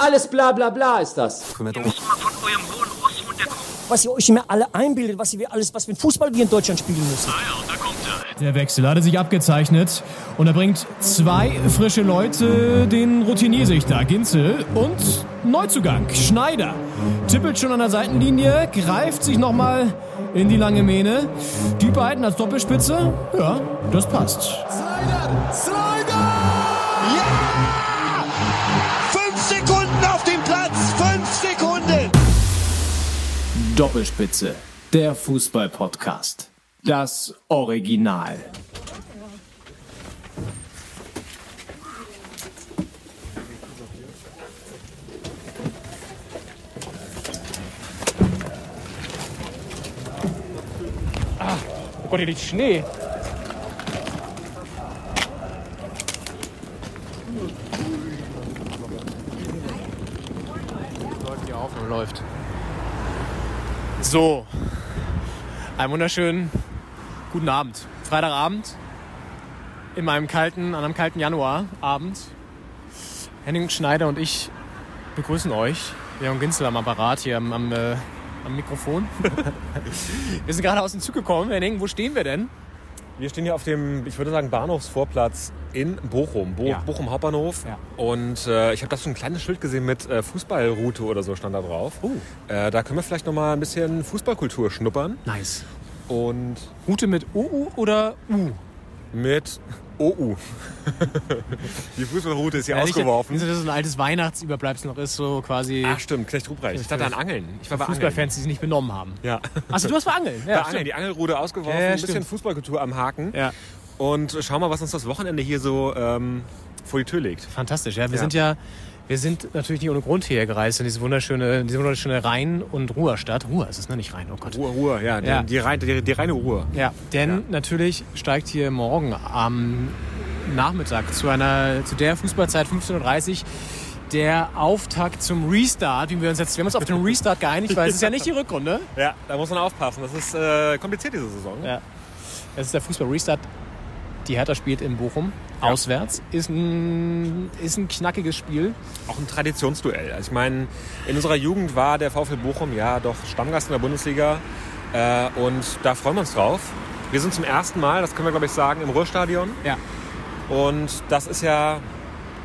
Alles bla bla bla ist das. Was ihr euch immer alle einbildet, was ihr alles, was für ein Fußball wir in Deutschland spielen müssen. Der Wechsel hatte sich abgezeichnet und er bringt zwei frische Leute, den Routinier sich da, Ginzel und Neuzugang, Schneider. Tippelt schon an der Seitenlinie, greift sich nochmal in die lange Mähne. Die beiden als Doppelspitze, ja, das passt. Slider! Slider! Doppelspitze, der Fußball-Podcast. Das Original. Oh Gott, hier liegt Schnee. Läuft. So. Einen wunderschönen guten Abend. Freitagabend. In meinem kalten, an einem kalten Januarabend. Henning Schneider und ich begrüßen euch. Leon Ginzel am Apparat hier am, am, äh, am Mikrofon. wir sind gerade aus dem Zug gekommen. Henning, wo stehen wir denn? Wir stehen hier auf dem, ich würde sagen, Bahnhofsvorplatz in Bochum, Bo Ja. Bochum Hauptbahnhof. Ja. Und äh, ich habe da so ein kleines Schild gesehen mit äh, Fußballroute oder so stand da drauf. Oh. Äh, da können wir vielleicht noch mal ein bisschen Fußballkultur schnuppern. Nice. Und Route mit OU oder U? mit OU. Die Fußballroute ist hier Ja, ausgeworfen. Nicht, dass das ein altes Weihnachtsüberbleibsel noch ist, so quasi Ach stimmt, Knecht Ruprecht. Ich dachte an Angeln. Ich war bei Angeln. Fußballfans, die sich nicht benommen haben. Ja. Achso, du hast bei Angeln. Bei Ja, Angeln, die Angelrute ausgeworfen, Ja, ein bisschen stimmt. Fußballkultur am Haken. ja, Und schau mal, was uns das Wochenende hier so ähm, vor die Tür legt. fantastisch. Ja, wir Ja. sind ja, wir sind natürlich nicht ohne Grund hierher gereist in diese wunderschöne, diese wunderschöne Rhein- und Ruhrstadt. Ruhr ist es, ne? Nicht Rhein, oh Gott. Ruhe, Ruhe, ja, Ja. Die, rein- die, die reine Ruhe. Ja, denn Ja. natürlich steigt hier morgen am Nachmittag zu einer, zu der Fußballzeit 15.30 Uhr der Auftakt zum Restart, wie wir uns jetzt, wir haben uns auf den Restart geeinigt, weil es ist ja nicht die Rückrunde. Ja, da muss man aufpassen. Das ist äh, kompliziert diese Saison. Ja. Es ist der Fußball-Restart. Die Hertha spielt in Bochum auswärts. Ist ein, ist ein knackiges Spiel. Auch ein Traditionsduell. Also ich meine, in unserer Jugend war der VfL Bochum ja doch Stammgast in der Bundesliga. Äh, und da freuen wir uns drauf. Wir sind zum ersten Mal, das können wir glaube ich sagen, im Ruhrstadion. Ja. Und das ist ja,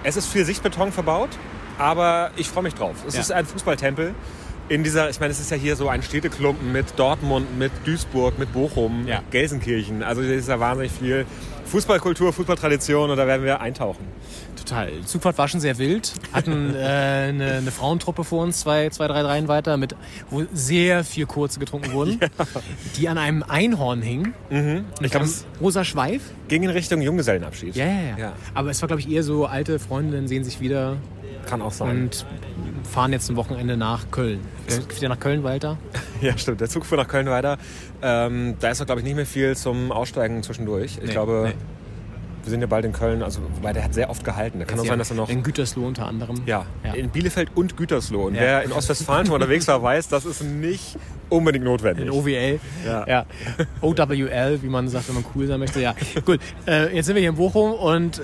es ist viel Sichtbeton verbaut, aber ich freue mich drauf. Es Ja. ist ein Fußballtempel. In dieser, ich meine, es ist ja hier so ein Städteklumpen mit Dortmund, mit Duisburg, mit Bochum, Ja. Gelsenkirchen. Also hier ist ja wahnsinnig viel Fußballkultur, Fußballtradition und da werden wir eintauchen. Total. Die Zugfahrt war schon sehr wild. Hatten äh, eine, eine Frauentruppe vor uns, zwei, zwei, drei Reihen weiter, mit, wo sehr viel kurze getrunken wurden, die an einem Einhorn hingen. Ich glaube, es rosa Schweif. ging in Richtung Junggesellenabschied. Ja, ja, ja, Ja. Aber es war, glaube ich, eher so alte Freundinnen sehen sich wieder Kann auch sein. und fahren jetzt zum Wochenende nach Köln. Geht ihr nach Köln weiter? Ja, stimmt. Der Zug fuhr nach Köln weiter. Ähm, da ist auch, glaube ich, nicht mehr viel zum Aussteigen zwischendurch. Ich Nee, glaube, nee. wir sind ja bald in Köln. Also, wobei der hat sehr oft gehalten. Da kann auch sein, dass er noch. In Gütersloh unter anderem. Ja, Ja. in Bielefeld und Gütersloh. Und Ja. wer in Ostwestfalen schon unterwegs war, weiß, das ist nicht unbedingt notwendig. In OWL. Ja. ja. OWL, wie man sagt, wenn man cool sein möchte. Ja, gut. Äh, jetzt sind wir hier in Bochum und äh,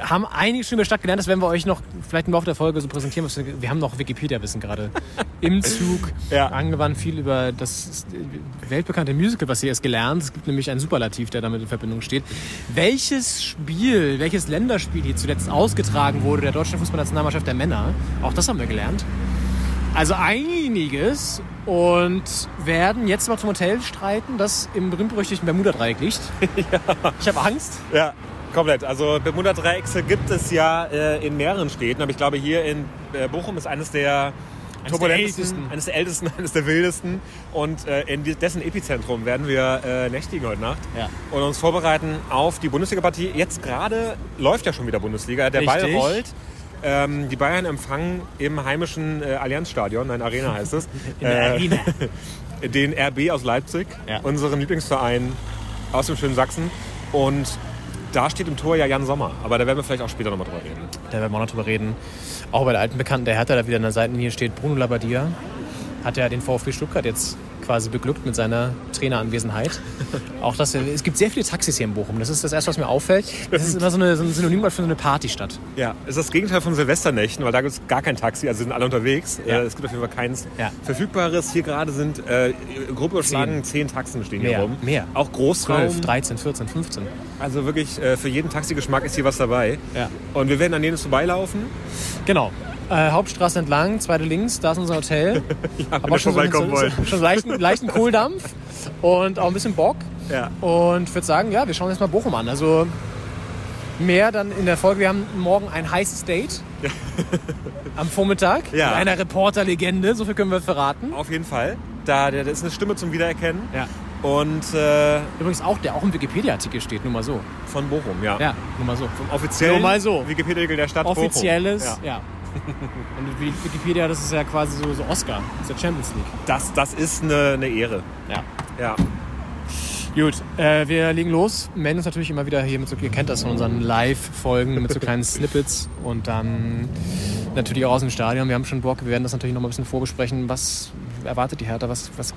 haben einiges schon über Stadt gelernt. Das werden wir euch noch vielleicht im Laufe der Folge so präsentieren. Was wir, haben noch Wikipedia-Wissen gerade im Zug Ja. angewandt. Viel über das weltbekannte Musical, was hier ist, gelernt. Es gibt nämlich einen Superlativ, der damit in Verbindung steht. Welches Spiel, welches Länderspiel hier zuletzt ausgetragen wurde der deutschen Fußballnationalmannschaft der Männer, auch das haben wir gelernt. Also einiges und werden jetzt mal zum Hotel streiten, das im berühmt-berüchtigten Bermuda-Dreieck liegt. Ich habe Angst. Ja, komplett. Also Bermuda-Dreiecke gibt es ja äh, in mehreren Städten, aber ich glaube hier in äh, Bochum ist eines der der turbulentesten, ältesten. eines der ältesten, eines der wildesten und äh, in dessen Epizentrum werden wir äh, nächtigen heute Nacht Ja. und uns vorbereiten auf die Bundesliga-Partie. Jetzt gerade läuft ja schon wieder Bundesliga, der Ball Richtig. rollt. Ähm, die Bayern empfangen im heimischen äh, Allianzstadion, nein, Arena heißt es, In der äh, Arena. den RB aus Leipzig, Ja. unseren Lieblingsverein aus dem schönen Sachsen. Und da steht im Tor ja Jan Sommer. Aber da werden wir vielleicht auch später nochmal drüber reden. Da werden wir auch noch drüber reden. Auch bei der alten Bekannten, der Hertha da wieder an der Seitenlinie steht, Bruno Labbadia, hat ja den VfB Stuttgart jetzt quasi beglückt mit seiner Traineranwesenheit. Auch das, es gibt sehr viele Taxis hier in Bochum. Das ist das Erste, was mir auffällt. Das ist immer so, eine, so ein Synonym für so eine Partystadt. Ja, ist das Gegenteil von Silvesternächten, weil da gibt es gar kein Taxi, also sind alle unterwegs. Ja. Äh, es gibt auf jeden Fall keins Ja. Verfügbares. Hier gerade sind äh, grob überschlagen zehn Taxen stehen hier Mehr, rum. mehr. Auch Großraum. 12, 13, 14, 15. Also wirklich äh, für jeden Taxigeschmack ist hier was dabei. Ja. Und wir werden an denen vorbeilaufen. Genau. Äh, Hauptstraße entlang, zweite links, da ist unser Hotel. Aber wir schon, so, so, so, schon leichten, leichten Kohldampf und auch ein bisschen Bock. Ja. Und ich würde sagen, ja, wir schauen uns mal Bochum an. Also mehr dann in der Folge. Wir haben morgen ein heißes Date am Vormittag Ja. mit einer Reporterlegende. So viel können wir verraten. Auf jeden Fall. Da, da ist eine Stimme zum Wiedererkennen. Ja. Und äh, Übrigens auch, der auch im Wikipedia-Artikel steht, nur mal so. von Bochum, ja. Ja, nur mal so. Offiziell Nur mal so. Wikipedia der Stadt Offizielles, Bochum. Ja. ja. Und Wik- Wikipedia, das ist ja quasi so, so Oscar. Das ist ja Champions League. Das, das ist eine, eine Ehre. Ja. Ja. Gut, äh, wir legen los. Melden uns natürlich immer wieder hier mit so, ihr kennt das von unseren Live-Folgen mit so kleinen Snippets und dann natürlich auch aus dem Stadion. Wir haben schon Bock, wir werden das natürlich noch mal ein bisschen vorbesprechen. Was erwartet die Hertha? Was, was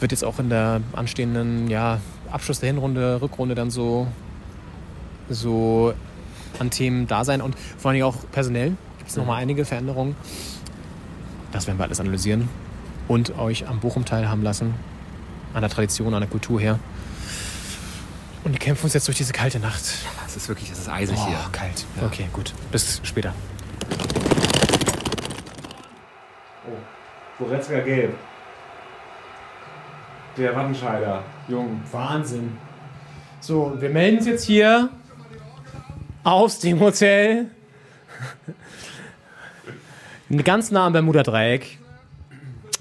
wird jetzt auch in der anstehenden ja, Abschluss der Hinrunde, Rückrunde dann so, so an Themen da sein? Und vor allem auch personell gibt es noch mal einige Veränderungen. Das werden wir alles analysieren und euch am Bochum teilhaben lassen an der Tradition, an der Kultur her. Und wir kämpfen uns jetzt durch diese kalte Nacht. Das ist wirklich, das ist eisig Oh, hier. kalt. Okay, gut. Bis später. Goretzka gelb. Der Wattenscheider. Jung. Wahnsinn. So, wir melden uns jetzt hier aus dem Hotel. Ganz nah am Bermuda-Dreieck.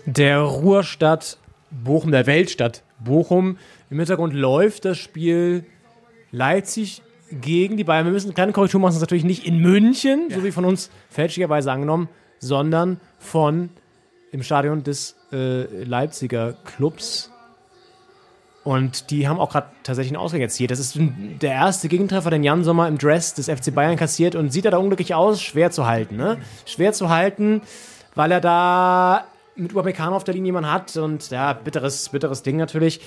Der Ruhrstadt Bochum, der Weltstadt Bochum. Im Hintergrund läuft das Spiel Leipzig gegen die Bayern. Wir müssen eine kleine Korrektur machen, das ist natürlich nicht in München, so wie von uns fälschlicherweise angenommen, sondern von im Stadion des äh, Leipziger Clubs. Und die haben auch gerade tatsächlich einen Ausgang erzielt. Das ist der erste Gegentreffer, den Jan Sommer im Dress des FC Bayern kassiert und sieht er da unglücklich aus, schwer zu halten. Ne? Schwer zu halten, weil er da mit Upamecano auf der Linie jemanden hat und ja, bitteres, bitteres Ding natürlich.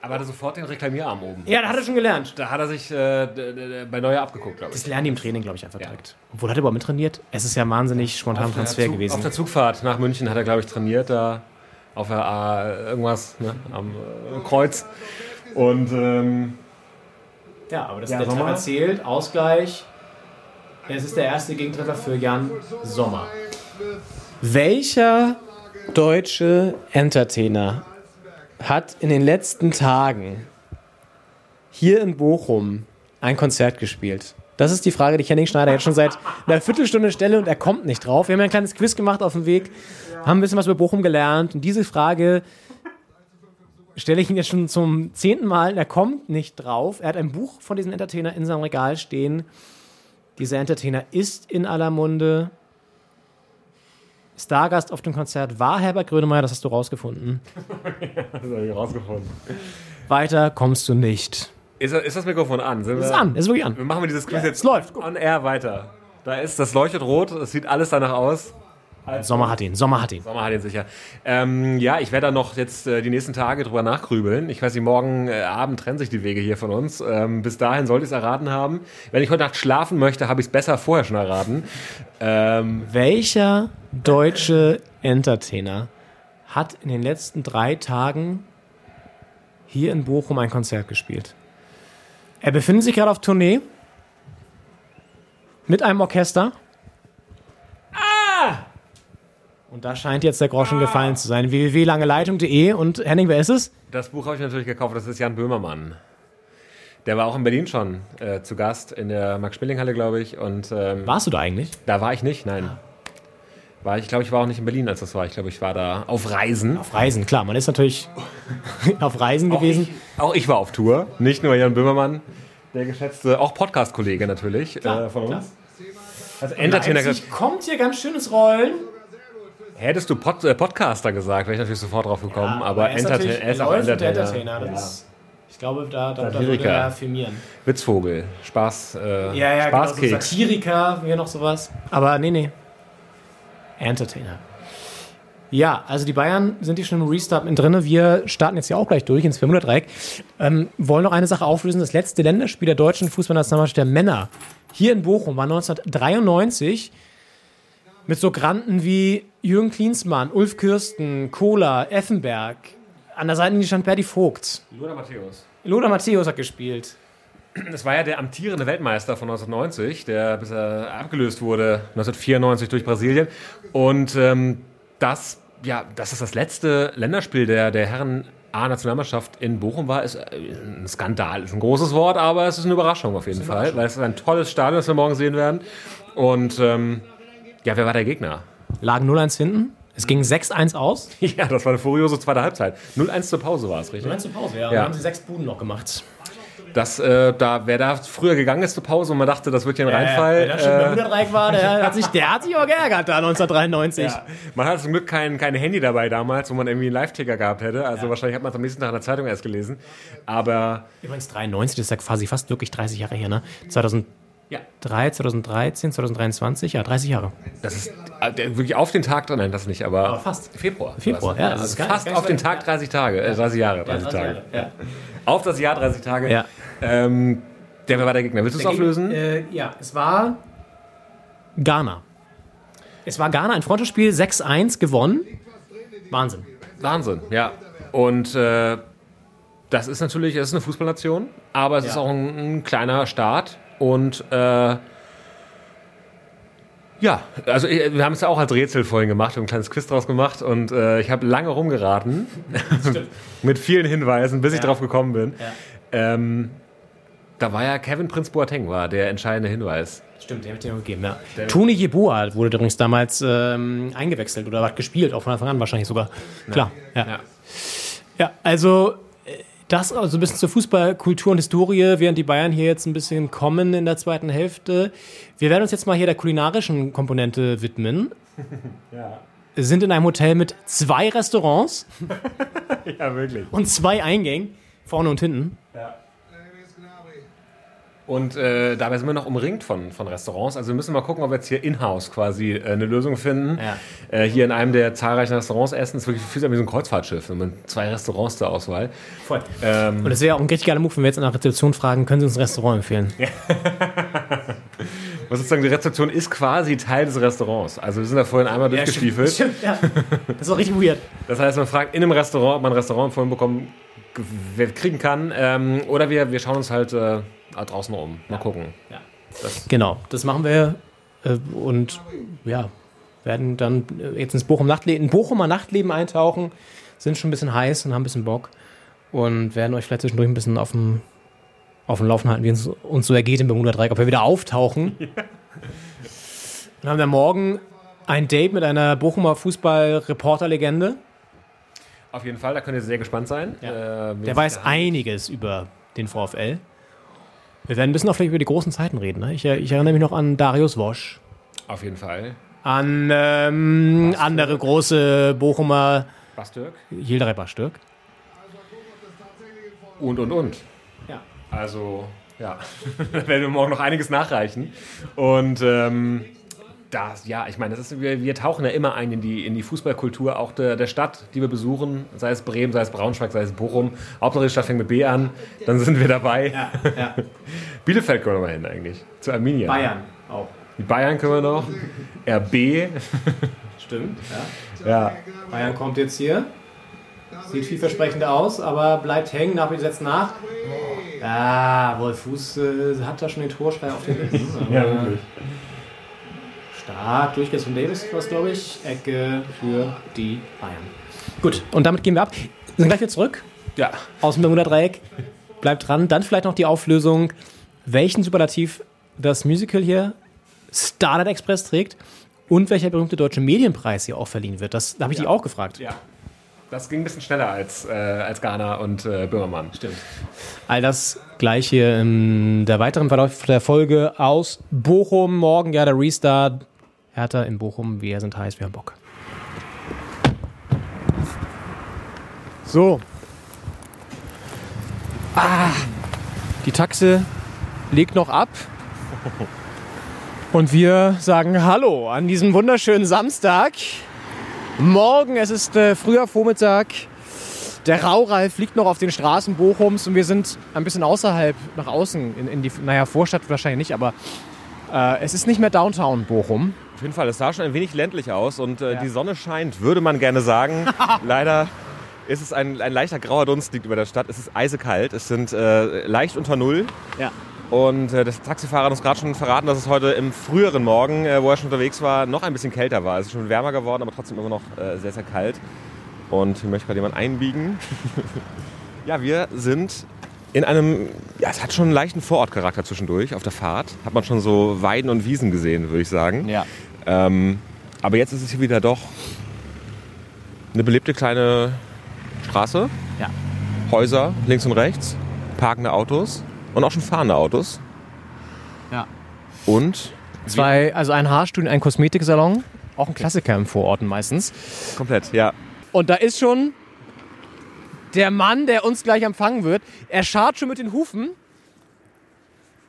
Aber hat er sofort den Reklamierarm oben. Ja, da hat er schon gelernt. Da hat er sich äh, bei Neuer abgeguckt, glaube ich. Das lernen die im Training, glaube ich, einfach direkt. Obwohl, hat er überhaupt mit trainiert? Es ist ja wahnsinnig spontaner Transfer Zug, gewesen. Auf der Zugfahrt nach München hat er, glaube ich, trainiert, da auf der A irgendwas ne, am äh, Kreuz. Und ähm, Ja, aber das Ja, der Sommer. Treffer zählt. Ausgleich. Es ist der erste Gegentreffer für Jan Sommer. Welcher deutsche Entertainer hat in den letzten Tagen hier in Bochum ein Konzert gespielt? Das ist die Frage, die ich Henning Schneider jetzt schon seit einer Viertelstunde stelle und er kommt nicht drauf. Wir haben ja ein kleines Quiz gemacht auf dem Weg, haben ein bisschen was über Bochum gelernt und diese Frage stelle ich ihn jetzt schon zum zehnten Mal. und Er kommt nicht drauf. Er hat ein Buch von diesem Entertainer in seinem Regal stehen. Dieser Entertainer ist in aller Munde. Stargast auf dem Konzert war Herbert Grönemeyer, das hast du rausgefunden. das habe ich rausgefunden. Weiter kommst du nicht. Ist, ist das Mikrofon an? Sind Es ist wir- an, es ist wirklich an. Wir machen dieses Quiz jetzt es läuft. on air weiter. Da ist, das leuchtet rot, es sieht alles danach aus. Sommer hat ihn, Sommer hat ihn. Sommer hat ihn sicher. Ähm, ja, ich werde da noch jetzt äh, die nächsten Tage drüber nachgrübeln. Ich weiß nicht, morgen äh, Abend trennen sich die Wege hier von uns. Ähm, bis dahin sollte ich es erraten haben. Wenn ich heute Nacht schlafen möchte, habe ich es besser vorher schon erraten. Ähm, Welcher deutsche Entertainer hat in den letzten drei Tagen hier in Bochum ein Konzert gespielt? Er befindet sich gerade auf Tournee mit einem Orchester. Ah! Und da scheint jetzt der Groschen gefallen zu sein. www.langeleitung.de und Henning, wer ist es? das Buch habe ich natürlich gekauft, das ist Jan Böhmermann. Der war auch in Berlin schon äh, zu Gast in der Max-Schmeling-Halle, glaube ich. Und ähm, Warst du da eigentlich? da war ich nicht, nein. War ich, glaube ich, war auch nicht in Berlin, als das war. Ich glaube, ich war da auf Reisen. Auf Reisen, klar. Man ist natürlich auf Reisen gewesen. Auch ich war auf Tour, nicht nur Jan Böhmermann, der geschätzte, auch Podcast-Kollege natürlich äh, von klar. uns. Also Entertainer gesagt, kommt hier ganz schön ins Rollen. hättest du Pod, äh, Podcaster gesagt, wäre ich natürlich sofort drauf gekommen, aber er ist, er ist auch Entertainer. Entertainer. Das ist, ich glaube, da, da, da würde er firmieren. Witzvogel, Spaß, äh, Ja, ja, genau, so Spaßkeks. Satiriker, wäre noch sowas. Aber nee, nee. Entertainer. Ja, also die Bayern sind hier schon im Restart mit drin. Wir starten jetzt ja auch gleich durch ins Bermuda-Dreieck. Ähm, wollen noch eine Sache auflösen. Das letzte Länderspiel der deutschen Fußballnationalmannschaft der Männer hier in Bochum war 1993 mit so Granden wie Jürgen Klinsmann, Ulf Kürsten, Kohler, Effenberg. An der Seite stand Berti Vogt. Lothar Matthäus. Lothar Matthäus hat gespielt. Das war ja der amtierende Weltmeister von 1990, der bis er abgelöst wurde 1994 durch Brasilien. Und ähm, das, ja, dass es das letzte Länderspiel der, der Herren A-Nationalmannschaft in Bochum war, ist äh, ein Skandal. Ist ein großes Wort, aber es ist eine Überraschung auf jeden Fall, weil es ist ein tolles Stadion, das wir morgen sehen werden. Und ähm, ja, wer war der Gegner? Lagen 0-1 hinten. Es ging 6-1 aus. Ja, das war eine furiose zweite Halbzeit. 0-1 zur Pause war es, richtig? 0-1 zur Pause, ja. Ja. Dann haben sie sechs Buden noch gemacht. Das, äh, da, wer da früher gegangen ist zur Pause und man dachte, das wird hier ein Reinfall. Wer da schon äh, war, der hat, sich, der hat sich auch geärgert da 1993. Ja. Man hatte zum Glück kein, kein Handy dabei damals, wo man irgendwie einen Live-Ticker gehabt hätte. Also wahrscheinlich hat man es am nächsten Tag in der Zeitung erst gelesen. Aber Übrigens 93, das ist ja quasi fast wirklich 30 Jahre her, ne? 2003, ja, 2013, 2023, ja, 30 Jahre. das ist äh, wirklich auf den Tag dran. Nein, das nicht, aber, Aber fast. Februar. Februar, war's. ja, Das ist gar- fast auf den Tag 30 Tage, äh, 30 Jahre, 30 Tage. Ja. Auf das Jahr 30 Tage. Ja. Ähm, der wer war der Gegner? Willst du es auflösen? Äh, ja, es war Ghana. Es war Ghana, ein Freundschaftsspiel, 6-1 gewonnen. Wahnsinn. Wahnsinn, ja. Und äh, das ist natürlich, es ist eine Fußballnation, aber es ist Ja. auch ein, ein kleiner Staat und äh, ja, also äh, wir haben es ja auch als Rätsel vorhin gemacht, wir haben ein kleines Quiz draus gemacht und äh, ich habe lange rumgeraten mit vielen Hinweisen, bis ich Ja. drauf gekommen bin. Ja. Ähm, da war ja Kevin Prinz Boateng war der entscheidende Hinweis. Stimmt, den habe ich dir auch gegeben, ja. Toni Jeboa wurde übrigens damals ähm, eingewechselt oder hat gespielt, auch von Anfang an wahrscheinlich sogar. Klar, ja. Ja. Ja, also äh, das also ein bisschen zur Fußballkultur und Historie, während die Bayern hier jetzt ein bisschen kommen in der zweiten Hälfte. Wir werden uns jetzt mal hier der kulinarischen Komponente widmen. Ja. Wir sind in einem Hotel mit zwei Restaurants ja, wirklich. und zwei Eingängen, vorne und hinten. Und äh, dabei sind wir noch umringt von, von Restaurants. Also wir müssen mal gucken, ob wir jetzt hier in-house quasi äh, eine Lösung finden. Ja. Äh, hier in einem der zahlreichen Restaurants essen. Es ist wirklich fühlt sich an wie so ein Kreuzfahrtschiff. Wenn man zwei Restaurants zur Auswahl. Voll. Ähm, Und es wäre auch ein richtig geiler Move, wenn wir jetzt an der Rezeption fragen, können Sie uns ein Restaurant empfehlen? was sozusagen die Rezeption ist quasi Teil des Restaurants. Also wir sind da vorhin einmal durchgestiefelt. Stimmt, ja. Das ist auch richtig weird. Das heißt, man fragt in einem Restaurant, ob man ein Restaurant vorhin bekommen ge- kriegen kann. Ähm, oder wir, wir schauen uns halt äh, draußen um. Mal gucken. Genau, das machen wir äh, und ja, werden dann äh, jetzt ins Bochum Nachtleben, in Bochumer Nachtleben eintauchen, sind schon ein bisschen heiß und haben ein bisschen Bock und werden euch vielleicht zwischendurch ein bisschen auf dem, auf dem Laufen halten, wie es uns so ergeht im Bermuda Dreieck, ob wir wieder auftauchen. Dann haben wir morgen ein Date mit einer Bochumer Fußball-Reporter-Legende. Auf jeden Fall, da könnt ihr sehr gespannt sein. Ja. Äh, Der weiß einiges über den VfL. Wir werden ein bisschen auch vielleicht über die großen Zeiten reden. Ne? Ich, äh, ich erinnere mich noch an Darius Wosch. Auf jeden Fall. an ähm, andere große Bochumer Bastürk. Hilderei Bastürk. Und, und, und. Ja. Also, ja, da werden wir morgen noch einiges nachreichen. Und ähm, das, ja, ich meine, das ist, wir, wir tauchen ja immer ein in die, in die Fußballkultur auch der, der Stadt, die wir besuchen, sei es Bremen, sei es Braunschweig, sei es Bochum. Hauptsache die Stadt fängt mit B an, dann sind wir dabei. Ja, ja. Bielefeld können wir mal hin eigentlich, zu Arminia. Bayern auch. Die Bayern können wir noch, RB, Stimmt. Ja. ja, Bayern kommt jetzt hier. Sieht vielversprechend aus, aber bleibt hängen, Napoli setzt nach. Ah, Wolf Fuß äh, hat da schon den Torschrei auf den Lippen. ja, wirklich. Stark durchgesetzt von Davis, was glaube ich. Ecke für die Bayern. Gut, und damit gehen wir ab. Wir sind gleich wieder zurück Ja, aus dem Bermuda-Dreieck. Bleibt dran. Dann vielleicht noch die Auflösung, welchen Superlativ das Musical hier Starlight Express trägt und welcher berühmte deutsche Medienpreis hier auch verliehen wird. Das da habe ich dich auch gefragt. ja. Das ging ein bisschen schneller als, äh, als Ghana und äh, Böhmermann. Stimmt. All das gleich hier in der weiteren Verlauf der Folge aus Bochum. Morgen ja der Restart. Hertha in Bochum. Wir sind heiß, wir haben Bock. So. Ah, die Taxe legt noch ab. Und wir sagen Hallo an diesem wunderschönen Samstag Morgen, es ist äh, früher Vormittag. Der Raureif liegt noch auf den Straßen Bochums und wir sind ein bisschen außerhalb, nach außen, in, in die, naja, Vorstadt wahrscheinlich nicht, aber äh, es ist nicht mehr Downtown Bochum. Auf jeden Fall, es sah schon ein wenig ländlich aus und äh, Ja. die Sonne scheint, würde man gerne sagen. Leider ist es ein, ein leichter grauer Dunst liegt über der Stadt. Es ist eisekalt, es sind äh, leicht unter Null. Ja. Und äh, das Taxifahrer hat uns gerade schon verraten, dass es heute im früheren Morgen, äh, wo er schon unterwegs war, noch ein bisschen kälter war. Es ist schon wärmer geworden, aber trotzdem immer noch äh, sehr, sehr kalt. Und hier möchte gerade jemand einbiegen. ja, wir sind in einem, ja, es hat schon einen leichten Vorortcharakter zwischendurch auf der Fahrt. Hat man schon so Weiden und Wiesen gesehen, würde ich sagen. Ja. Ähm, aber jetzt ist es hier wieder doch eine belebte kleine Straße. Ja. Häuser links und rechts, parkende Autos und auch schon fahrende Autos. Ja. Und Zwei, also ein Haarstudio, ein Kosmetiksalon, auch ein Klassiker im Vororten meistens. komplett, ja. Und da ist schon der Mann, der uns gleich empfangen wird. Er scharrt schon mit den Hufen.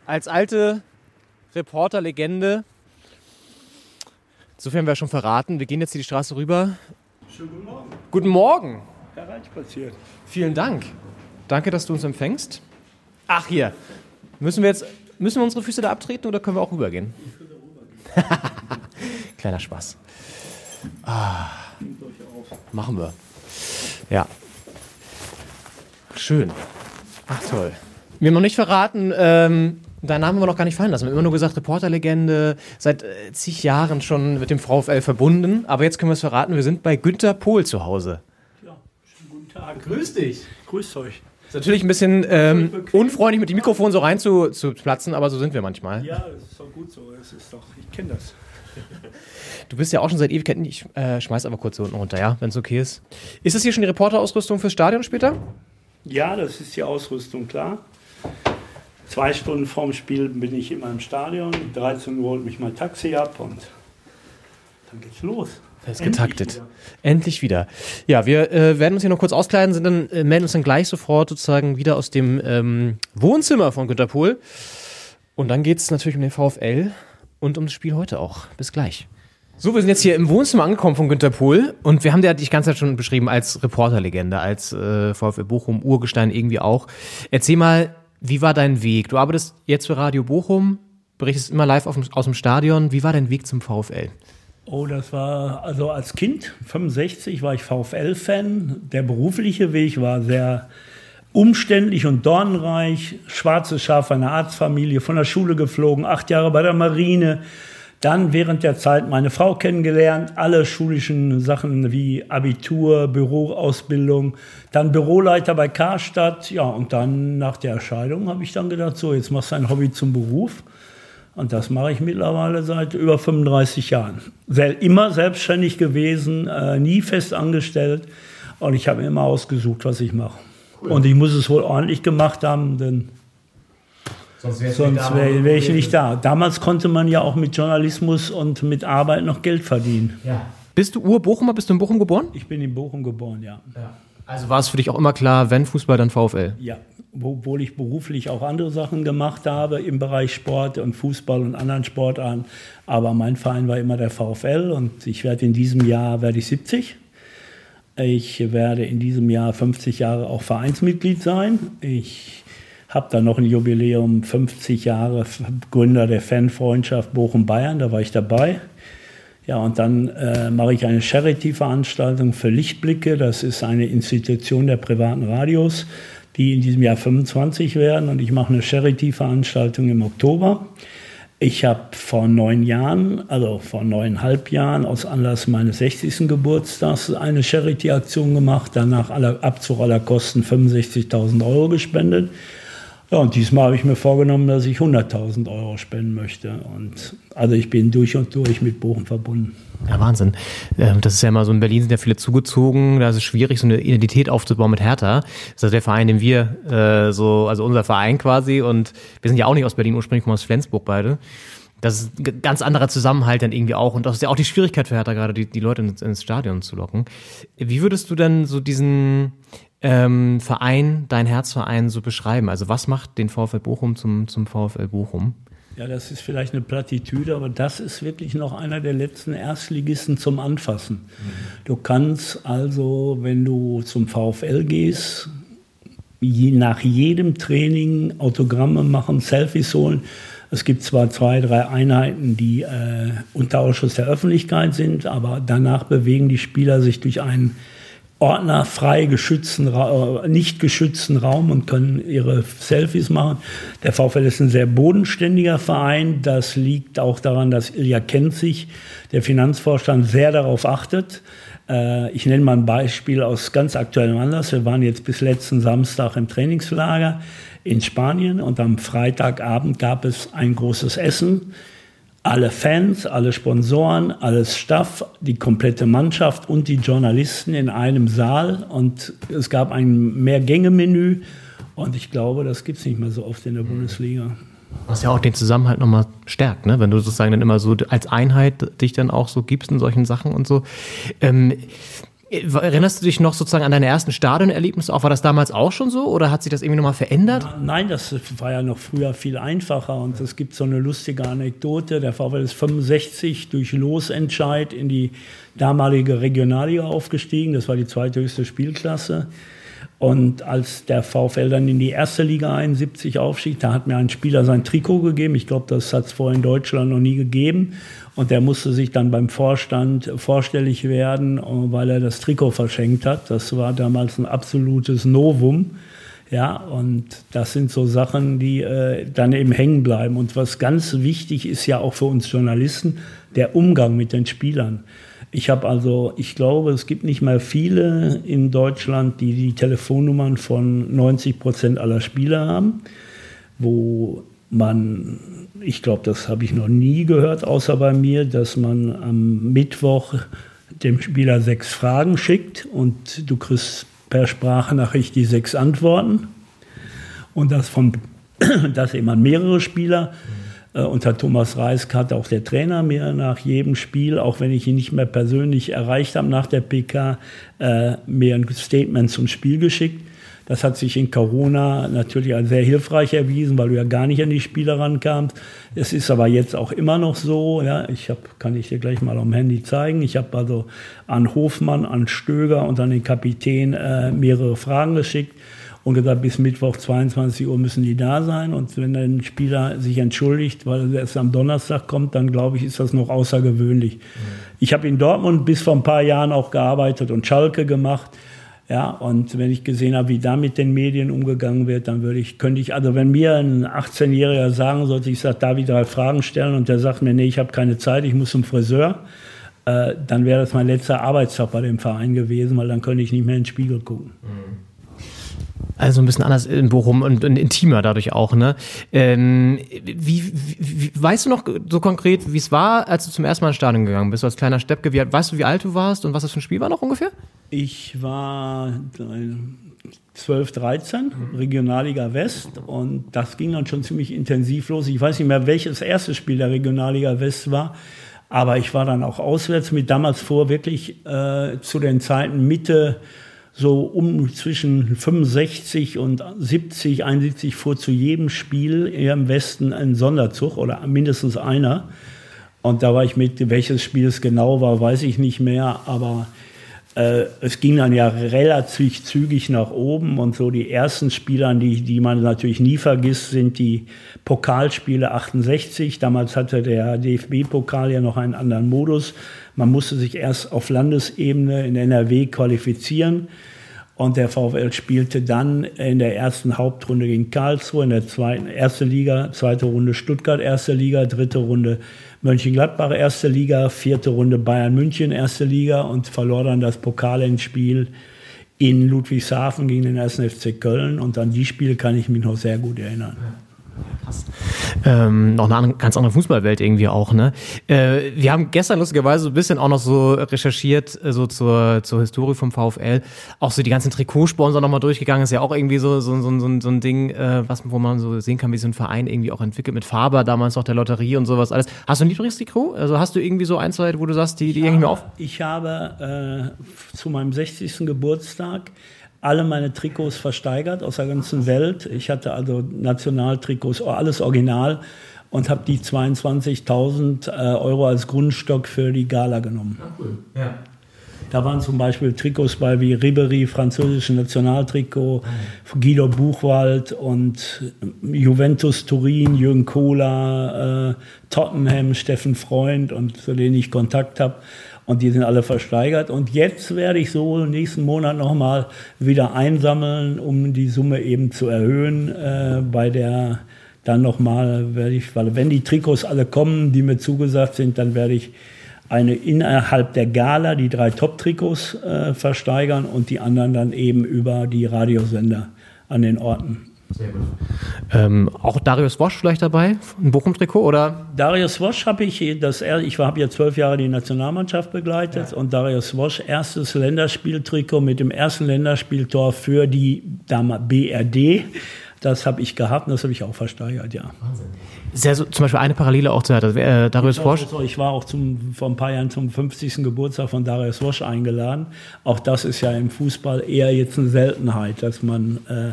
Als alte Reporterlegende. Insofern haben wir schon verraten. Wir gehen jetzt hier die Straße rüber. Schönen guten Morgen. Guten Morgen. Hereinspaziert. Vielen Dank. Danke, dass du uns empfängst. Ach, hier. Müssen wir jetzt müssen wir unsere Füße da abtreten oder können wir auch rübergehen? Kleiner Spaß. Ah. Machen wir. Ja. Schön. Ach, toll. Wir haben noch nicht verraten, ähm, deinen Namen haben wir noch gar nicht fallen lassen. Wir haben immer nur gesagt, Reporterlegende, seit äh, zig Jahren schon mit dem VfL verbunden. Aber jetzt können wir es verraten, wir sind bei Günter Pohl zu Hause. Guten Tag. Grüß dich. Grüßt euch. Ist natürlich ein bisschen ähm, unfreundlich, mit dem Mikrofon so rein zu, zu platzen, aber so sind wir manchmal. Ja, das ist doch gut so. Das ist doch, ich kenne das. Du bist ja auch schon seit Ewigkeiten. Ich äh, schmeiß aber kurz hier unten runter, ja, wenn es okay ist. Ist das hier schon die Reporterausrüstung fürs Stadion später? Ja, das ist die Ausrüstung, klar. Zwei Stunden vorm Spiel bin ich immer im Stadion. 13 Uhr holt mich mein Taxi ab und dann geht's los. Fest Endlich getaktet. wieder. Endlich wieder. Ja, wir äh, werden uns hier noch kurz auskleiden, sind dann, äh, melden uns dann gleich sofort sozusagen wieder aus dem ähm, Wohnzimmer von Günter Pohl. Und dann geht es natürlich um den VfL und um das Spiel heute auch. Bis gleich. So, wir sind jetzt hier im Wohnzimmer angekommen von Günter Pohl und wir haben ja dich die ganze Zeit schon beschrieben als Reporterlegende, als äh, VfL Bochum Urgestein irgendwie auch. Erzähl mal, wie war dein Weg? Du arbeitest jetzt für Radio Bochum, berichtest immer live aus dem Stadion. Wie war dein Weg zum VfL? Oh, das war, also als Kind, 65, war ich VfL-Fan. Der berufliche Weg war sehr umständlich und dornreich. Schwarzes Schaf einer Arztfamilie, von der Schule geflogen, acht Jahre bei der Marine. Dann während der Zeit meine Frau kennengelernt, alle schulischen Sachen wie Abitur, Büroausbildung, dann Büroleiter bei Karstadt. Ja, und dann nach der Scheidung habe ich dann gedacht, so, jetzt machst du ein Hobby zum Beruf. Und das mache ich mittlerweile seit über 35 Jahren. Immer selbstständig gewesen, äh, nie fest angestellt. Und ich habe immer ausgesucht, was ich mache. Und ich muss es wohl ordentlich gemacht haben, denn sonst wäre wär ich nicht da. Damals konnte man ja auch mit Journalismus und mit Arbeit noch Geld verdienen. Bist du Ur-Bochumer? Bist du in Bochum geboren? Ich bin in Bochum geboren, ja. Also war es für dich auch immer klar, wenn Fußball, dann VfL? Ja, obwohl ich beruflich auch andere Sachen gemacht habe im Bereich Sport und Fußball und anderen Sportarten. Aber mein Verein war immer der VfL und ich werde in diesem Jahr werde ich 70. Ich werde in diesem Jahr 50 Jahre auch Vereinsmitglied sein. Ich habe dann noch ein Jubiläum 50 Jahre Gründer der Fanfreundschaft Bochum-Bayern, da war ich dabei. Ja, und dann äh, mache ich eine Charity-Veranstaltung für Lichtblicke. Das ist eine Institution der privaten Radios, die in diesem Jahr 25 werden. Und ich mache eine Charity-Veranstaltung im Oktober. Ich habe vor neun Jahren, also vor neuneinhalb Jahren, aus Anlass meines 60. Geburtstags eine Charity-Aktion gemacht, danach aller, Abzug aller Kosten 65.000 Euro gespendet. Ja, und diesmal habe ich mir vorgenommen, dass ich 100.000 Euro spenden möchte. Und also ich bin durch und durch mit Bochum verbunden. Ja, Wahnsinn. Ähm, Das ist ja immer so in Berlin sind ja viele zugezogen. Da ist es schwierig, so eine Identität aufzubauen mit Hertha. Das ist also der Verein, den wir äh, so, also unser Verein quasi. Und wir sind ja auch nicht aus Berlin, ursprünglich kommen aus Flensburg beide. Das ist ein ganz anderer Zusammenhalt dann irgendwie auch. Und das ist ja auch die Schwierigkeit für Hertha gerade, die, die Leute ins, ins Stadion zu locken. Wie würdest du denn so diesen ähm, Verein, dein Herzverein so beschreiben? Also was macht den VfL Bochum zum, zum VfL Bochum? Ja, das ist vielleicht eine Plattitüde, aber das ist wirklich noch einer der letzten Erstligisten zum Anfassen. Du kannst also, wenn du zum VfL gehst, je, nach jedem Training Autogramme machen, Selfies holen. Es gibt zwar zwei, drei Einheiten, die äh, unter Ausschuss der Öffentlichkeit sind, aber danach bewegen die Spieler sich durch einen ordnerfrei geschützten, äh, nicht geschützten Raum und können ihre Selfies machen. Der VfL ist ein sehr bodenständiger Verein. Das liegt auch daran, dass Ilja Kenzig, der Finanzvorstand, sehr darauf achtet. Äh, Ich nenne mal ein Beispiel aus ganz aktuellem Anlass. Wir waren jetzt bis letzten Samstag im Trainingslager in Spanien und am Freitagabend gab es ein großes Essen alle Fans, alle Sponsoren, alles Staff, die komplette Mannschaft und die Journalisten in einem Saal. Und es gab ein Mehrgänge-Menü. Und ich glaube, das gibt es nicht mehr so oft in der Bundesliga. Was ja auch den Zusammenhalt nochmal stärkt, ne? wenn du sozusagen dann immer so als Einheit dich dann auch so gibst in solchen Sachen und so. Ähm, erinnerst du dich noch sozusagen an deine ersten Stadionerlebnisse auch? War das damals auch schon so oder hat sich das irgendwie nochmal verändert? Nein, das war ja noch früher viel einfacher. Und es gibt so eine lustige Anekdote. Der VfL ist 65 durch Losentscheid in die damalige Regionalliga aufgestiegen. Das war die zweithöchste Spielklasse. Und als der VfL dann in die erste Liga 71 aufstieg, da hat mir ein Spieler sein Trikot gegeben. Ich glaube, das hat es vorher in Deutschland noch nie gegeben. Und der musste sich dann beim Vorstand vorstellig werden, weil er das Trikot verschenkt hat. Das war damals ein absolutes Novum. Ja, und das sind so Sachen, die äh, dann eben hängen bleiben. Und was ganz wichtig ist ja auch für uns Journalisten, der Umgang mit den Spielern. Ich habe also, ich glaube, es gibt nicht mal viele in Deutschland, die die Telefonnummern von 90 Prozent aller Spieler haben, wo man, ich glaube, das habe ich noch nie gehört, außer bei mir, dass man am Mittwoch dem Spieler sechs Fragen schickt und du kriegst per Sprachnachricht die sechs Antworten und das von, das eben mehrere Spieler. Äh, Unter Thomas Reisk hat auch der Trainer mir nach jedem Spiel, auch wenn ich ihn nicht mehr persönlich erreicht habe nach der PK, äh, mir ein Statement zum Spiel geschickt. Das hat sich in Corona natürlich als sehr hilfreich erwiesen, weil du ja gar nicht an die Spieler rankamst. Es ist aber jetzt auch immer noch so, ja, ich hab, kann ich dir gleich mal am Handy zeigen. Ich habe also an Hofmann, an Stöger und an den Kapitän äh, mehrere Fragen geschickt und gesagt, bis Mittwoch 22 Uhr müssen die da sein. Und wenn ein Spieler sich entschuldigt, weil er erst am Donnerstag kommt, dann glaube ich, ist das noch außergewöhnlich. Ich habe in Dortmund bis vor ein paar Jahren auch gearbeitet und Schalke gemacht. Ja, und wenn ich gesehen habe, wie da mit den Medien umgegangen wird, dann würde ich, könnte ich, also wenn mir ein 18-Jähriger sagen sollte, ich sage, ich drei Fragen stellen und der sagt mir, nee, ich habe keine Zeit, ich muss zum Friseur, äh, dann wäre das mein letzter Arbeitstag bei dem Verein gewesen, weil dann könnte ich nicht mehr in den Spiegel gucken. Also ein bisschen anders in Bochum und, und intimer dadurch auch, ne? Ähm, wie, wie, weißt du noch so konkret, wie es war, als du zum ersten Mal ins Stadion gegangen bist, als kleiner Steppke? Wie, weißt du, wie alt du warst und was das für ein Spiel war noch ungefähr? Ich war äh, 12, 13, Regionalliga West und das ging dann schon ziemlich intensiv los. Ich weiß nicht mehr, welches erste Spiel der Regionalliga West war, aber ich war dann auch auswärts mit damals vor wirklich äh, zu den Zeiten Mitte so um zwischen 65 und 70, 71 fuhr zu jedem Spiel hier im Westen ein Sonderzug oder mindestens einer. Und da war ich mit, welches Spiel es genau war, weiß ich nicht mehr, aber es ging dann ja relativ zügig nach oben und so die ersten Spiele, an die, die man natürlich nie vergisst, sind die Pokalspiele 68. Damals hatte der DFB-Pokal ja noch einen anderen Modus. Man musste sich erst auf Landesebene in NRW qualifizieren. Und der VfL spielte dann in der ersten Hauptrunde gegen Karlsruhe, in der zweiten erste Liga, zweite Runde Stuttgart erste Liga, dritte Runde Mönchengladbach erste Liga, vierte Runde Bayern München erste Liga und verlor dann das Pokalendspiel in Ludwigshafen gegen den 1. FC Köln. Und an die Spiele kann ich mich noch sehr gut erinnern. Ähm, noch eine andere, ganz andere Fußballwelt irgendwie auch, ne? Äh, wir haben gestern lustigerweise so ein bisschen auch noch so recherchiert, äh, so zur, zur Historie vom VfL. Auch so die ganzen Trikotsponsor nochmal durchgegangen. Ist ja auch irgendwie so, so, so, so, ein- so ein Ding, äh, was, wo man so sehen kann, wie so ein Verein irgendwie auch entwickelt mit Faber, damals noch der Lotterie und sowas alles. Hast du ein Lieblingstrikot? Also hast du irgendwie so ein, zwei, wo du sagst, die, die hänge ich mir auf? Ich habe äh, zu meinem 60. Geburtstag alle meine Trikots versteigert aus der ganzen Welt. Ich hatte also Nationaltrikots, alles original. und habe die 22.000 äh, Euro als Grundstock für die Gala genommen. Ja. Da waren zum Beispiel Trikots bei wie Ribery, französische Nationaltrikot, Guido Buchwald und Juventus Turin, Jürgen Kohler, äh, Tottenham, Steffen Freund und zu denen ich Kontakt habe. Und die sind alle versteigert. Und jetzt werde ich so nächsten Monat nochmal wieder einsammeln, um die Summe eben zu erhöhen. Äh, bei der dann nochmal werde ich, weil wenn die Trikots alle kommen, die mir zugesagt sind, dann werde ich eine innerhalb der Gala die drei Top-Trikots äh, versteigern und die anderen dann eben über die Radiosender an den Orten. Ähm, auch Darius Wosch vielleicht dabei, ein Bochum-Trikot oder? Darius Wosch habe ich, das, er- ich habe ja zwölf Jahre die Nationalmannschaft begleitet und Darius Wosch erstes Länderspieltrikot mit dem ersten Länderspieltor für die damals BRD. Das habe ich gehabt und das habe ich auch versteigert, ja. Ja so, zum Beispiel eine Parallele auch zu äh, Darius Wosch. Also, ich war auch zum, vor ein paar Jahren zum 50. Geburtstag von Darius Wosch eingeladen. Auch das ist ja im Fußball eher jetzt eine Seltenheit, dass man äh,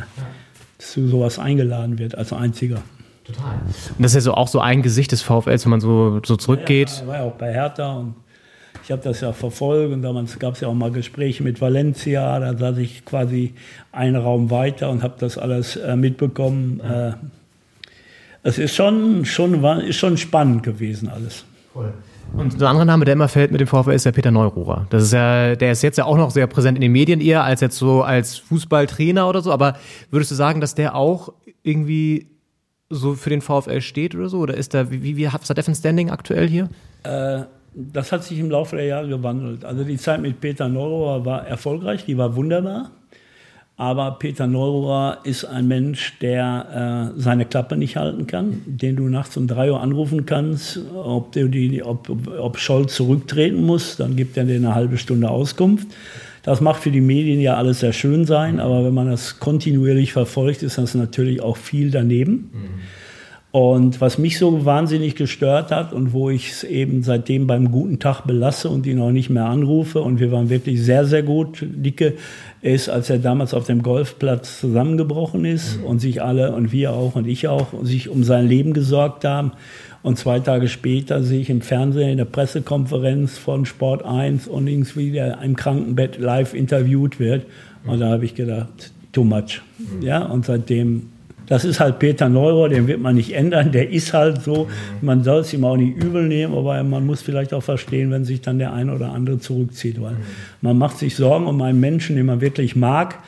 zu sowas eingeladen wird als einziger. Und das ist ja so auch so ein Gesicht des VfLs, wenn man so, so zurückgeht. Ja, er war ja auch bei Hertha und ich habe das ja verfolgt und damals gab es ja auch mal Gespräche mit Valencia, da saß ich quasi einen Raum weiter und habe das alles äh, mitbekommen. Äh, es ist schon, schon, war- ist schon spannend gewesen alles. Und der andere Name, der immer fällt mit dem VfL, ist ja Peter Neururer. Das ist ja, der ist jetzt ja auch noch sehr präsent in den Medien eher als jetzt so als Fußballtrainer oder so. Aber würdest du sagen, dass der auch irgendwie so für den VfL steht oder so? Oder ist da, wie, wie, wie was hat ein Standing aktuell hier? Das hat sich im Laufe der Jahre gewandelt. Also die Zeit mit Peter Neurohr war erfolgreich, die war wunderbar. Aber Peter Neurohr ist ein Mensch, der äh, seine Klappe nicht halten kann, den du nachts um drei Uhr anrufen kannst, ob, du die, ob, ob Scholz zurücktreten muss, dann gibt er dir eine halbe Stunde Auskunft. Das macht für die Medien ja alles sehr schön sein, aber wenn man das kontinuierlich verfolgt, ist das natürlich auch viel daneben. Und was mich so wahnsinnig gestört hat und wo ich es eben seitdem beim guten Tag belasse und ihn auch nicht mehr anrufe und wir waren wirklich sehr, sehr gut, dicke, ist, als er damals auf dem Golfplatz zusammengebrochen ist und sich alle und wir auch und ich auch sich um sein Leben gesorgt haben. Und zwei Tage später sehe ich im Fernsehen in der Pressekonferenz von Sport 1 und irgendwie der im Krankenbett live interviewt wird. Und da habe ich gedacht, too much. Ja, und seitdem das ist halt Peter Neurohr, den wird man nicht ändern, der ist halt so. Man soll es ihm auch nicht übel nehmen, aber man muss vielleicht auch verstehen, wenn sich dann der eine oder andere zurückzieht. Weil man macht sich Sorgen um einen Menschen, den man wirklich mag.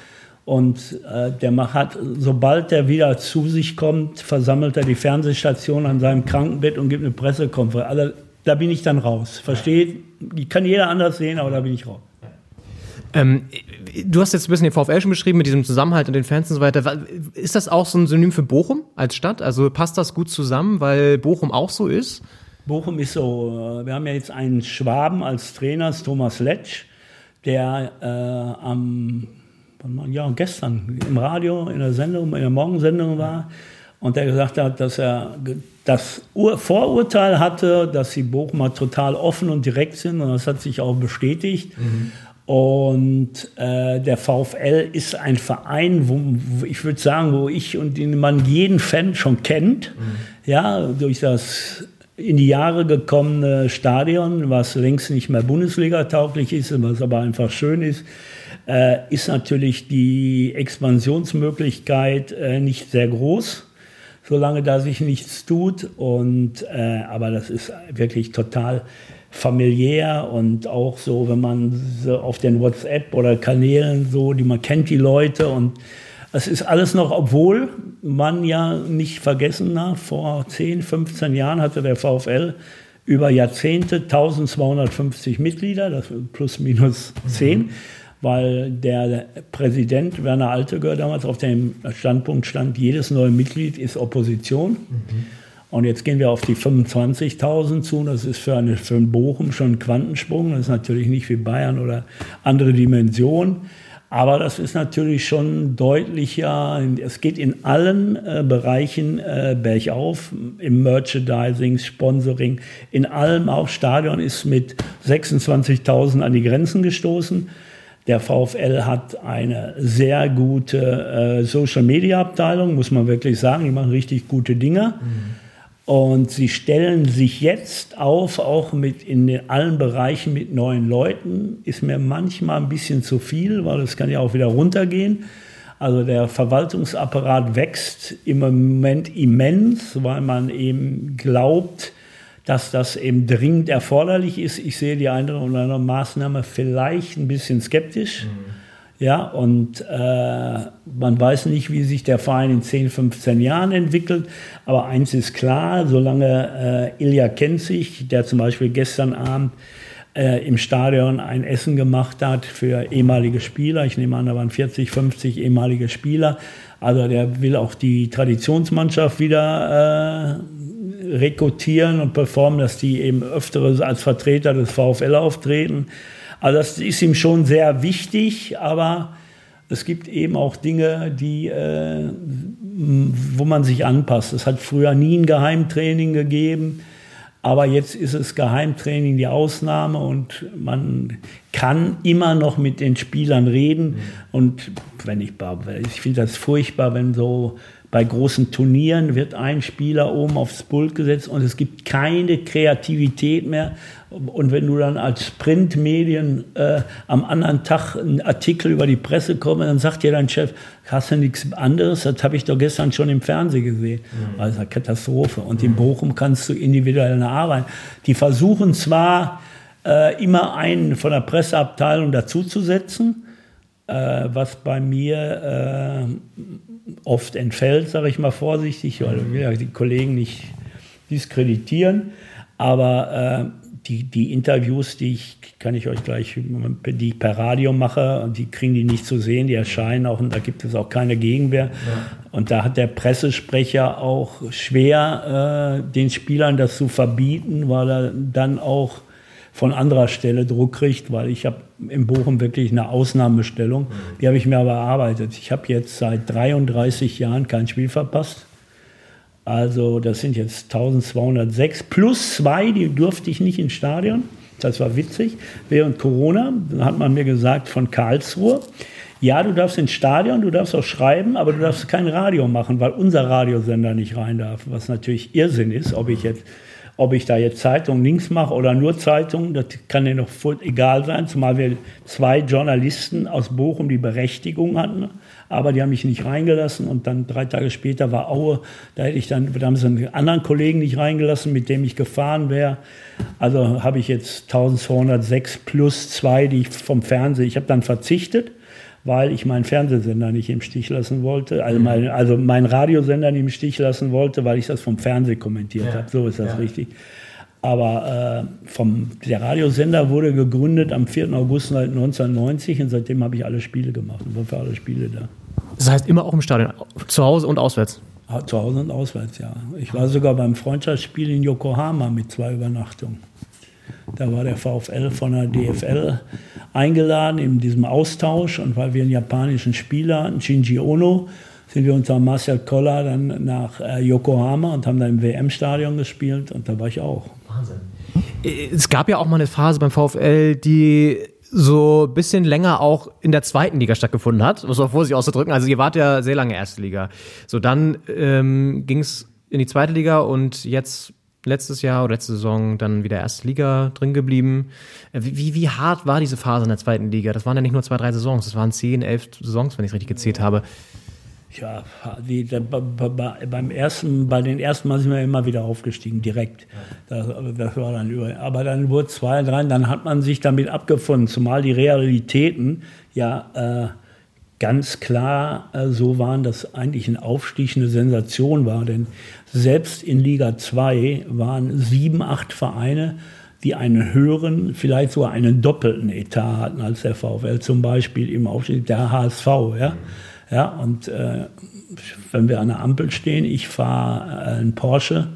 Und äh, der hat, sobald der wieder zu sich kommt, versammelt er die Fernsehstation an seinem Krankenbett und gibt eine Pressekonferenz. Also, da bin ich dann raus. Versteht? Kann jeder anders sehen, aber da bin ich raus. Ähm, du hast jetzt ein bisschen den VfL schon beschrieben mit diesem Zusammenhalt und den Fans und so weiter. Ist das auch so ein Synonym für Bochum als Stadt? Also passt das gut zusammen, weil Bochum auch so ist? Bochum ist so, äh, wir haben ja jetzt einen Schwaben als Trainer, Thomas Letsch, der äh, am, ja, gestern im Radio, in der Sendung, in der Morgensendung war und der gesagt hat, dass er das Ur Vorurteil hatte, dass die Bochumer total offen und direkt sind und das hat sich auch bestätigt. Und äh, der VfL ist ein Verein, wo, wo ich würde sagen, wo ich und den man jeden Fan schon kennt. Ja, durch das in die Jahre gekommene Stadion, was längst nicht mehr Bundesliga-tauglich ist, was aber einfach schön ist, äh, ist natürlich die Expansionsmöglichkeit äh, nicht sehr groß solange da sich nichts tut. Und, äh, aber das ist wirklich total familiär und auch so, wenn man so auf den WhatsApp oder Kanälen so, die man kennt die Leute und es ist alles noch, obwohl man ja nicht vergessen darf, vor 10, 15 Jahren hatte der VfL über Jahrzehnte 1250 Mitglieder, das plus minus 10 weil der Präsident Werner Altegör damals auf dem Standpunkt stand, jedes neue Mitglied ist Opposition. Und jetzt gehen wir auf die 25.000 zu. Das ist für, eine, für einen Bochum schon ein Quantensprung. Das ist natürlich nicht wie Bayern oder andere Dimension. Aber das ist natürlich schon deutlicher. Es geht in allen äh, Bereichen äh, bergauf. Im Merchandising, Sponsoring, in allem. Auch Stadion ist mit 26.000 an die Grenzen gestoßen. Der VfL hat eine sehr gute äh, Social-Media-Abteilung, muss man wirklich sagen. Die machen richtig gute Dinge. Und sie stellen sich jetzt auf, auch mit in allen Bereichen mit neuen Leuten. Ist mir manchmal ein bisschen zu viel, weil es kann ja auch wieder runtergehen. Also der Verwaltungsapparat wächst im Moment immens, weil man eben glaubt, dass das eben dringend erforderlich ist. Ich sehe die eine oder andere Maßnahme vielleicht ein bisschen skeptisch. Mhm. Ja, und äh, man weiß nicht, wie sich der Verein in 10, 15 Jahren entwickelt. Aber eins ist klar, solange äh, Ilja kennt sich, der zum Beispiel gestern Abend äh, im Stadion ein Essen gemacht hat für ehemalige Spieler. Ich nehme an, da waren 40, 50 ehemalige Spieler. Also der will auch die Traditionsmannschaft wieder äh, rekrutieren und performen, dass die eben öftere als Vertreter des VfL auftreten. Also das ist ihm schon sehr wichtig, aber es gibt eben auch Dinge, die, äh, wo man sich anpasst. Es hat früher nie ein Geheimtraining gegeben, aber jetzt ist es Geheimtraining die Ausnahme und man kann immer noch mit den Spielern reden. Und wenn ich, ich finde das furchtbar, wenn so bei großen Turnieren wird ein Spieler oben aufs Pult gesetzt und es gibt keine Kreativität mehr. Und wenn du dann als Printmedien äh, am anderen Tag einen Artikel über die Presse kommst, dann sagt dir dein Chef, hast du nichts anderes? Das habe ich doch gestern schon im Fernsehen gesehen. Mhm. Also eine Katastrophe. Und in Bochum kannst du individuell arbeiten. Die versuchen zwar äh, immer einen von der Presseabteilung dazuzusetzen, äh, was bei mir äh, oft entfällt, sage ich mal vorsichtig, weil ich will ja die Kollegen nicht diskreditieren. Aber äh, die, die Interviews, die ich, kann ich euch gleich, die ich per Radio mache, die kriegen die nicht zu sehen, die erscheinen auch und da gibt es auch keine Gegenwehr. Ja. Und da hat der Pressesprecher auch schwer, äh, den Spielern das zu verbieten, weil er dann auch von anderer Stelle Druck kriegt, weil ich habe in Bochum wirklich eine Ausnahmestellung. Die habe ich mir aber erarbeitet. Ich habe jetzt seit 33 Jahren kein Spiel verpasst. Also das sind jetzt 1206 plus zwei, die durfte ich nicht ins Stadion. Das war witzig. Während Corona hat man mir gesagt von Karlsruhe, ja, du darfst ins Stadion, du darfst auch schreiben, aber du darfst kein Radio machen, weil unser Radiosender nicht rein darf. Was natürlich Irrsinn ist, ob ich jetzt ob ich da jetzt Zeitung links mache oder nur Zeitung, das kann dir noch voll egal sein, zumal wir zwei Journalisten aus Bochum die Berechtigung hatten, aber die haben mich nicht reingelassen und dann drei Tage später war Aue, da hätte ich dann, da haben sie einen anderen Kollegen nicht reingelassen, mit dem ich gefahren wäre. Also habe ich jetzt 1206 plus zwei, die ich vom Fernsehen, ich habe dann verzichtet weil ich meinen Fernsehsender nicht im Stich lassen wollte, also, mhm. mein, also meinen Radiosender nicht im Stich lassen wollte, weil ich das vom Fernsehen kommentiert ja. habe. So ist das ja. richtig. Aber äh, vom, der Radiosender wurde gegründet am 4. August 1990 und seitdem habe ich alle Spiele gemacht und war für alle Spiele da. Das heißt immer auch im Stadion, zu Hause und auswärts? Zu Hause und auswärts, ja. Ich war sogar beim Freundschaftsspiel in Yokohama mit zwei Übernachtungen. Da war der VfL von der DFL eingeladen in diesem Austausch und weil wir einen japanischen Spieler hatten, Shinji Ono, sind wir unter Marcel Koller dann nach äh, Yokohama und haben da im WM-Stadion gespielt und da war ich auch. Wahnsinn. Es gab ja auch mal eine Phase beim VfL, die so ein bisschen länger auch in der zweiten Liga stattgefunden hat, muss man vorsichtig auszudrücken. Also ihr wart ja sehr lange erste Liga. So, dann ähm, ging es in die zweite Liga und jetzt letztes Jahr oder letzte Saison dann wieder erste Liga drin geblieben. Äh, wie, wie hart war diese Phase in der zweiten Liga? Das waren ja nicht nur zwei, drei Saisons, das waren zehn, elf Saisons, wenn ich es richtig gezählt habe. Ja, die, beim ersten, bei den ersten Mal sind wir immer wieder aufgestiegen, direkt. Das, das war dann über, aber dann wurde zwei, drei, dann hat man sich damit abgefunden, zumal die Realitäten ja äh, ganz klar äh, so waren, dass eigentlich ein Aufstieg eine Sensation war. Denn selbst in Liga 2 waren sieben, acht Vereine, die einen höheren, vielleicht sogar einen doppelten Etat hatten als der VfL, zum Beispiel im Aufstieg der HSV. Ja, ja und äh, wenn wir an der Ampel stehen, ich fahre äh, einen Porsche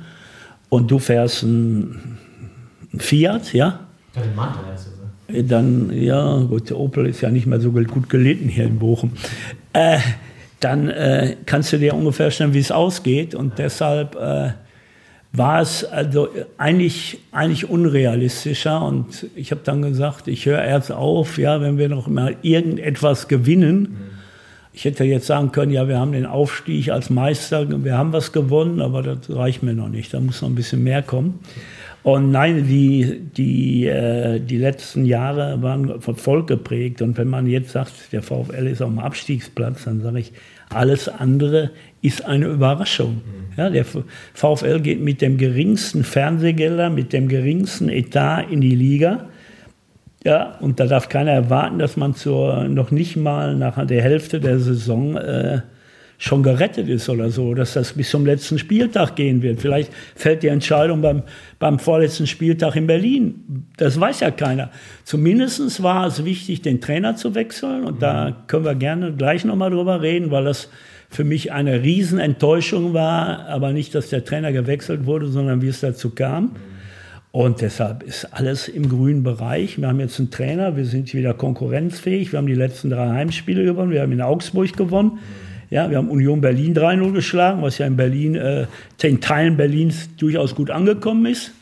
und du fährst einen Fiat, ja? Heißt es dann, ja, gut, der Opel ist ja nicht mehr so gut gelitten hier in Bochum. Äh, dann äh, kannst du dir ungefähr stellen, wie es ausgeht. Und deshalb äh, war es also eigentlich, eigentlich unrealistischer. Und ich habe dann gesagt, ich höre erst auf, ja, wenn wir noch mal irgendetwas gewinnen. Ich hätte jetzt sagen können, ja, wir haben den Aufstieg als Meister, wir haben was gewonnen, aber das reicht mir noch nicht. Da muss noch ein bisschen mehr kommen. Und nein, die, die, äh, die letzten Jahre waren von Volk geprägt. Und wenn man jetzt sagt, der VfL ist auf dem Abstiegsplatz, dann sage ich, alles andere ist eine Überraschung. Ja, der VfL geht mit dem geringsten Fernsehgelder, mit dem geringsten Etat in die Liga. Ja, und da darf keiner erwarten, dass man zur, noch nicht mal nach der Hälfte der Saison äh, schon gerettet ist oder so, dass das bis zum letzten Spieltag gehen wird. Vielleicht fällt die Entscheidung beim, beim vorletzten Spieltag in Berlin. Das weiß ja keiner. Zumindest war es wichtig, den Trainer zu wechseln. Und da können wir gerne gleich nochmal drüber reden, weil das für mich eine Riesenenttäuschung war. Aber nicht, dass der Trainer gewechselt wurde, sondern wie es dazu kam. Und deshalb ist alles im grünen Bereich. Wir haben jetzt einen Trainer, wir sind wieder konkurrenzfähig. Wir haben die letzten drei Heimspiele gewonnen, wir haben in Augsburg gewonnen. Ja, wir haben Union Berlin 3-0 geschlagen, was ja in Berlin, äh, in Teilen Berlins durchaus gut angekommen ist.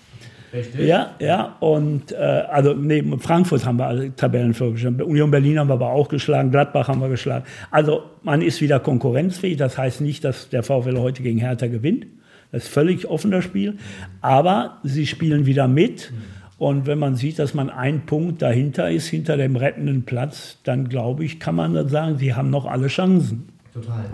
Richtig. Ja, ja, und äh, also neben Frankfurt haben wir alle Tabellenführer geschlagen. Union Berlin haben wir aber auch geschlagen, Gladbach haben wir geschlagen. Also man ist wieder konkurrenzfähig. Das heißt nicht, dass der VfL heute gegen Hertha gewinnt. Das ist völlig offener Spiel. Aber sie spielen wieder mit. Und wenn man sieht, dass man ein Punkt dahinter ist, hinter dem rettenden Platz, dann glaube ich, kann man dann sagen, sie haben noch alle Chancen. Total.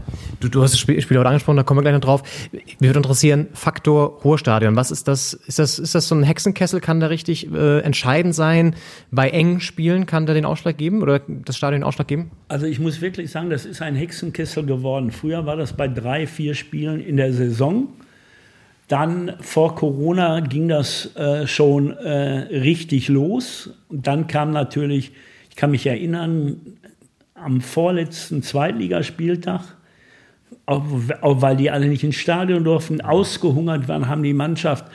Du, du hast das Spiel, Spiel heute angesprochen, da kommen wir gleich noch drauf. Mich würde interessieren, Faktor Ruhrstadion. Was ist das? Ist das, ist das so ein Hexenkessel? Kann da richtig äh, entscheidend sein? Bei engen Spielen kann da den Ausschlag geben oder das Stadion den Ausschlag geben? Also ich muss wirklich sagen, das ist ein Hexenkessel geworden. Früher war das bei drei, vier Spielen in der Saison. Dann vor Corona ging das äh, schon äh, richtig los. Und dann kam natürlich, ich kann mich erinnern, am vorletzten Zweitligaspieltag, auch, auch weil die alle nicht ins Stadion durften, ausgehungert waren, haben die Mannschaft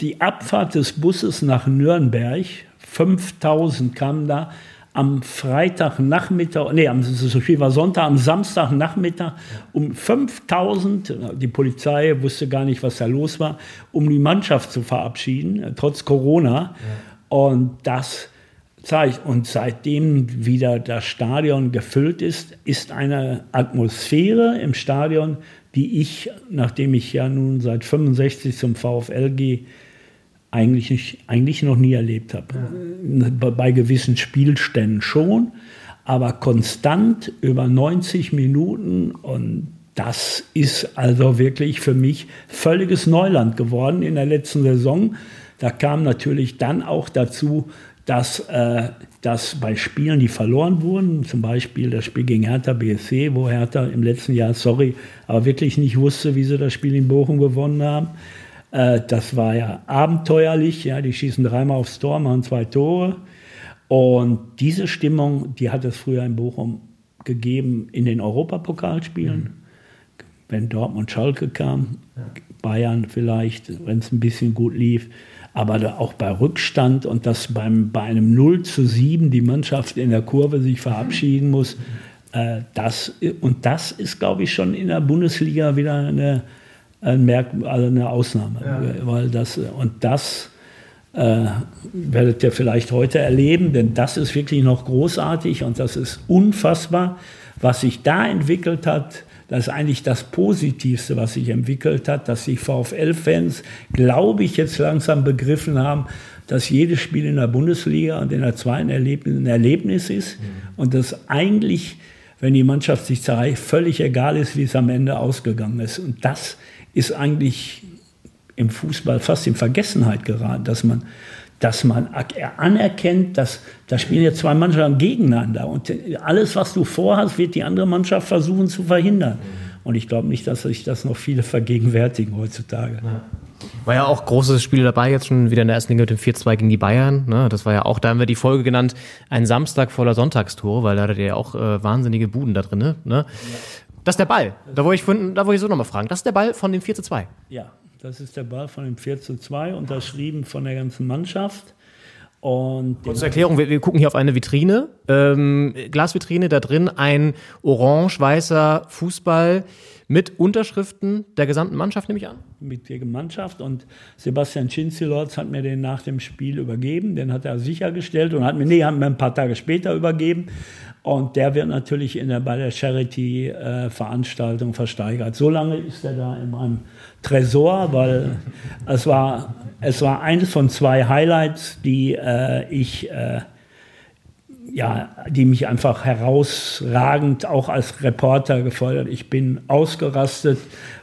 die Abfahrt des Busses nach Nürnberg, 5000 kamen da, am Freitagnachmittag, nee, am, so viel war Sonntag, am Samstagnachmittag um 5000, die Polizei wusste gar nicht, was da los war, um die Mannschaft zu verabschieden, trotz Corona. Ja. Und das. Und seitdem wieder das Stadion gefüllt ist, ist eine Atmosphäre im Stadion, die ich, nachdem ich ja nun seit 65 zum VfL gehe, eigentlich, nicht, eigentlich noch nie erlebt habe. Ja. Bei gewissen Spielständen schon, aber konstant über 90 Minuten und das ist also wirklich für mich völliges Neuland geworden in der letzten Saison. Da kam natürlich dann auch dazu, dass, äh, dass bei Spielen, die verloren wurden, zum Beispiel das Spiel gegen Hertha BSC, wo Hertha im letzten Jahr, sorry, aber wirklich nicht wusste, wie sie das Spiel in Bochum gewonnen haben. Äh, das war ja abenteuerlich, ja, die schießen dreimal aufs Tor, machen zwei Tore. Und diese Stimmung, die hat es früher in Bochum gegeben in den Europapokalspielen. Mhm. Wenn Dortmund Schalke kam, ja. Bayern vielleicht, wenn es ein bisschen gut lief aber auch bei Rückstand und dass beim, bei einem 0 zu 7 die Mannschaft in der Kurve sich verabschieden muss, äh, das, und das ist, glaube ich, schon in der Bundesliga wieder eine, ein Merk, also eine Ausnahme. Ja. Weil das, und das äh, werdet ihr vielleicht heute erleben, denn das ist wirklich noch großartig und das ist unfassbar, was sich da entwickelt hat das ist eigentlich das Positivste, was sich entwickelt hat, dass die VfL-Fans, glaube ich, jetzt langsam begriffen haben, dass jedes Spiel in der Bundesliga und in der zweiten Erlebnis ein Erlebnis ist mhm. und dass eigentlich, wenn die Mannschaft sich zerreißt, völlig egal ist, wie es am Ende ausgegangen ist. Und das ist eigentlich im Fußball fast in Vergessenheit geraten, dass man dass man anerkennt, dass da spielen jetzt zwei Mannschaften gegeneinander und alles, was du vorhast, wird die andere Mannschaft versuchen zu verhindern. Und ich glaube nicht, dass sich das noch viele vergegenwärtigen heutzutage. Ja. War ja auch große Spiele dabei, jetzt schon wieder in der ersten Liga mit dem 4-2 gegen die Bayern. Ne? Das war ja auch, da haben wir die Folge genannt, ein Samstag voller Sonntagstore, weil da hattet ihr ja auch äh, wahnsinnige Buden da drin. Ne? Ja. Das ist der Ball. Da wollte ich, da wollte ich so nochmal fragen. Das ist der Ball von dem 4 2. Ja, das ist der Ball von dem 4 zu 2, unterschrieben von der ganzen Mannschaft. Und Kurze Erklärung, wir, wir, gucken hier auf eine Vitrine, ähm, Glasvitrine, da drin ein orange-weißer Fußball Mit Unterschriften der gesamten Mannschaft, nehme ich an? Mit der Mannschaft. Und Sebastian Schinzilotz hat mir den nach dem Spiel übergeben. Den hat er sichergestellt und hat mir, nee, haben wir ein paar Tage später übergeben. Und der wird natürlich in der, bei der Charity-Veranstaltung äh, versteigert. So lange ist er da in meinem Tresor, weil es war, es war eines von zwei Highlights, die äh, ich äh, ja, die mich einfach herausragend auch als Reporter gefordert. Ich bin ausgerastet,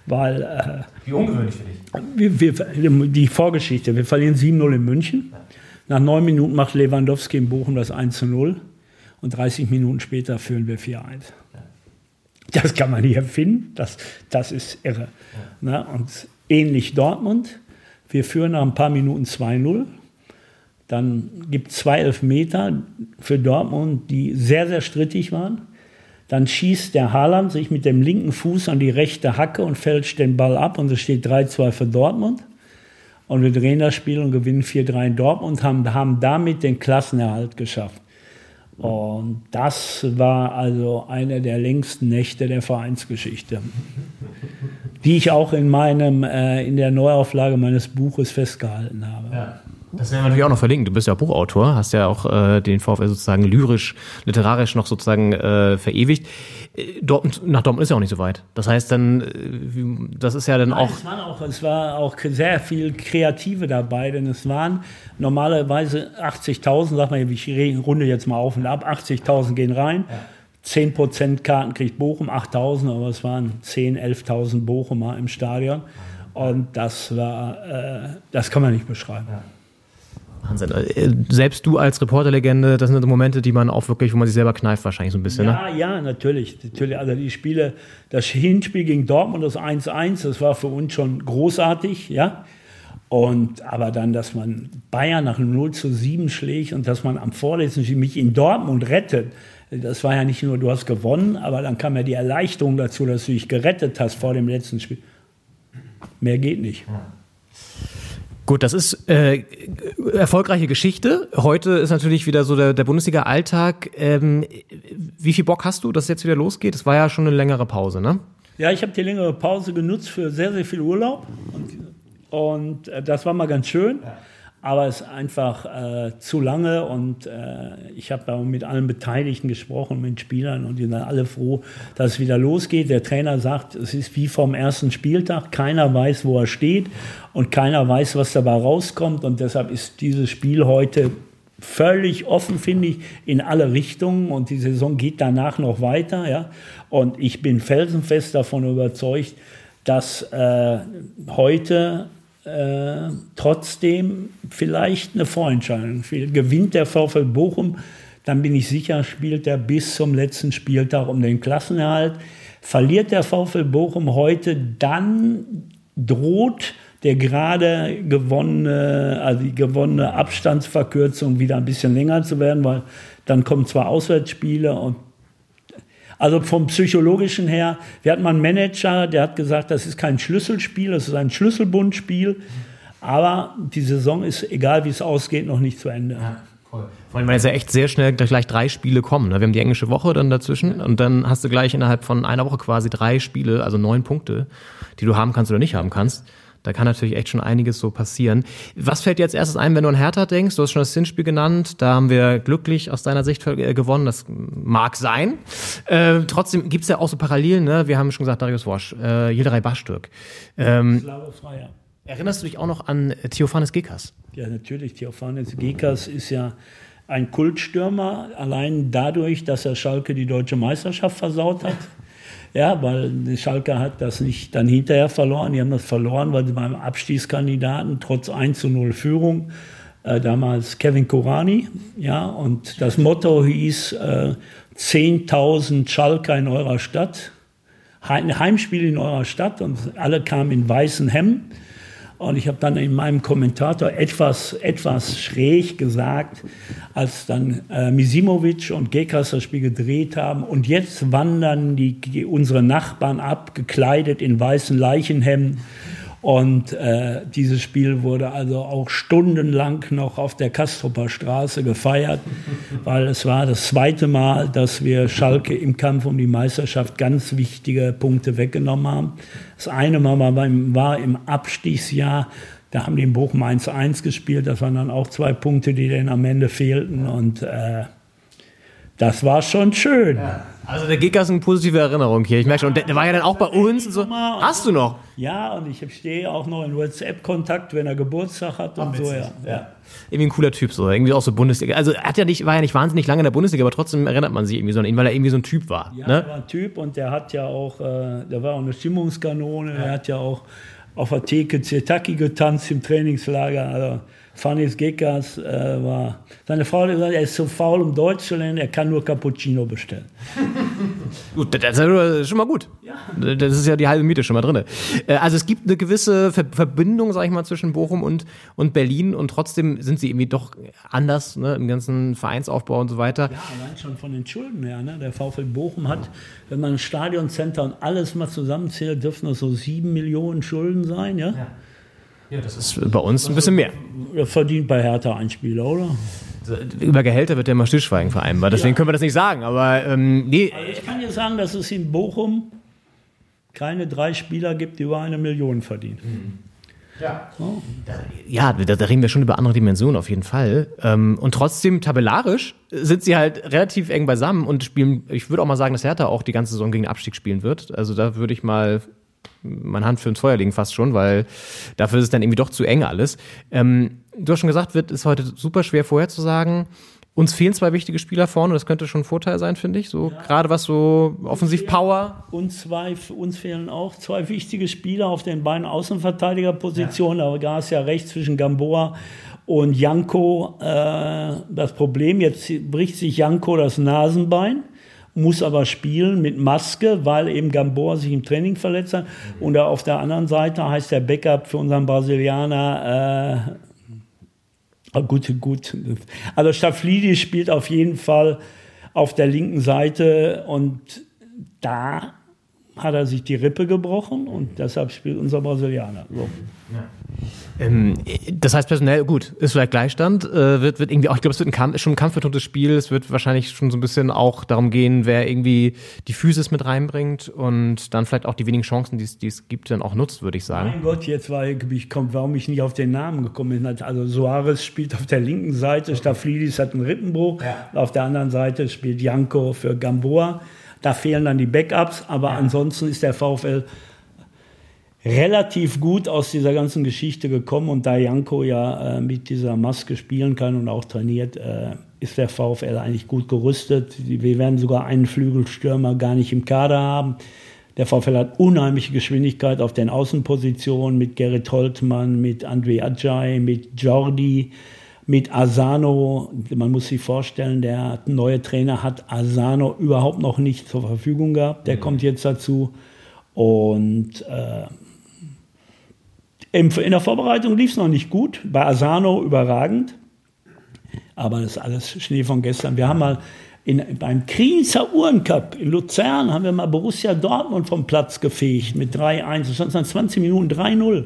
weil. Äh, Wie ungewöhnlich für dich. Wir, die Vorgeschichte: Wir verlieren 7-0 in München. Nach neun Minuten macht Lewandowski in Bochum das 1-0 und 30 Minuten später führen wir 4-1. Das kann man nicht erfinden, das, das ist irre. Ja. und ähnlich Dortmund. Wir führen nach ein paar Minuten 2-0 dann gibt es zwei Elfmeter für Dortmund, die sehr, sehr strittig waren. Dann schießt der Haaland sich mit dem linken Fuß an die rechte Hacke und fälscht den Ball ab und es steht 3-2 für Dortmund. Und wir drehen das Spiel und gewinnen 4-3 in Dortmund und haben, haben damit den Klassenerhalt geschafft. Und das war also eine der längsten Nächte der Vereinsgeschichte, die ich auch in, meinem, äh, in der Neuauflage meines Buches festgehalten habe. Ja. Das werden wir natürlich auch noch verlinken. Du bist ja Buchautor, hast ja auch äh, den VfL sozusagen lyrisch, literarisch noch sozusagen äh, verewigt. Äh, Dortmund, nach Dortmund ist ja auch nicht so weit. Das heißt dann, äh, das ist ja dann auch es, war auch. es war auch sehr viel Kreative dabei, denn es waren normalerweise 80.000, sag mal, ich runde jetzt mal auf und ab, 80.000 gehen rein. Ja. 10% Karten kriegt Bochum, 8.000, aber es waren 10.000, 11.000 Bochumer im Stadion. Und das war, äh, das kann man nicht beschreiben. Ja. Wahnsinn. Äh, selbst du als Reporterlegende, das sind Momente, die man auch wirklich, wo man sich selber kneift, wahrscheinlich so ein bisschen. Ja, ne? ja, natürlich. natürlich. Also die Spiele, das Hinspiel gegen Dortmund, das 1-1, das war für uns schon großartig, ja. Und aber dann, dass man Bayern nach 0 zu 7 schlägt und dass man am vorletzten Spiel mich in Dortmund rettet, das war ja nicht nur, du hast gewonnen, aber dann kam ja die Erleichterung dazu, dass du dich gerettet hast vor dem letzten Spiel. Mehr geht nicht. Ja. Gut, das ist äh, erfolgreiche Geschichte. Heute ist natürlich wieder so der, der Bundesliga-Alltag. Ähm, wie viel Bock hast du, dass es jetzt wieder losgeht? Es war ja schon eine längere Pause, ne? Ja, ich habe die längere Pause genutzt für sehr, sehr viel Urlaub. Und, und äh, das war mal ganz schön. Ja aber es ist einfach äh, zu lange und äh, ich habe da mit allen Beteiligten gesprochen, mit Spielern und die sind alle froh, dass es wieder losgeht. Der Trainer sagt, es ist wie vom ersten Spieltag, keiner weiß, wo er steht und keiner weiß, was dabei rauskommt und deshalb ist dieses Spiel heute völlig offen, finde ich, in alle Richtungen und die Saison geht danach noch weiter. Ja? Und ich bin felsenfest davon überzeugt, dass äh, heute äh, trotzdem vielleicht eine Vorentscheidung. Gewinnt der VfL Bochum, dann bin ich sicher, spielt er bis zum letzten Spieltag um den Klassenerhalt. Verliert der VfL Bochum heute, dann droht der gerade gewonnene, also die gewonnene Abstandsverkürzung wieder ein bisschen länger zu werden, weil dann kommen zwar Auswärtsspiele und also vom psychologischen her, wir hatten mal einen Manager, der hat gesagt, das ist kein Schlüsselspiel, das ist ein Schlüsselbundspiel. Aber die Saison ist, egal wie es ausgeht, noch nicht zu Ende. Ja. Cool. Vor allem, weil jetzt ja echt sehr schnell gleich drei Spiele kommen. Ne? Wir haben die englische Woche dann dazwischen und dann hast du gleich innerhalb von einer Woche quasi drei Spiele, also neun Punkte, die du haben kannst oder nicht haben kannst. Da kann natürlich echt schon einiges so passieren. Was fällt dir als erstes ein, wenn du an Hertha denkst? Du hast schon das Zinsspiel genannt. Da haben wir glücklich aus deiner Sicht äh, gewonnen. Das mag sein. Äh, trotzdem gibt's ja auch so Parallelen. Ne? Wir haben schon gesagt, Darius Wosch, äh, Yildiray Bastürk. Ähm, erinnerst du dich auch noch an Theophanes Gekas? Ja, natürlich. Theophanes Gekas ist ja ein Kultstürmer, allein dadurch, dass er Schalke die deutsche Meisterschaft versaut hat. Ja, weil Schalke hat das nicht dann hinterher verloren. Die haben das verloren, weil sie beim Abstiegskandidaten trotz 1 zu 0 Führung äh, damals Kevin Korani, ja, und das Motto hieß äh, 10.000 Schalker in eurer Stadt, Heimspiel in eurer Stadt und alle kamen in weißen Hemden. Und ich habe dann in meinem Kommentator etwas, etwas schräg gesagt, als dann äh, Misimovic und Gekas das Spiel gedreht haben. Und jetzt wandern die, die, unsere Nachbarn ab, gekleidet in weißen Leichenhemden. Und äh, dieses Spiel wurde also auch stundenlang noch auf der Kastropper Straße gefeiert, weil es war das zweite Mal, dass wir Schalke im Kampf um die Meisterschaft ganz wichtige Punkte weggenommen haben. Das eine Mal war, beim, war im Abstiegsjahr, da haben die in Bochum 1-1 gespielt, das waren dann auch zwei Punkte, die denen am Ende fehlten und äh, das war schon schön. Ja. Also der Giga ist eine positive Erinnerung hier. Ich merke schon, der, der war ja dann auch bei uns und so. Hast du noch? Ja, und ich stehe auch noch in WhatsApp-Kontakt, wenn er Geburtstag hat und Ach, so, ja. ja. Irgendwie ein cooler Typ, so. Irgendwie auch so Bundesliga. Also er hat ja nicht, war ja nicht wahnsinnig lange in der Bundesliga, aber trotzdem erinnert man sich irgendwie so an ihn, weil er irgendwie so ein Typ war. Ja, ne? er war ein Typ und der hat ja auch, äh, der war auch eine Stimmungskanone, ja. er hat ja auch auf der Theke Zirtaki getanzt im Trainingslager. Also Fanis Gekas äh, war. Seine Frau hat gesagt, er ist zu faul, um Deutsch zu lernen, er kann nur Cappuccino bestellen. gut, das ist schon mal gut. Ja. Das ist ja die halbe Miete schon mal drin. Äh, also es gibt eine gewisse Verbindung, sag ich mal, zwischen Bochum und, und Berlin und trotzdem sind sie irgendwie doch anders ne, im ganzen Vereinsaufbau und so weiter. Ja, allein schon von den Schulden her. Ne? Der VfL Bochum hat, wenn man ein Stadioncenter und alles mal zusammenzählt, dürfen das so sieben Millionen Schulden sein. ja. ja. Ja, das ist bei uns ein bisschen mehr. Er verdient bei Hertha ein Spieler, oder? Über Gehälter wird ja immer Stillschweigen vereinbart, deswegen ja. können wir das nicht sagen. Aber ähm, nee. Also ich kann dir sagen, dass es in Bochum keine drei Spieler gibt, die über eine Million verdienen. Mhm. Ja. Oh. Ja, da, da, reden wir schon über andere Dimensionen auf jeden Fall. Ähm, und trotzdem tabellarisch sind sie halt relativ eng beisammen und spielen, ich würde auch mal sagen, dass Hertha auch die ganze Saison gegen Abstieg spielen wird. Also da würde ich mal meine Hand für ins Feuer legen fast schon, weil dafür ist es dann irgendwie doch zu eng alles. Ähm, du hast schon gesagt, wird ist heute super schwer vorherzusagen. Uns fehlen zwei wichtige Spieler vorne, das könnte schon ein Vorteil sein, finde ich. So ja. gerade was so Offensiv-Power. Uns, zwei, uns fehlen auch zwei wichtige Spieler auf den beiden Außenverteidigerpositionen, ja. aber da ist ja rechts zwischen Gamboa und Janko äh, das Problem. Jetzt bricht sich Janko das Nasenbein muss aber spielen mit Maske, weil eben Gamboa sich im Training verletzt hat. Mhm. Und auf der anderen Seite heißt der Backup für unseren Brasilianer äh, gut, gut. Also Staflidi spielt auf jeden Fall auf der linken Seite und da hat er sich die Rippe gebrochen und deshalb spielt unser Brasilianer. So. Ja. Ähm, das heißt personell, gut, ist vielleicht Gleichstand, äh, wird, wird irgendwie auch, ich glaube, es wird ein Kampf, ist schon ein kampfbetontes Spiel, es wird wahrscheinlich schon so ein bisschen auch darum gehen, wer irgendwie die Physis mit reinbringt und dann vielleicht auch die wenigen Chancen, die es gibt, dann auch nutzt, würde ich sagen. Mein Gott, jetzt war ich, kommt, warum ich nicht auf den Namen gekommen bin. Also Soares spielt auf der linken Seite. Staflidis hat einen Rippenbruch, ja. auf der anderen Seite spielt Janko für Gamboa. Da fehlen dann die Backups, aber ja. ansonsten ist der VfL relativ gut aus dieser ganzen Geschichte gekommen und da Janko ja äh, mit dieser Maske spielen kann und auch trainiert, äh, ist der VfL eigentlich gut gerüstet. Wir werden sogar einen Flügelstürmer gar nicht im Kader haben. Der VfL hat unheimliche Geschwindigkeit auf den Außenpositionen mit Gerrit Holtmann, mit André Ajay, mit Jordi, mit Asano. Man muss sich vorstellen, der neue Trainer hat Asano überhaupt noch nicht zur Verfügung gehabt. Der mhm. kommt jetzt dazu. Und äh, in der Vorbereitung lief es noch nicht gut, bei Asano überragend, aber das ist alles Schnee von gestern. Wir haben mal in, beim Krienzer Uhrencup in Luzern haben wir mal Borussia Dortmund vom Platz gefegt mit 3-1. Das stand dann 20 Minuten 3-0.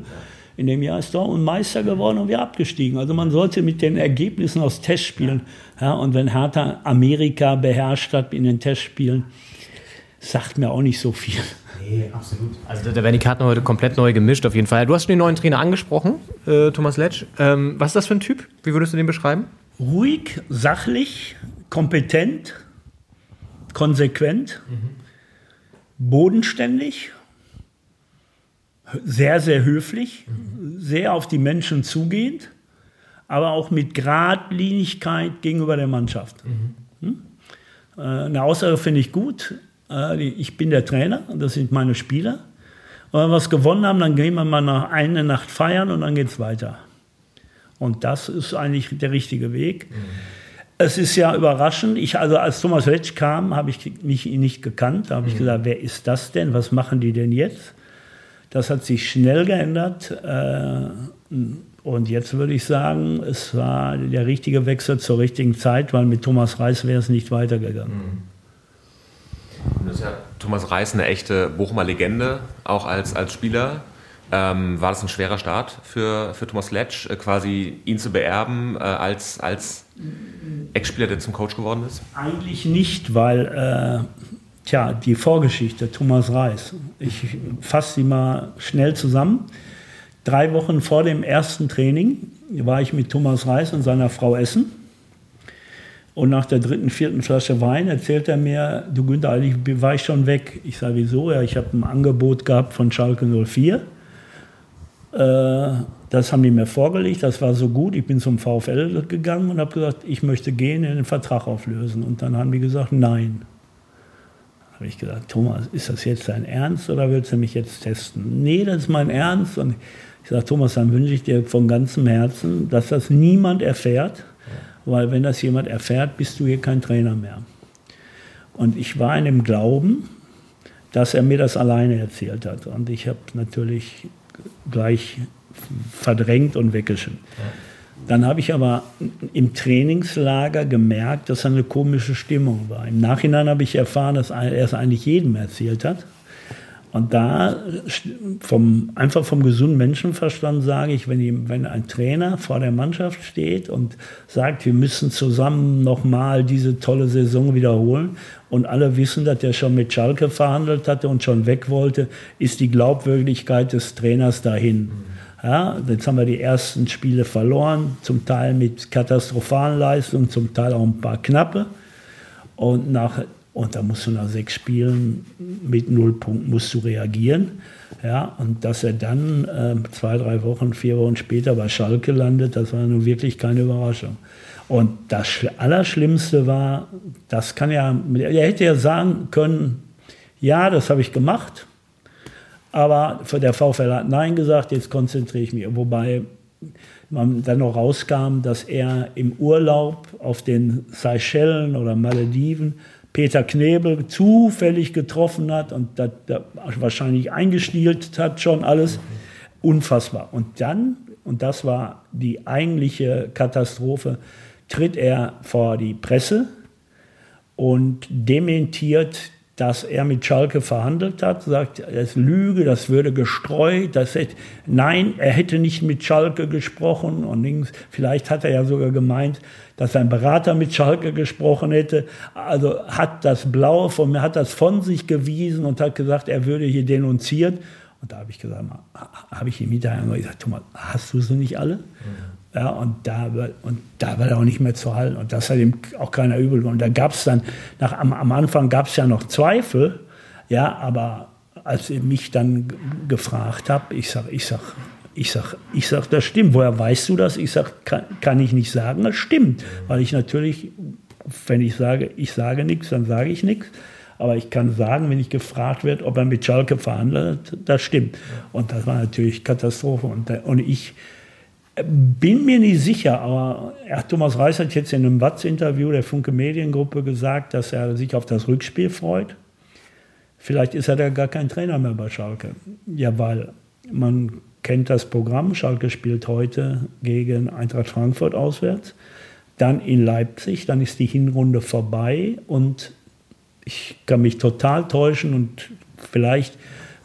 In dem Jahr ist Dortmund Meister geworden und wir abgestiegen. Also man sollte mit den Ergebnissen aus Testspielen, ja, und wenn Hertha Amerika beherrscht hat in den Testspielen, sagt mir auch nicht so viel. Nee, absolut. Also da werden die Karten heute komplett neu gemischt, auf jeden Fall. Du hast schon den neuen Trainer angesprochen, äh, Thomas Letsch. Ähm, was ist das für ein Typ? Wie würdest du den beschreiben? Ruhig, sachlich, kompetent, konsequent, mhm. bodenständig, sehr, sehr höflich, mhm. sehr auf die Menschen zugehend, aber auch mit Gradlinigkeit gegenüber der Mannschaft. Mhm. Hm? Äh, eine Aussage finde ich gut. Äh, ich bin der Trainer das sind meine Spieler. Und wenn wir was gewonnen haben, dann gehen wir mal nach eine Nacht feiern und dann geht es weiter. Und das ist eigentlich der richtige Weg. Mhm. Es ist ja überraschend. Ich, also als Thomas Letsch kam, habe ich mich nicht gekannt. Da habe mhm. ich gesagt, wer ist das denn? Was machen die denn jetzt? Das hat sich schnell geändert. Äh, und jetzt würde ich sagen, es war der richtige Wechsel zur richtigen Zeit, weil mit Thomas Reis wäre es nicht weitergegangen. Mhm. Das ist ja Thomas Reis eine echte Bochumer Legende, auch als, als Spieler. Ähm, war das ein schwerer Start für, für Thomas Letsch, äh, quasi ihn zu beerben äh, als, als Ex-Spieler, der zum Coach geworden ist? Eigentlich nicht, weil, äh, tja, die Vorgeschichte, Thomas Reis, ich fasse sie mal schnell zusammen. Drei Wochen vor dem ersten Training war ich mit Thomas Reis und seiner Frau essen. Und nach der dritten, vierten Flasche Wein erzählt er mir, du Günther, eigentlich war ich schon weg. Ich sage, wieso? Ja, ich habe ein Angebot gehabt von Schalke 04. Äh, das haben die mir vorgelegt, das war so gut. Ich bin zum VfL gegangen und habe gesagt, ich möchte gehen, in den Vertrag auflösen. Und dann haben die gesagt, nein. Habe ich gesagt, Thomas, ist das jetzt dein Ernst oder willst du mich jetzt testen? Nee, das ist mein Ernst. Und ich sage, Thomas, dann wünsche ich dir von ganzem Herzen, dass das niemand erfährt, weil wenn das jemand erfährt, bist du hier kein Trainer mehr. Und ich war in dem Glauben, dass er mir das alleine erzählt hat. Und ich habe natürlich gleich verdrängt und weggeschickt. Dann habe ich aber im Trainingslager gemerkt, dass da eine komische Stimmung war. Im Nachhinein habe ich erfahren, dass er es eigentlich jedem erzählt hat. Und da vom, einfach vom gesunden Menschenverstand sage ich, wenn, wenn ein Trainer vor der Mannschaft steht und sagt, wir müssen zusammen nochmal diese tolle Saison wiederholen und alle wissen, dass er schon mit Schalke verhandelt hatte und schon weg wollte, ist die Glaubwürdigkeit des Trainers dahin. Ja, jetzt haben wir die ersten Spiele verloren, zum Teil mit katastrophalen Leistungen, zum Teil auch ein paar knappe. Und nach und da musst du nach sechs Spielen mit null Punkten musst du reagieren. Ja, und dass er dann äh, zwei, drei Wochen, vier Wochen später bei Schalke landet, das war nun wirklich keine Überraschung. Und das Allerschlimmste war, das kann ja, er hätte ja sagen können, ja, das habe ich gemacht, aber der VfL hat Nein gesagt, jetzt konzentriere ich mich. Wobei man dann noch rauskam, dass er im Urlaub auf den Seychellen oder Malediven Peter Knebel zufällig getroffen hat und das, das wahrscheinlich eingestielt hat, schon alles. Unfassbar. Und dann, und das war die eigentliche Katastrophe, tritt er vor die Presse und dementiert dass er mit Schalke verhandelt hat, sagt, das Lüge, das würde gestreut, das hätte, nein, er hätte nicht mit Schalke gesprochen und links, vielleicht hat er ja sogar gemeint, dass sein Berater mit Schalke gesprochen hätte, also hat das Blaue von mir, hat das von sich gewiesen und hat gesagt, er würde hier denunziert. Und da habe ich gesagt, habe ich ihm hinterher gesagt, Thomas, hast du sie nicht alle? Mhm. Ja, und, da, und da war er auch nicht mehr zu halten. Und das hat ihm auch keiner übel Und da gab es dann, nach, am, am Anfang gab es ja noch Zweifel, ja, aber als ich mich dann gefragt habe, ich sage, ich sag, ich sag, ich sag, das stimmt. Woher weißt du das? Ich sag, kann, kann ich nicht sagen, das stimmt. Weil ich natürlich, wenn ich sage, ich sage nichts, dann sage ich nichts. Aber ich kann sagen, wenn ich gefragt werde, ob er mit Schalke verhandelt, das stimmt. Und das war natürlich Katastrophe. Und, und ich, bin mir nicht sicher, aber Thomas Reis hat jetzt in einem Watz-Interview der Funke Mediengruppe gesagt, dass er sich auf das Rückspiel freut. Vielleicht ist er da gar kein Trainer mehr bei Schalke. Ja, weil man kennt das Programm. Schalke spielt heute gegen Eintracht Frankfurt auswärts, dann in Leipzig, dann ist die Hinrunde vorbei und ich kann mich total täuschen und vielleicht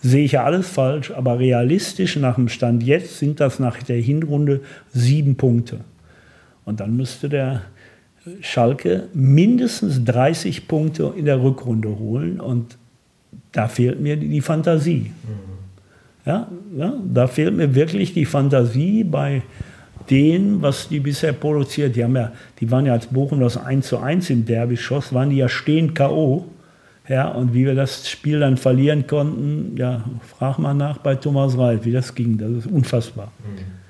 sehe ich ja alles falsch, aber realistisch nach dem Stand jetzt sind das nach der Hinrunde sieben Punkte. Und dann müsste der Schalke mindestens 30 Punkte in der Rückrunde holen und da fehlt mir die Fantasie. Ja, ja, da fehlt mir wirklich die Fantasie bei dem, was die bisher produziert. Die, haben ja, die waren ja als Bochum das 1 zu 1 im Derby schoss, waren die ja stehend K.O. Ja, und wie wir das Spiel dann verlieren konnten, ja, frag mal nach bei Thomas Reif, wie das ging. Das ist unfassbar. Mhm.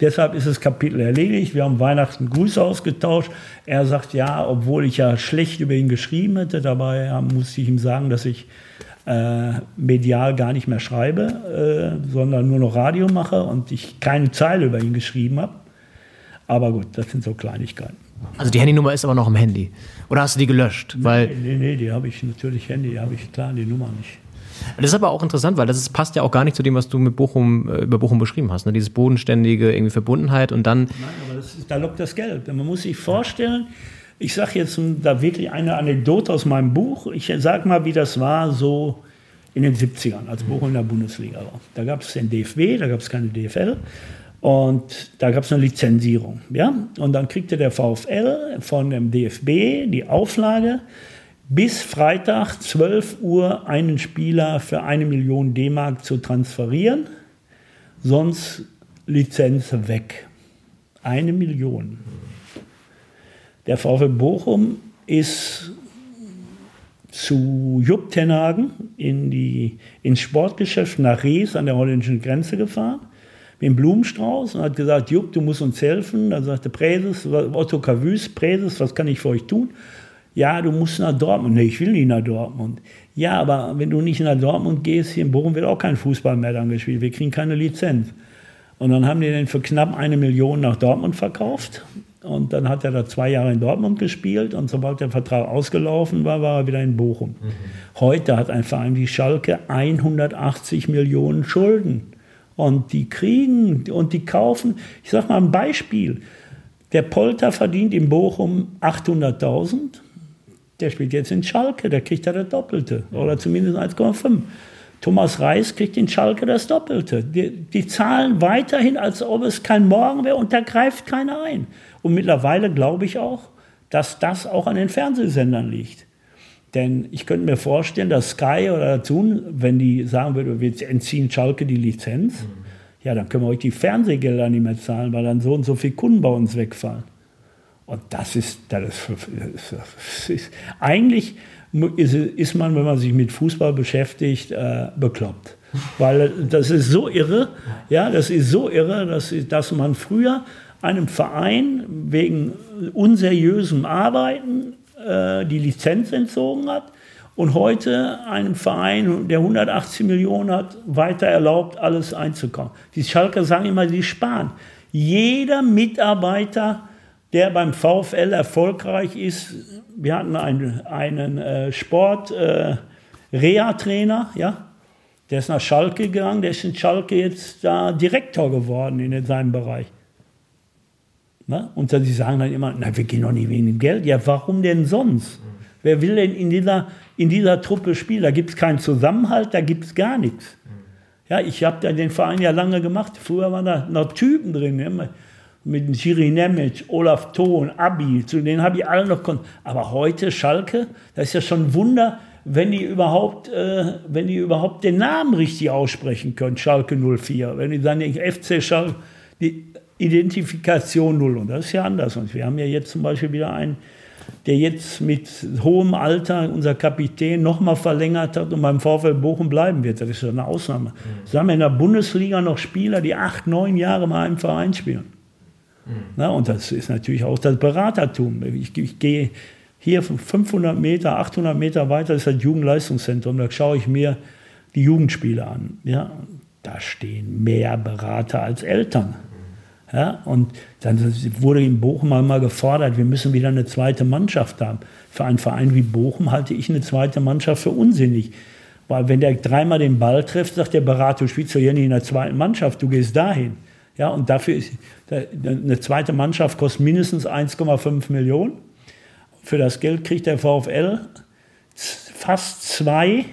Deshalb ist das Kapitel erledigt. Wir haben Weihnachten Grüße ausgetauscht. Er sagt ja, obwohl ich ja schlecht über ihn geschrieben hätte, dabei ja, musste ich ihm sagen, dass ich äh, medial gar nicht mehr schreibe, äh, sondern nur noch Radio mache und ich keine Zeile über ihn geschrieben habe. Aber gut, das sind so Kleinigkeiten. Also die Handynummer ist aber noch im Handy. Oder hast du die gelöscht? Weil nee, nee, nee die habe ich natürlich Handy, die habe ich klar, die Nummer nicht. Das ist aber auch interessant, weil das ist, passt ja auch gar nicht zu dem, was du mit Bochum, äh, über Bochum beschrieben hast. Ne? Dieses bodenständige irgendwie Verbundenheit und dann. Nein, aber ist, da lockt das Geld. Man muss sich vorstellen, ich sage jetzt da wirklich eine Anekdote aus meinem Buch. Ich sage mal, wie das war, so in den 70ern, als Bochum in der Bundesliga war. Da gab es den DFB, da gab es keine DFL. Und da gab es eine Lizenzierung. Ja? Und dann kriegte der VfL von dem DFB die Auflage, bis Freitag 12 Uhr einen Spieler für eine Million D-Mark zu transferieren, sonst Lizenz weg. Eine Million. Der VfL Bochum ist zu Jupp Tenhagen in die, ins Sportgeschäft nach Rees an der holländischen Grenze gefahren mit dem Blumenstrauß und hat gesagt, Jupp, du musst uns helfen. Dann sagte Präses, Otto Cavus, Präses, was kann ich für euch tun? Ja, du musst nach Dortmund. Nee, ich will nicht nach Dortmund. Ja, aber wenn du nicht nach Dortmund gehst, hier in Bochum wird auch kein Fußball mehr dann gespielt. Wir kriegen keine Lizenz. Und dann haben die den für knapp eine Million nach Dortmund verkauft. Und dann hat er da zwei Jahre in Dortmund gespielt und sobald der Vertrag ausgelaufen war, war er wieder in Bochum. Mhm. Heute hat ein Verein wie Schalke 180 Millionen Schulden. Und die kriegen und die kaufen. Ich sage mal ein Beispiel. Der Polter verdient in Bochum 800.000. Der spielt jetzt in Schalke, der kriegt ja das Doppelte oder zumindest 1,5. Thomas Reis kriegt in Schalke das Doppelte. Die, die, zahlen weiterhin, als ob es kein Morgen wäre und da greift keiner ein. Und mittlerweile glaube ich auch, dass das auch an den Fernsehsendern liegt. Denn ich könnte mir vorstellen, dass Sky oder Thun, wenn die sagen würden, wir entziehen Schalke die Lizenz, mhm. ja, dann können wir euch die Fernsehgelder nicht mehr zahlen, weil dann so und so viele Kunden bei uns wegfallen. Und das ist, das ist, das ist eigentlich ist, ist, man, wenn man sich mit Fußball beschäftigt, äh, bekloppt. Weil das ist so irre, ja, das ist so irre, dass, dass man früher einem Verein wegen unseriösem Arbeiten äh, die Lizenz entzogen hat und heute einem Verein, der 180 Millionen hat, weiter erlaubt, alles einzukommen. Die Schalker sagen immer, sie sparen. Jeder Mitarbeiter, der beim VfL erfolgreich ist, wir hatten einen, einen äh, Sport-Reha-Trainer, äh, ja, der ist nach Schalke gegangen, der ist in Schalke jetzt da Direktor geworden in seinem Bereich. Ne? Und sie sagen dann immer, na, wir gehen doch nicht wegen dem Geld. Ja, warum denn sonst? Wer will denn in dieser, in dieser Truppe spielen? Da gibt es keinen Zusammenhalt, da gibt es gar nichts. Ja, ich habe den Verein ja lange gemacht. Früher waren da noch Typen drin. Ne? Mit Jiri Nemec, Olaf Thon, Abi, zu denen habe ich alle noch Kontakt. Aber heute Schalke, das ist ja schon ein Wunder, wenn die überhaupt, äh, wenn die überhaupt den Namen richtig aussprechen können, Schalke 04. Wenn die sagen, FC Schalke, die, Identifikation null. Und das ist ja anders. Und wir haben ja jetzt zum Beispiel wieder einen, der jetzt mit hohem Alter unser Kapitän nochmal verlängert hat und beim VfL Bochum bleiben wird. Das ist ja eine Ausnahme. Mhm. Wir haben in der Bundesliga noch Spieler, die acht, neun Jahre mal im Verein spielen. Mhm. Na, und das ist natürlich auch das Beratertum. Ich, ich gehe hier 500 Meter, 800 Meter weiter ist das Jugendleistungszentrum. Da schaue ich mir die Jugendspiele an. Ja, da stehen mehr Berater als Eltern. Ja, und dann wurde in Bochum einmal gefordert, wir müssen wieder eine zweite Mannschaft haben. Für einen Verein wie Bochum halte ich eine zweite Mannschaft für unsinnig. Weil wenn der dreimal den Ball trifft, sagt der Berater, du spielst doch hier nicht in der zweiten Mannschaft, du gehst dahin. Ja, und dafür ist eine zweite Mannschaft kostet mindestens 1,5 Millionen. Für das Geld kriegt der VfL fast zwei,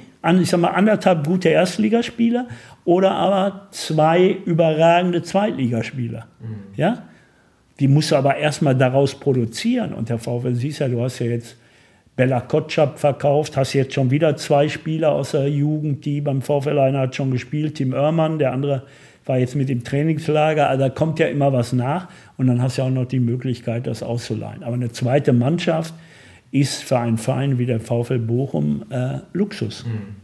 ich sag mal anderthalb gute Erstligaspieler oder aber zwei überragende Zweitligaspieler. Mhm. Ja? Die musst du aber erstmal daraus produzieren. Und der VfL siehst ja, du hast ja jetzt Bella Kotschap verkauft, hast jetzt schon wieder zwei Spieler aus der Jugend, die beim VfL einer hat schon gespielt, Tim Oermann, der andere war jetzt mit dem Trainingslager, also da kommt ja immer was nach und dann hast du ja auch noch die Möglichkeit, das auszuleihen. Aber eine zweite Mannschaft ist für einen Verein wie der VfL Bochum äh, Luxus. Mhm.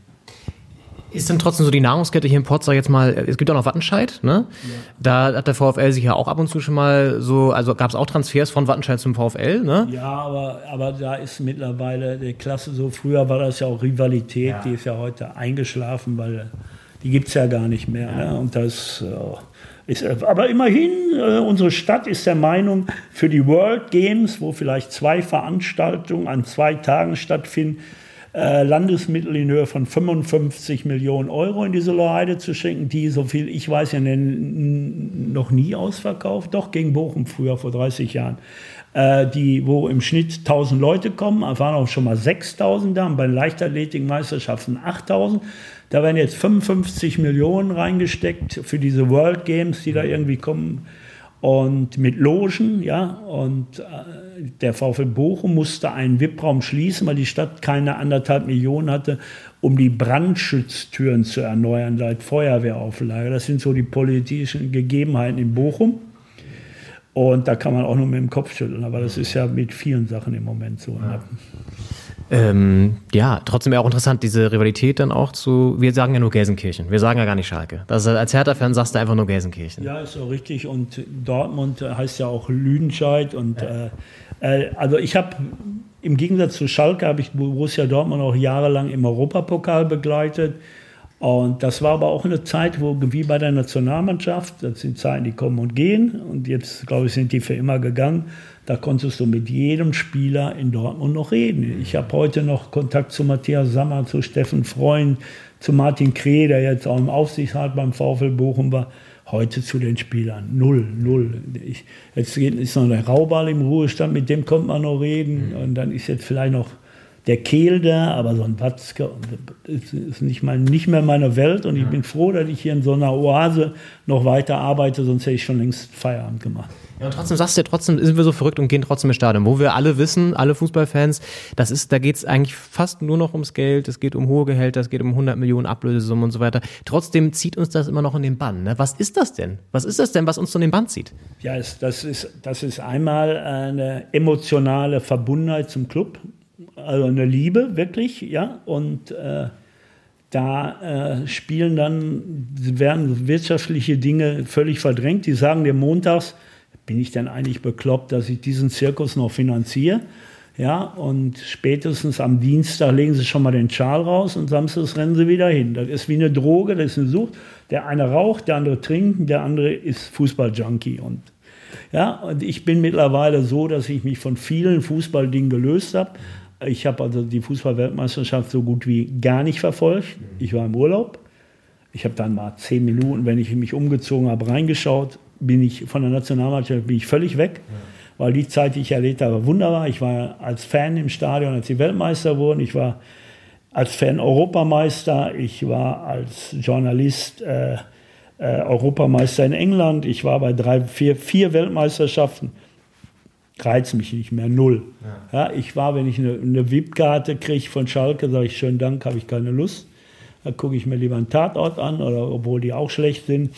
Ist denn trotzdem so die Nahrungskette hier in Potsdam jetzt mal, es gibt auch noch Wattenscheid, ne? Ja. Da hat der VfL sich ja auch ab und zu schon mal so, also gab es auch Transfers von Wattenscheid zum VfL, ne? Ja, aber, aber da ist mittlerweile die Klasse so, früher war das ja auch Rivalität, ja. die ist ja heute eingeschlafen, weil die gibt es ja gar nicht mehr. Ja. Ne? Und das äh, ist, aber immerhin, äh, unsere Stadt ist der Meinung, für die World Games, wo vielleicht zwei Veranstaltungen an zwei Tagen stattfinden, äh, Landesmittel in Höhe von 55 Millionen Euro in diese Heide zu schenken, die, so viel ich weiß, ja noch nie ausverkauft, doch gegen Bochum früher vor 30 Jahren. äh, die, wo im Schnitt 1000 Leute kommen. Waren auch schon mal 6000 da und bei Leichtathletikmeisterschaften 8000. Da werden jetzt 55 Millionen reingesteckt für diese World Games, die da irgendwie kommen. Und mit Logen, ja, und äh, der VfL Bochum musste einen VIP-Raum schließen, weil die Stadt keine anderthalb Millionen hatte, um die Brandschutztüren zu erneuern, seit Feuerwehrauflage. Das sind so die politischen Gegebenheiten in Bochum. Und da kann man auch nur mit dem Kopf schütteln, aber das ist ja mit vielen Sachen im Moment so. Ja. Ähm, ja, trotzdem auch interessant, diese Rivalität dann auch zu, wir sagen ja nur Gelsenkirchen, wir sagen ja gar nicht Schalke. Das, als Hertha-Fan sagst du einfach nur Gelsenkirchen. Ja, ist so richtig und Dortmund heißt ja auch Lüdenscheid und ja. äh, äh, also ich habe im Gegensatz zu Schalke habe ich Borussia Dortmund auch jahrelang im Europapokal begleitet. Und das war aber auch eine Zeit, wo, wie bei der Nationalmannschaft, das sind Zeiten, die kommen und gehen. Und jetzt, glaube ich, sind die für immer gegangen. Da konntest du mit jedem Spieler in Dortmund noch reden. Ich habe heute noch Kontakt zu Matthias Sammer, zu Steffen Freund, zu Martin Kreh, der jetzt auch im Aufsichtsrat beim VfL Bochum war. Heute zu den Spielern. Null, null. Ich, jetzt ist noch der Rauball im Ruhestand, mit dem kommt man noch reden. Und dann ist jetzt vielleicht noch der Kehl da, aber so ein Watzke ist nicht, mal, nicht mehr meine Welt und ich bin froh, dass ich hier in so einer Oase noch weiter arbeite, sonst hätte ich schon längst Feierabend gemacht. Ja, und trotzdem sagst du ja, trotzdem sind wir so verrückt und gehen trotzdem ins Stadion, wo wir alle wissen, alle Fußballfans, das ist, da geht es eigentlich fast nur noch ums Geld, es geht um hohe Gehälter, es geht um 100 Millionen Ablösesummen und so weiter. Trotzdem zieht uns das immer noch in den Bann. Ne? Was ist das denn? Was ist das denn, was uns so in den Bann zieht? Ja, das ist, das ist einmal eine emotionale Verbundenheit zum Club also eine Liebe, wirklich, ja. Und äh, da äh, spielen dann, werden wirtschaftliche Dinge völlig verdrängt. Die sagen dir montags, bin ich denn eigentlich bekloppt, dass ich diesen Zirkus noch finanziere? Ja, und spätestens am Dienstag legen sie schon mal den Schal raus und samstags rennen sie wieder hin. Das ist wie eine Droge, das ist eine Sucht. Der eine raucht, der andere trinkt, der andere ist Fußballjunkie. Und, ja, und ich bin mittlerweile so, dass ich mich von vielen Fußballdingen gelöst habe. Ich habe also die Fußball-Weltmeisterschaft so gut wie gar nicht verfolgt. Ich war im Urlaub. Ich habe dann mal zehn Minuten, wenn ich mich umgezogen habe, reingeschaut. Bin ich von der Nationalmannschaft bin ich völlig weg, weil die Zeit, die ich erlebt habe, wunderbar. Ich war als Fan im Stadion, als die Weltmeister wurden. Ich war als Fan Europameister. Ich war als Journalist äh, äh, Europameister in England. Ich war bei drei, vier, vier Weltmeisterschaften reizt mich nicht mehr, null. Ja. ja ich war, wenn ich eine, eine VIP-Karte kriege von Schalke, sage ich, schönen Dank, habe ich keine Lust. Da gucke ich mir lieber einen Tatort an, oder, obwohl die auch schlecht sind.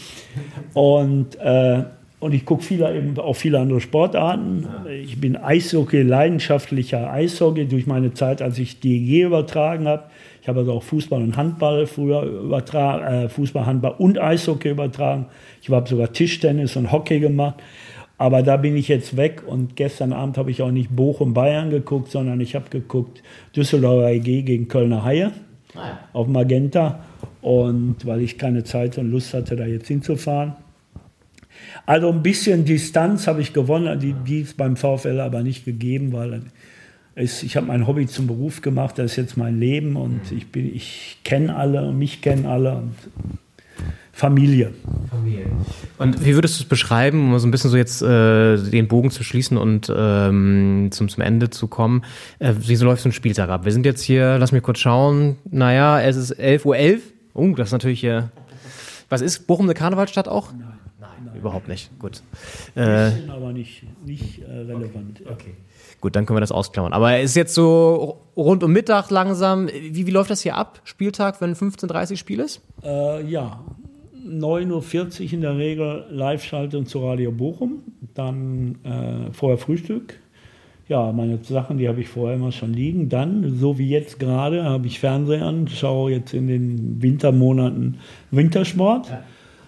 Und, äh, und ich gucke viele, eben auch viele andere Sportarten. Ja. Ich bin Eishockey, leidenschaftlicher Eishockey durch meine Zeit, als ich DEG übertragen habe. Ich habe also auch Fußball und Handball früher übertragen, äh, Fußball, Handball und Eishockey übertragen. Ich habe sogar Tischtennis und Hockey gemacht. Aber da bin ich jetzt weg und gestern Abend habe ich auch nicht Bochum Bayern geguckt, sondern ich habe geguckt Düsseldorfer EG gegen Kölner Haie ah auf Magenta. Und weil ich keine Zeit und Lust hatte, da jetzt hinzufahren. Also ein bisschen Distanz habe ich gewonnen, die, die ist beim VfL aber nicht gegeben, weil es, ich habe mein Hobby zum Beruf gemacht, das ist jetzt mein Leben und ich, ich kenne alle und mich kennen alle. Und Familie. Familie. Und wie würdest du es beschreiben, um so ein bisschen so jetzt äh, den Bogen zu schließen und ähm, zum, zum Ende zu kommen? Äh, wie so läuft so ein Spieltag ab? Wir sind jetzt hier, lass mich kurz schauen. Naja, es ist 11.11 Uhr. .11. Oh, das ist natürlich hier. Was ist Bochum eine Karnevalstadt auch? Nein, nein, nein überhaupt nicht. Gut. Äh, aber nicht, nicht äh, relevant. Okay. okay. Gut, dann können wir das ausklammern. Aber es ist jetzt so rund um Mittag langsam. Wie, wie läuft das hier ab? Spieltag, wenn 15.30 Spiel ist? Äh, ja, 9.40 Uhr in der Regel Live-Schaltung zu Radio Bochum, dann äh, vorher Frühstück. Ja, meine Sachen, die habe ich vorher immer schon liegen. Dann, so wie jetzt gerade, habe ich Fernseher an, schaue jetzt in den Wintermonaten Wintersport. Ja.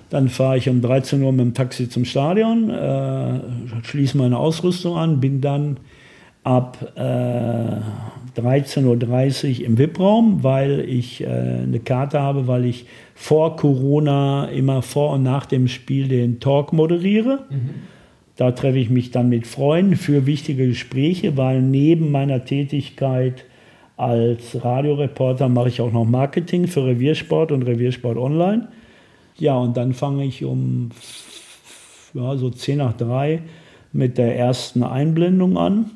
Dann fahre ich um 13 Uhr mit dem Taxi zum Stadion, äh, schließe meine Ausrüstung an, bin dann ab äh, 13.30 Uhr im VIP-Raum, weil ich äh, eine Karte habe, weil ich vor Corona immer vor und nach dem Spiel den Talk moderiere. Mhm. Da treffe ich mich dann mit Freunden für wichtige Gespräche, weil neben meiner Tätigkeit als Radioreporter mache ich auch noch Marketing für Reviersport und Reviersport Online. Ja, und dann fange ich um ja, so 10 nach 3 mit der ersten Einblendung an,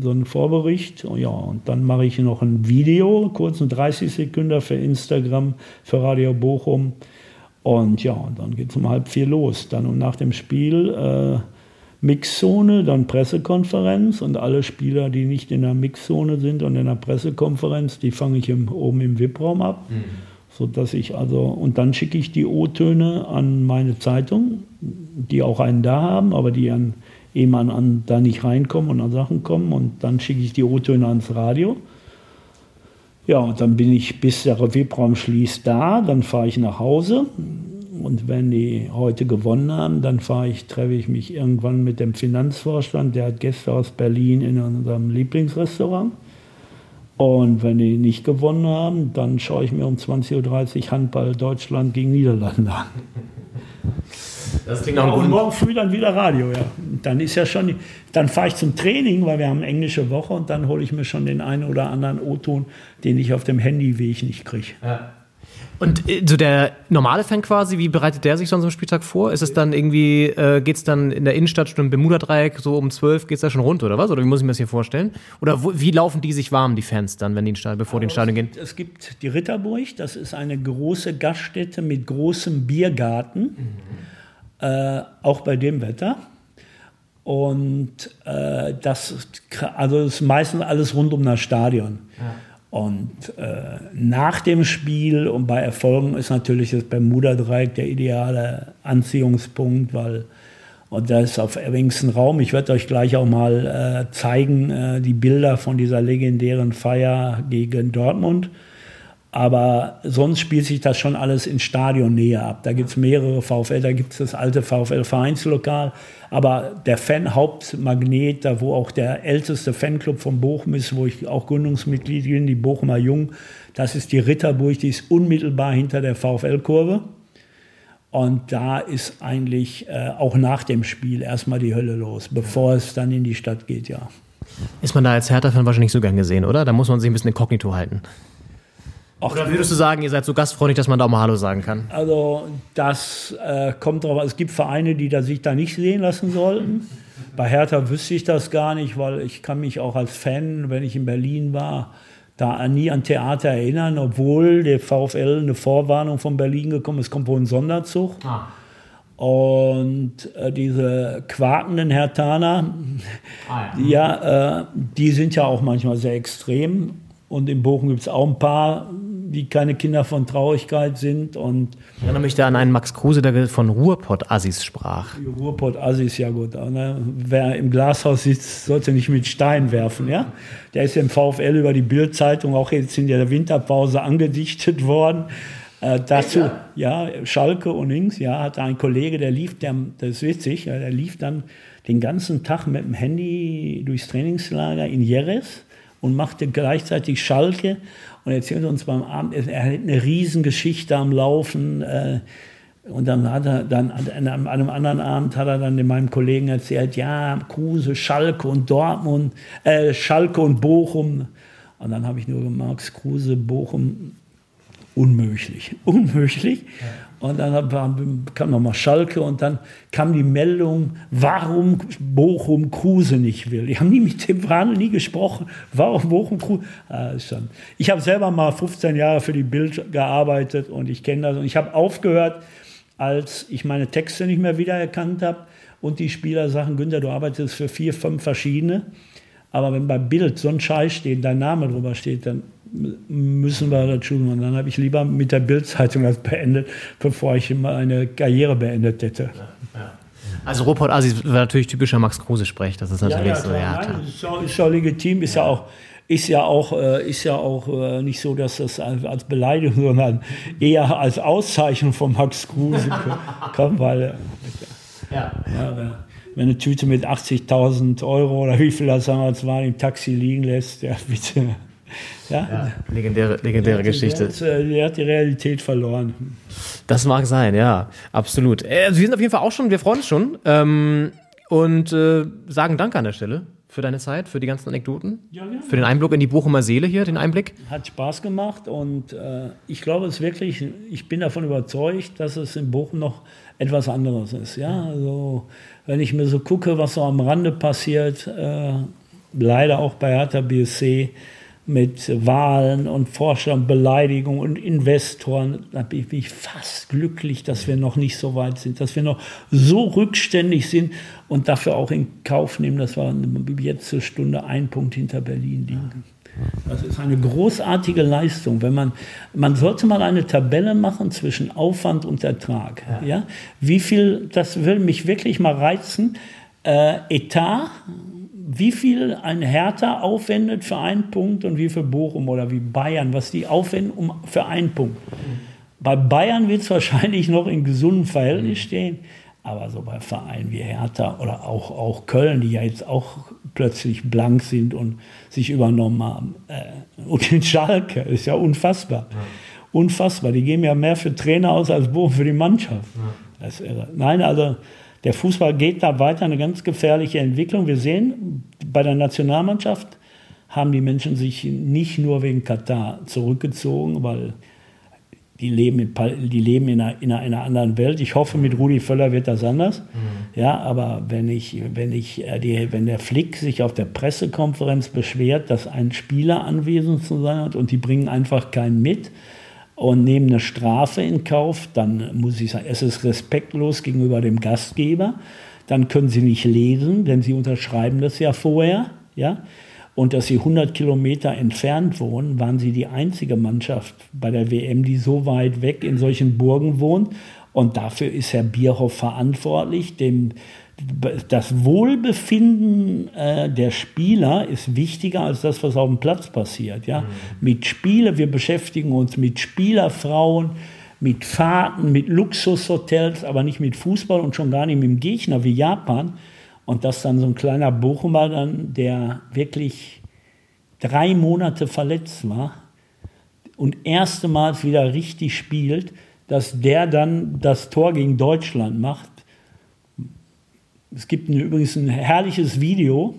so einen Vorbericht. Ja, und dann mache ich noch ein Video, kurzen 30 Sekunden für Instagram, für Radio Bochum. Und ja, und dann geht es um halb vier los. Dann und nach dem Spiel äh, Mixzone, dann Pressekonferenz und alle Spieler, die nicht in der Mixzone sind und in der Pressekonferenz, die fange ich im, oben im VIP-Raum ab. Mhm. So dass ich also, und dann schicke ich die O-Töne an meine Zeitung, die auch einen da haben, aber die an, eben an, an, da nicht reinkommen und an Sachen kommen. Und dann schicke ich die O-Töne ans Radio. Ja, und dann bin ich, bis der VIP-Raum schließt, da. Dann fahre ich nach Hause. Und wenn die heute gewonnen haben, dann fahre ich, treffe ich mich irgendwann mit dem Finanzvorstand. Der hat Gäste aus Berlin in unserem Lieblingsrestaurant. Und wenn die nicht gewonnen haben, dann schaue ich mir um 20.30 Uhr Handball Deutschland gegen Niederlande an. Das klingt auch Und morgen früh dann wieder Radio, ja. Dann ist ja schon, dann fahre ich zum Training, weil wir haben eine englische Woche und dann hole ich mir schon den einen oder anderen O-Ton, den ich auf dem Handyweg nicht kriege. Ja. Und äh, so der normale Fan quasi, wie bereitet der sich sonst am Spieltag vor? Ist es dann irgendwie, äh, geht es dann in der Innenstadt schon im Bermuda-Dreieck, so um 12 geht es da schon rund oder was? Oder wie muss ich mir das hier vorstellen? Oder wo, wie laufen die sich warm, die Fans dann, wenn die in Stadion, bevor die ins Stadion gehen? Es gibt die Ritterburg, das ist eine große Gaststätte mit großem Biergarten, mhm. Äh, auch bei dem Wetter. Und äh, das, also das ist meistens alles rund um das Stadion. Ja. Und äh, nach dem Spiel und bei Erfolgen ist natürlich das Bermuda-Dreieck der ideale Anziehungspunkt, weil und da ist auf engstem Raum. Ich werde euch gleich auch mal äh, zeigen, äh, die Bilder von dieser legendären Feier gegen Dortmund. Aber sonst spielt sich das schon alles in Stadionnähe ab. Da gibt es mehrere VfL, da gibt es das alte VfL-Vereinslokal. Aber der Fan-Hauptmagnet, da wo auch der älteste Fanclub von Bochum ist, wo ich auch Gründungsmitglied bin, die Bochumer Jung, das ist die Ritterburg, die ist unmittelbar hinter der VfL-Kurve. Und da ist eigentlich äh, auch nach dem Spiel erstmal die Hölle los, bevor es dann in die Stadt geht, ja. Ist man da als Hertha-Fan wahrscheinlich so gern gesehen, oder? Da muss man sich ein bisschen inkognito halten. Oder würdest du sagen, ihr seid so gastfreundlich, dass man da auch mal Hallo sagen kann? Also das äh, kommt drauf an. Es gibt Vereine, die da sich da nicht sehen lassen sollten. Bei Hertha wüsste ich das gar nicht, weil ich kann mich auch als Fan, wenn ich in Berlin war, da nie an Theater erinnern, obwohl der VfL eine Vorwarnung von Berlin gekommen ist, kommt wohl ein Sonderzug. Ah. Und äh, diese quakenden Hertaner, ah, ja, ja äh, die sind ja auch manchmal sehr extrem. Und in Bochum gibt es auch ein paar, die keine Kinder von Traurigkeit sind. Und ich erinnere mich da an einen Max Kruse, der von Ruhrpott-Assis sprach. Ruhrpott-Assis, ja gut. Ne? Wer im Glashaus sitzt, sollte nicht mit Stein werfen. Ja? Der ist im VfL über die Bildzeitung auch jetzt in der Winterpause angedichtet worden. Äh, dazu, ja? ja, Schalke und links, ja, hatte ein Kollege, der lief, der, das ist witzig, der lief dann den ganzen Tag mit dem Handy durchs Trainingslager in Jerez und machte gleichzeitig Schalke und erzählte uns beim Abend, er hat eine Riesengeschichte am Laufen. Äh, und dann hat er dann an einem anderen Abend hat er dann meinem Kollegen erzählt, ja, Kruse, Schalke und Dortmund, äh, Schalke und Bochum. Und dann habe ich nur gemerkt, Kruse, Bochum, unmöglich, unmöglich. Und dann kam nochmal Schalke und dann kam die Meldung, warum Bochum Kruse nicht will. Die haben nie mit dem Wahn nie gesprochen, warum Bochum Kruse. Ah, ich habe selber mal 15 Jahre für die Bild gearbeitet und ich kenne das. Und ich habe aufgehört, als ich meine Texte nicht mehr wiedererkannt habe und die Spieler sagen, Günther, du arbeitest für vier, fünf verschiedene. Aber wenn bei Bild so ein Scheiß steht, dein Name drüber steht, dann müssen wir das tun. Und dann habe ich lieber mit der Bildzeitung das beendet, bevor ich meine Karriere beendet hätte. Ja, Also Robert Asi war natürlich typischer Max Kruse-Sprech. Das ist natürlich ja, so. Ja, Nein, ist, ja, ist ja legitim, ist ja, auch ist ja auch, äh, ist ja auch äh, nicht so, dass das als Beleidigung, sondern eher als Auszeichnung von Max Kruse kommt, weil äh, ja. Ja, wenn eine Tüte mit 80.000 Euro oder wie viel das damals war, im Taxi liegen lässt, ja bitte. Ja? ja legendäre legendäre der Geschichte. Hat, der hat die Realität verloren. Das mag sein, ja, absolut. Also wir sind auf jeden Fall auch schon, wir freuen uns schon ähm, und äh, sagen Danke an der Stelle für deine Zeit, für die ganzen Anekdoten? Ja, gerne. Für den Einblick in die Bochumer Seele hier, den Einblick? Hat Spaß gemacht und äh, ich glaube es wirklich, ich bin davon überzeugt, dass es in Bochum noch etwas anderes ist. Ja, also wenn ich mir so gucke, was so am Rande passiert, äh, leider auch bei Hertha BSC mit Wahlen und Vorstellungen, Beleidigungen und Investoren, da bin ich fast glücklich, dass wir noch nicht so weit sind, dass wir noch so rückständig sind und dafür auch in Kauf nehmen, dass wir jetzt zur Stunde ein Punkt hinter Berlin liegen. Das ist eine großartige Leistung. Wenn man, man sollte mal eine Tabelle machen zwischen Aufwand und Ertrag. Ja. Wie viel, das will mich wirklich mal reizen. Äh, Etat, wie viel ein Hertha aufwendet für einen Punkt und wie viel Bochum oder wie Bayern, was die aufwenden um, für einen Punkt. Bei Bayern wird es wahrscheinlich noch in gesundem Verhältnis stehen. Aber so bei Vereinen wie Hertha oder auch, auch Köln, die ja jetzt auch plötzlich blank sind und sich übernommen haben. Äh, und in Schalke, ist ja unfassbar. Ja. Unfassbar. Die geben ja mehr für Trainer aus als Bochum für die Mannschaft. Ja. Das ist irre. Nein, also der Fußball geht da weiter, eine ganz gefährliche Entwicklung. Wir sehen, bei der Nationalmannschaft haben die Menschen sich nicht nur wegen Katar zurückgezogen, weil die leben, in, die leben in, einer, in einer anderen Welt. Ich hoffe, mit Rudi Völler wird das anders. Mhm. Ja, aber wenn ich, wenn ich, äh, die, wenn der Flick sich auf der Pressekonferenz beschwert, dass ein Spieler anwesend zu sein hat und die bringen einfach keinen mit und nehmen eine Strafe in Kauf, dann muss ich sagen, es ist respektlos gegenüber dem Gastgeber. Dann können sie nicht lesen, denn sie unterschreiben das ja vorher. Ja, und dass sie 100 Kilometer entfernt wohnen, waren sie die einzige Mannschaft bei der WM, die so weit weg in solchen Burgen wohnt. Und dafür ist Herr Bierhoff verantwortlich. Dem, das Wohlbefinden äh, der Spieler ist wichtiger als das, was auf dem Platz passiert. Ja? Mhm. Mit Spiele, wir beschäftigen uns mit Spielerfrauen, mit Fahrten, mit Luxushotels, aber nicht mit Fußball und schon gar nicht mit dem Gegner wie Japan. Und dass dann so ein kleiner Bochumer dann, der wirklich drei Monate verletzt war und erstmals wieder richtig spielt, dass der dann das Tor gegen Deutschland macht. Es gibt ein, übrigens ein herrliches Video,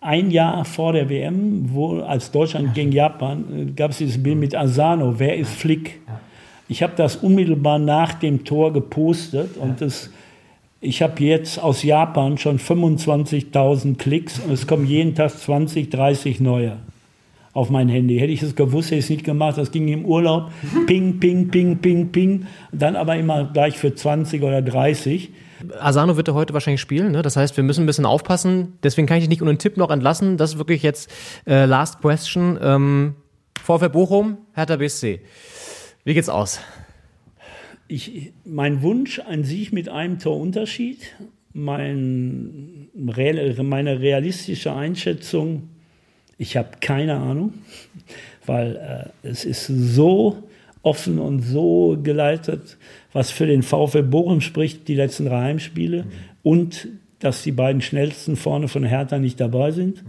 ein Jahr vor der WM, wo als Deutschland gegen Japan äh, gab es dieses Bild mit Asano, wer ist Flick? Ich habe das unmittelbar nach dem Tor gepostet und das ich habe jetzt aus Japan schon 25.000 Klicks und es kommen jeden Tag 20, 30 neue auf mein Handy. Hätte ich es gewusst, hätte ich es nicht gemacht. Das ging im Urlaub. Ping, ping, ping, ping, ping. Dann aber immer gleich für 20 oder 30. Asano wird er heute wahrscheinlich spielen, ne? das heißt, wir müssen ein bisschen aufpassen. Deswegen kann ich dich nicht ohne einen Tipp noch entlassen. Das ist wirklich jetzt äh, Last Question. Ähm, VfL Bochum, Hertha BSC. Wie geht's aus? ich, mein Wunsch, ein Sieg mit einem Torunterschied, mein, meine realistische Einschätzung, ich habe keine Ahnung, weil äh, es ist so offen und so geleitet, was für den VfL Bochum spricht, die letzten drei Heimspiele mhm. und dass die beiden schnellsten vorne von Hertha nicht dabei sind.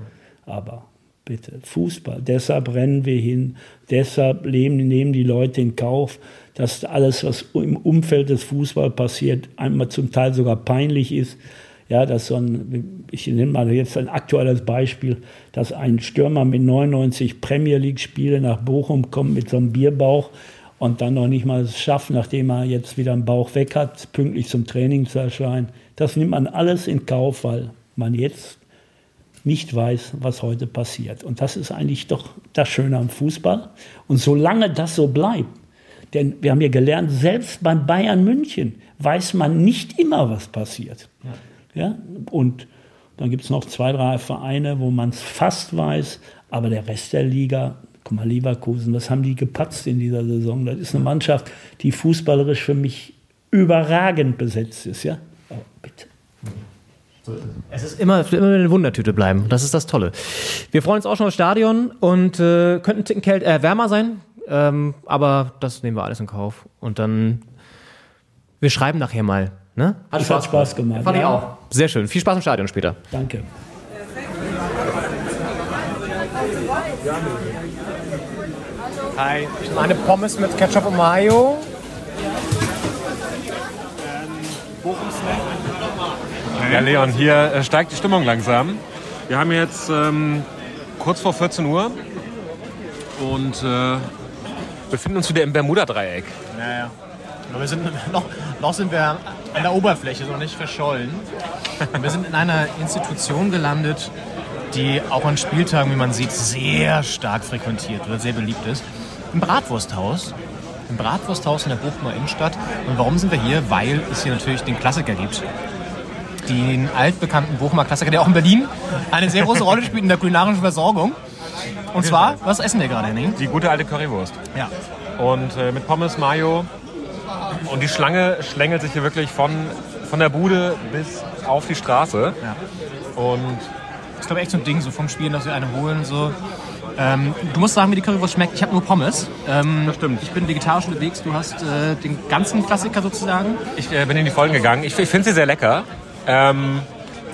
Aber bitte, Fußball, deshalb rennen wir hin, deshalb leben, nehmen die Leute in Kauf, dass alles, was im Umfeld des Fußballs passiert, einmal zum Teil sogar peinlich ist. Ja, dass so ein, ich nehme mal jetzt ein aktuelles Beispiel, dass ein Stürmer mit 99 Premier League Spiele nach Bochum kommt mit so einem Bierbauch und dann noch nicht mal es schafft, nachdem er jetzt wieder einen Bauch weg hat, pünktlich zum Training zu erscheinen. Das nimmt man alles in Kauf, weil man jetzt nicht weiß, was heute passiert. Und das ist eigentlich doch das Schöne am Fußball. Und solange das so bleibt, denn wir haben ja gelernt, selbst beim Bayern München weiß man nicht immer, was passiert. Ja. ja? Und dann gibt es noch zwei, drei Vereine, wo man es fast weiß, aber der Rest der Liga, guck mal, Leverkusen, was haben die gepatzt in dieser Saison? Das ist eine Mannschaft, die fußballerisch für mich überragend besetzt ist. Ja? Oh, bitte. Es ist immer, immer eine Wundertüte bleiben. Das ist das Tolle. Wir freuen uns auch schon aufs Stadion und äh, könnten ein Ticken kält, äh, wärmer sein. Ähm, aber das nehmen wir alles in Kauf. Und dann, wir schreiben nachher mal. Ne? Hat Spaß, hat Spaß gemacht. Fand ja. ich auch. Sehr schön. Viel Spaß im Stadion später. Danke. Hi. Ich eine Pommes mit Ketchup und Mayo. Ja, Leon, hier äh, steigt die Stimmung langsam. Wir haben jetzt ähm, kurz vor 14 Uhr und äh, befinden uns wieder im Bermuda-Dreieck. Naja. Wir sind noch, noch sind wir an der Oberfläche, noch nicht verschollen. Und wir sind in einer Institution gelandet, die auch an Spieltagen, wie man sieht, sehr stark frequentiert wird, sehr beliebt ist. Im Bratwursthaus. Im Bratwursthaus in der Bochumer Innenstadt. Und warum sind wir hier? Weil es hier natürlich den Klassiker gibt. Den altbekannten Bochumer Klassiker, der auch in Berlin eine sehr große Rolle spielt in der kulinarischen Versorgung. Und zwar, was essen wir gerade, Henning? Die gute alte Currywurst. Ja. Und äh, mit Pommes, Mayo. Und die Schlange schlängelt sich hier wirklich von, von der Bude bis auf die Straße. Ja. Und Das ist, glaube ich, echt so ein Ding, so vom Spielen, dass wir eine holen. So. Ähm, du musst sagen, wie die Currywurst schmeckt. Ich habe nur Pommes. Ähm, Das stimmt. Ich bin vegetarisch unterwegs. Du hast äh, den ganzen Klassiker sozusagen. ich äh, bin in die Vollen gegangen. Ich, ich finde sie sehr lecker. Ähm,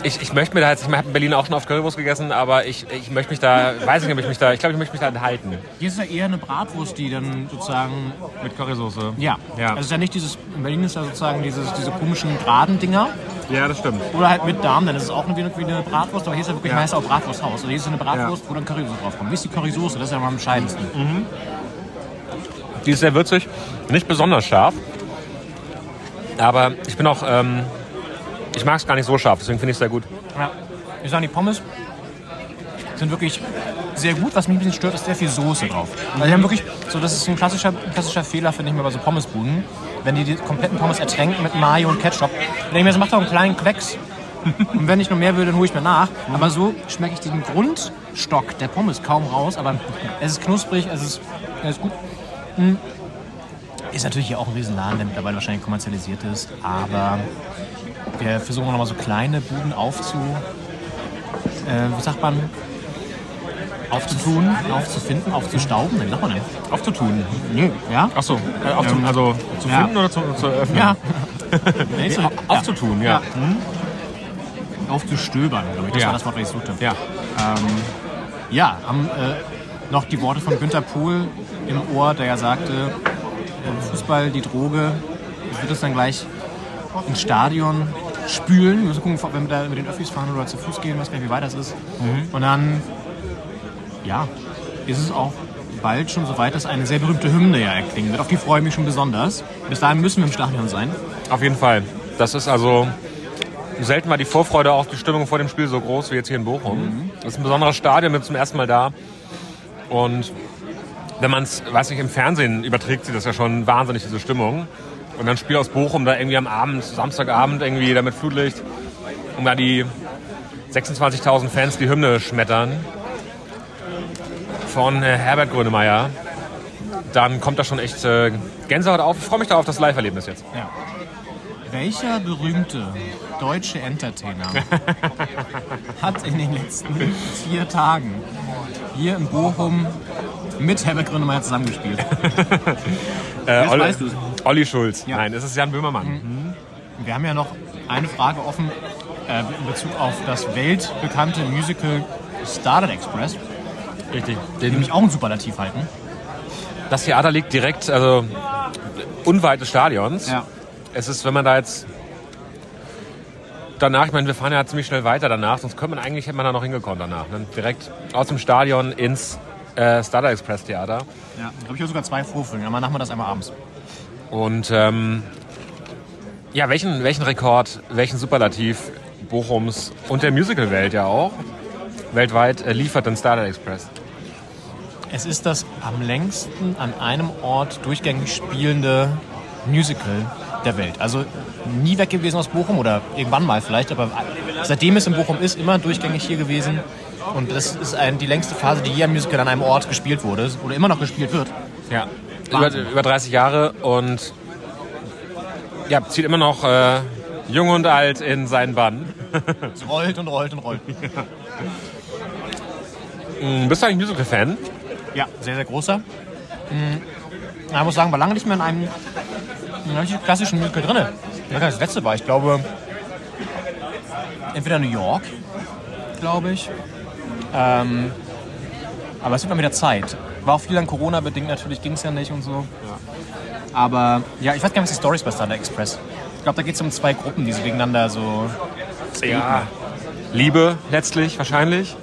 ich, ich möchte mir da jetzt, ich habe in Berlin auch schon oft Currywurst gegessen, aber ich, ich möchte mich da, weiß ich nicht, ob ich mich da, ich glaube, ich möchte mich da enthalten. Hier ist ja eher eine Bratwurst, die dann sozusagen. Mit Currysoße. Ja. Ja. Also es ist ja nicht dieses. In Berlin ist ja sozusagen dieses, diese komischen geraden Dinger. Ja, das stimmt. Oder halt mit Darm, dann ist es auch wie eine, wie eine Bratwurst, aber hier ist ja wirklich Ja. meist auch Bratwursthaus. Also hier ist eine Bratwurst, wo dann Currysoße draufkommt. Wie ist die Currysoße? Das ist ja am entscheidendsten. Die ist sehr würzig, nicht besonders scharf. Aber ich bin auch, ähm, ich mag es gar nicht so scharf, deswegen finde ich es sehr gut. Ja. Ich sagen, die Pommes sind wirklich sehr gut. Was mich ein bisschen stört, ist sehr viel Soße drauf. Also die haben wirklich, so das ist ein klassischer, ein klassischer Fehler, finde ich mir bei so Pommesbuden. Wenn die die kompletten Pommes ertränken mit Mayo und Ketchup. Dann denke ich mir, das macht doch einen kleinen Klecks. Und wenn ich noch mehr will, dann hole ich mir nach. Aber so schmecke ich diesen Grundstock der Pommes kaum raus. Aber es ist knusprig, es ist, es ist gut. Mm. Ist natürlich hier auch ein Riesenladen, der mittlerweile wahrscheinlich kommerzialisiert ist. Aber wir versuchen nochmal so kleine Buden aufzu... Äh, wie sagt man? Aufzutun, aufzufinden, aufzustauben? Wie sagt man denn? Aufzutun. Nö. Ja? Achso, äh, aufzutun, also zu Ja. finden oder zu, zu öffnen? Ja. Nee, so- Aufzutun, ja. Aufzustöbern, glaube ich. Das Ja. war das Wort, was ich suchte. Ja. Ja, haben äh, noch die Worte von Günter Pohl im Ohr, der ja sagte, äh, Fußball, die Droge, das wird es dann gleich ins Stadion spülen. Wir müssen gucken, ob wir mit, der, mit den Öffis fahren oder zu Fuß gehen, gar nicht, wie weit das ist. Und dann, ja, ist es auch bald schon soweit, dass eine sehr berühmte Hymne ja erklingen wird. Auf die freue ich mich schon besonders. Bis dahin müssen wir im Stadion sein. Auf jeden Fall. Das ist also selten war die Vorfreude auf die Stimmung vor dem Spiel so groß wie jetzt hier in Bochum. Das ist ein besonderes Stadion, wir sind zum ersten Mal da. Und wenn man es, weiß nicht, im Fernsehen überträgt sie das ja schon wahnsinnig, diese Stimmung. Und dann Spiel aus Bochum da irgendwie am Abend, Samstagabend irgendwie da mit Flutlicht und da die 26.000 Fans die Hymne schmettern von äh, Herbert Grönemeyer. Dann kommt da schon echt äh, Gänsehaut auf. Ich freue mich da auf das Live-Erlebnis jetzt. Welcher berühmte deutsche Entertainer hat in den letzten vier Tagen hier in Bochum mit Herbert Grönemeyer zusammengespielt? Äh, Olli, weißt du's. Olli Schulz. Ja. Nein, es ist Jan Böhmermann. Wir haben ja noch eine Frage offen äh, in Bezug auf das weltbekannte Musical Starlight Express, Richtig. die mich auch ein Superlativ halten. Das Theater liegt direkt, also unweit des Stadions. Ja. Es ist, wenn man da jetzt danach, ich meine, wir fahren ja ziemlich schnell weiter danach, sonst könnte man eigentlich, hätte man da noch hingekommen danach. Ne? Direkt aus dem Stadion ins äh, Starlight Express Theater. Ja, da habe ich auch sogar zwei Vorführungen, aber machen wir das einmal abends. Und ähm, ja, welchen, welchen Rekord, welchen Superlativ Bochums und der Musicalwelt ja auch weltweit äh, liefert denn Starlight Express? Es ist das am längsten an einem Ort durchgängig spielende Musical der Welt. Also nie weg gewesen aus Bochum oder irgendwann mal vielleicht, aber seitdem es in Bochum ist, immer durchgängig hier gewesen. Und das ist ein, die längste Phase, die je ein Musical an einem Ort gespielt wurde oder immer noch gespielt wird. Ja. Über, über 30 Jahre und ja, zieht immer noch äh, jung und alt in seinen Bann. Es rollt und rollt und rollt. Mm, Bist du eigentlich Musical-Fan? Ja, sehr, sehr großer. Mhm. Ja, Ich muss sagen, war lange nicht mehr in einem, in einem richtig klassischen Musical drin. Das letzte war. Ich glaube, entweder New York, glaube ich. Ähm, aber es wird mal wieder Zeit. War auch viel an Corona bedingt, natürlich ging es ja nicht und so. Aber ja, ich weiß gar nicht, was die Story ist bei Starlight Express. Ich glaube, da geht es um zwei Gruppen, die so gegeneinander so. Ja. Liebe letztlich wahrscheinlich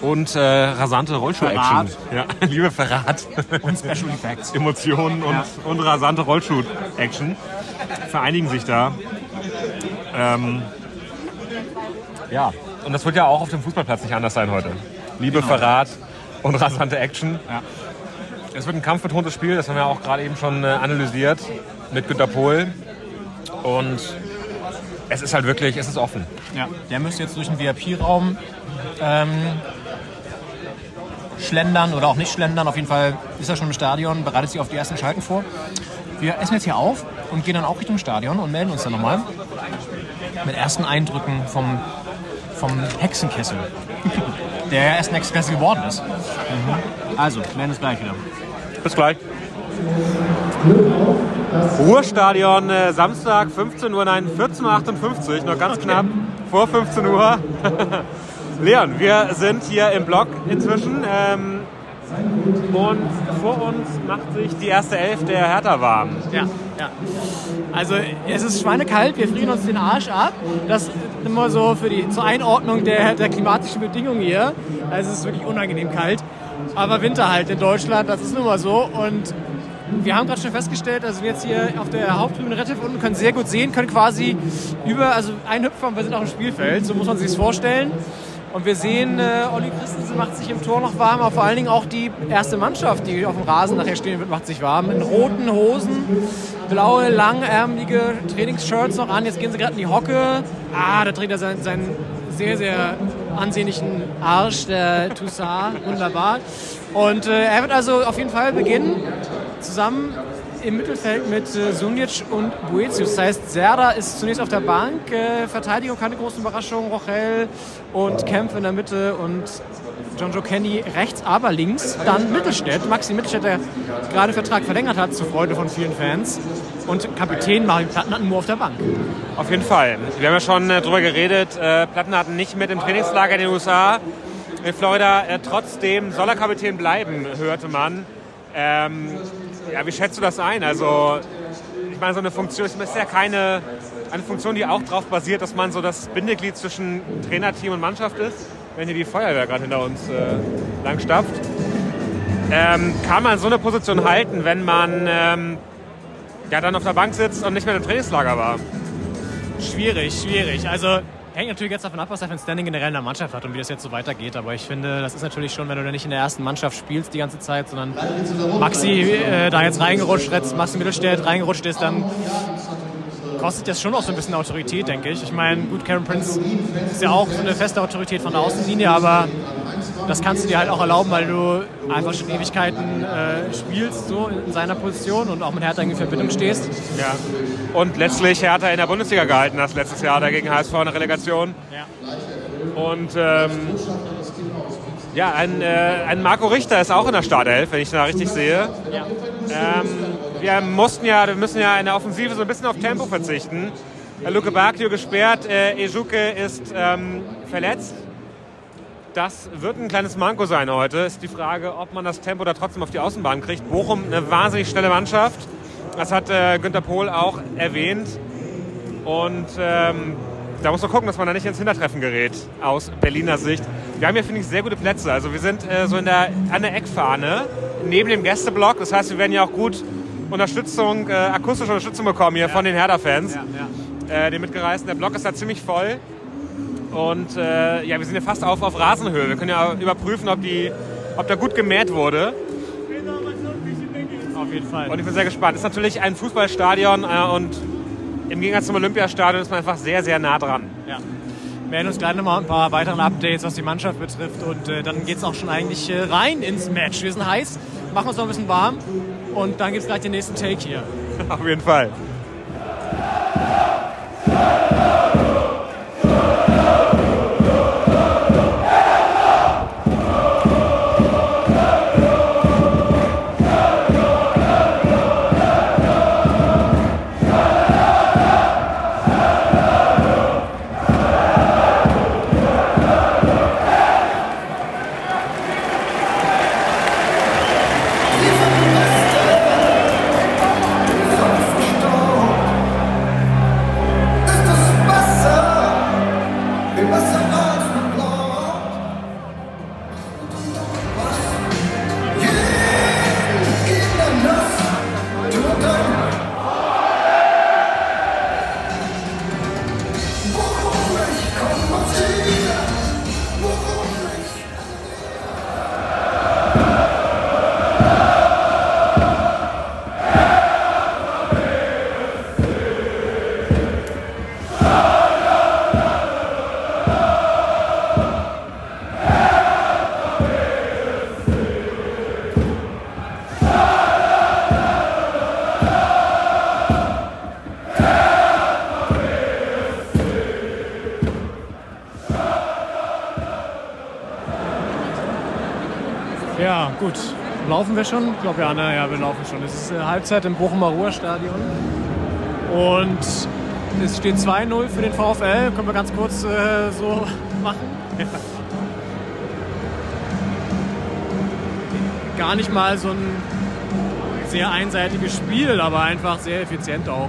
und äh, rasante Rollschuh-Action. Ja, Liebe Verrat. Und Special Effects. Emotionen und, Ja. und rasante Rollschuh-Action vereinigen sich da. Ähm, ja, und das wird ja auch auf dem Fußballplatz nicht anders sein heute. Liebe, Verrat und rasante Action. Ja. Es wird ein kampfbetontes Spiel, das haben wir auch gerade eben schon äh, analysiert mit Günter Pohl. Und es ist halt wirklich, es ist offen. Ja, der müsste jetzt durch den VIP-Raum ähm, schlendern oder auch nicht schlendern. Auf jeden Fall ist er schon im Stadion, bereitet sich auf die ersten Schalten vor. Wir essen jetzt hier auf und gehen dann auch Richtung Stadion und melden uns dann nochmal mit ersten Eindrücken vom, vom Hexenkessel, der ja erst ein Hexenkessel geworden ist. Mhm. Also, melden uns gleich wieder. Bis gleich. Ruhrstadion, äh, Samstag, 15 Uhr, nein, 14.58 Uhr, noch ganz knapp vor 15 Uhr. Leon, wir sind hier im Block inzwischen ähm, und vor uns macht sich die erste Elf der Hertha warm. Ja, ja. Also es ist schweinekalt, wir frieren uns den Arsch ab. Das immer so für die, zur Einordnung der, der klimatischen Bedingungen hier. Also es ist wirklich unangenehm kalt. Aber Winter halt in Deutschland, das ist nun mal so. Und wir haben gerade schon festgestellt, also wir jetzt hier auf der Haupttribüne relativ unten, können sehr gut sehen, können quasi über, also einhüpfen wir sind auch im Spielfeld, so muss man sich das vorstellen. Und wir sehen, äh, Olli Christensen macht sich im Tor noch warm, aber vor allen Dingen auch die erste Mannschaft, die auf dem Rasen nachher stehen wird, macht sich warm. In roten Hosen, blaue, langärmelige Trainingsshirts noch an. Jetzt gehen sie gerade in die Hocke. Ah, da dreht er seinen, seinen sehr, sehr ansehnlichen Arsch, der Toussaint. Wunderbar. Und äh, er wird also auf jeden Fall beginnen, zusammen im Mittelfeld mit äh, Sunic und Boetius. Das heißt, Serda ist zunächst auf der Bank, äh, Verteidigung keine großen Überraschungen, Rochel und Kempf in der Mitte und John Joe Kenny rechts, aber links dann Mittelstädt. Maxi Mittelstädt, der gerade Vertrag verlängert hat, zur Freude von vielen Fans. Und Kapitän Marvin Platten nur auf der Bank. Auf jeden Fall. Wir haben ja schon äh, drüber geredet, äh, Platten hatten nicht mit im Trainingslager in den USA. In Florida äh, trotzdem soll er Kapitän bleiben, hörte man. Ähm, ja, wie schätzt du das ein? Also, ich meine, so eine Funktion ist ja keine eine Funktion, die auch darauf basiert, dass man so das Bindeglied zwischen Trainerteam und Mannschaft ist, wenn hier die Feuerwehr gerade hinter uns äh, lang stapft. Ähm, kann man so eine Position halten, wenn man ähm, ja, dann auf der Bank sitzt und nicht mehr im Trainingslager war? Schwierig, schwierig. Also hängt natürlich jetzt davon ab, was er für ein Standing generell in der Mannschaft hat und wie das jetzt so weitergeht. Aber ich finde, das ist natürlich schon, wenn du da nicht in der ersten Mannschaft spielst die ganze Zeit, sondern Maxi äh, da jetzt reingerutscht, jetzt Maxi Mittelstädt reingerutscht ist, dann kostet das schon auch so ein bisschen Autorität, denke ich. Ich meine, gut, Karen Prince ist ja auch so eine feste Autorität von der Außenlinie, aber das kannst du dir halt auch erlauben, weil du einfach schon Ewigkeiten äh, spielst, so in seiner Position und auch mit Hertha in Verbindung stehst. Ja. Und letztlich Hertha in der Bundesliga gehalten das letztes Jahr dagegen HSV in der Relegation. Ja. Und ähm, ja, ein, äh, ein Marco Richter ist auch in der Startelf, wenn ich da richtig sehe. Ja. Ähm, wir mussten ja, wir müssen ja in der Offensive so ein bisschen auf Tempo verzichten. Luke Bacchio gesperrt, äh, Ejuke ist ähm, verletzt. Das wird ein kleines Manko sein heute. Ist die Frage, ob man das Tempo da trotzdem auf die Außenbahn kriegt. Bochum, eine wahnsinnig schnelle Mannschaft. Das hat äh, Günter Pohl auch erwähnt. Und ähm, da muss man gucken, dass man da nicht ins Hintertreffen gerät, aus Berliner Sicht. Wir haben hier, finde ich, sehr gute Plätze. Also wir sind äh, so in der, an der Eckfahne, neben dem Gästeblock. Das heißt, wir werden ja auch gut Unterstützung, äh, akustische Unterstützung bekommen hier von den Hertha-Fans. Ja, ja. Äh, den mitgereisten. Der Block ist da ziemlich voll. Und äh, ja, wir sind ja fast auf, auf Rasenhöhe. Wir können ja überprüfen, ob, die, ob da gut gemäht wurde. Auf jeden Fall. Und ich bin sehr gespannt. Ist natürlich ein Fußballstadion äh, und im Gegensatz zum Olympiastadion ist man einfach sehr, sehr nah dran. Ja. Wir werden uns gleich nochmal ein paar weitere Updates, was die Mannschaft betrifft. Und äh, dann geht es auch schon eigentlich äh, rein ins Match. Wir sind heiß, machen uns noch ein bisschen warm. Und dann gibt es gleich den nächsten Take hier. Auf jeden Fall. Gut. Laufen wir schon? Ich glaube ja, na ja, wir laufen schon. Es ist äh, Halbzeit im Bochumer Ruhrstadion. Und es steht 2-0 für den VfL. Können wir ganz kurz äh, so machen? Gar nicht mal so ein sehr einseitiges Spiel, aber einfach sehr effizient auch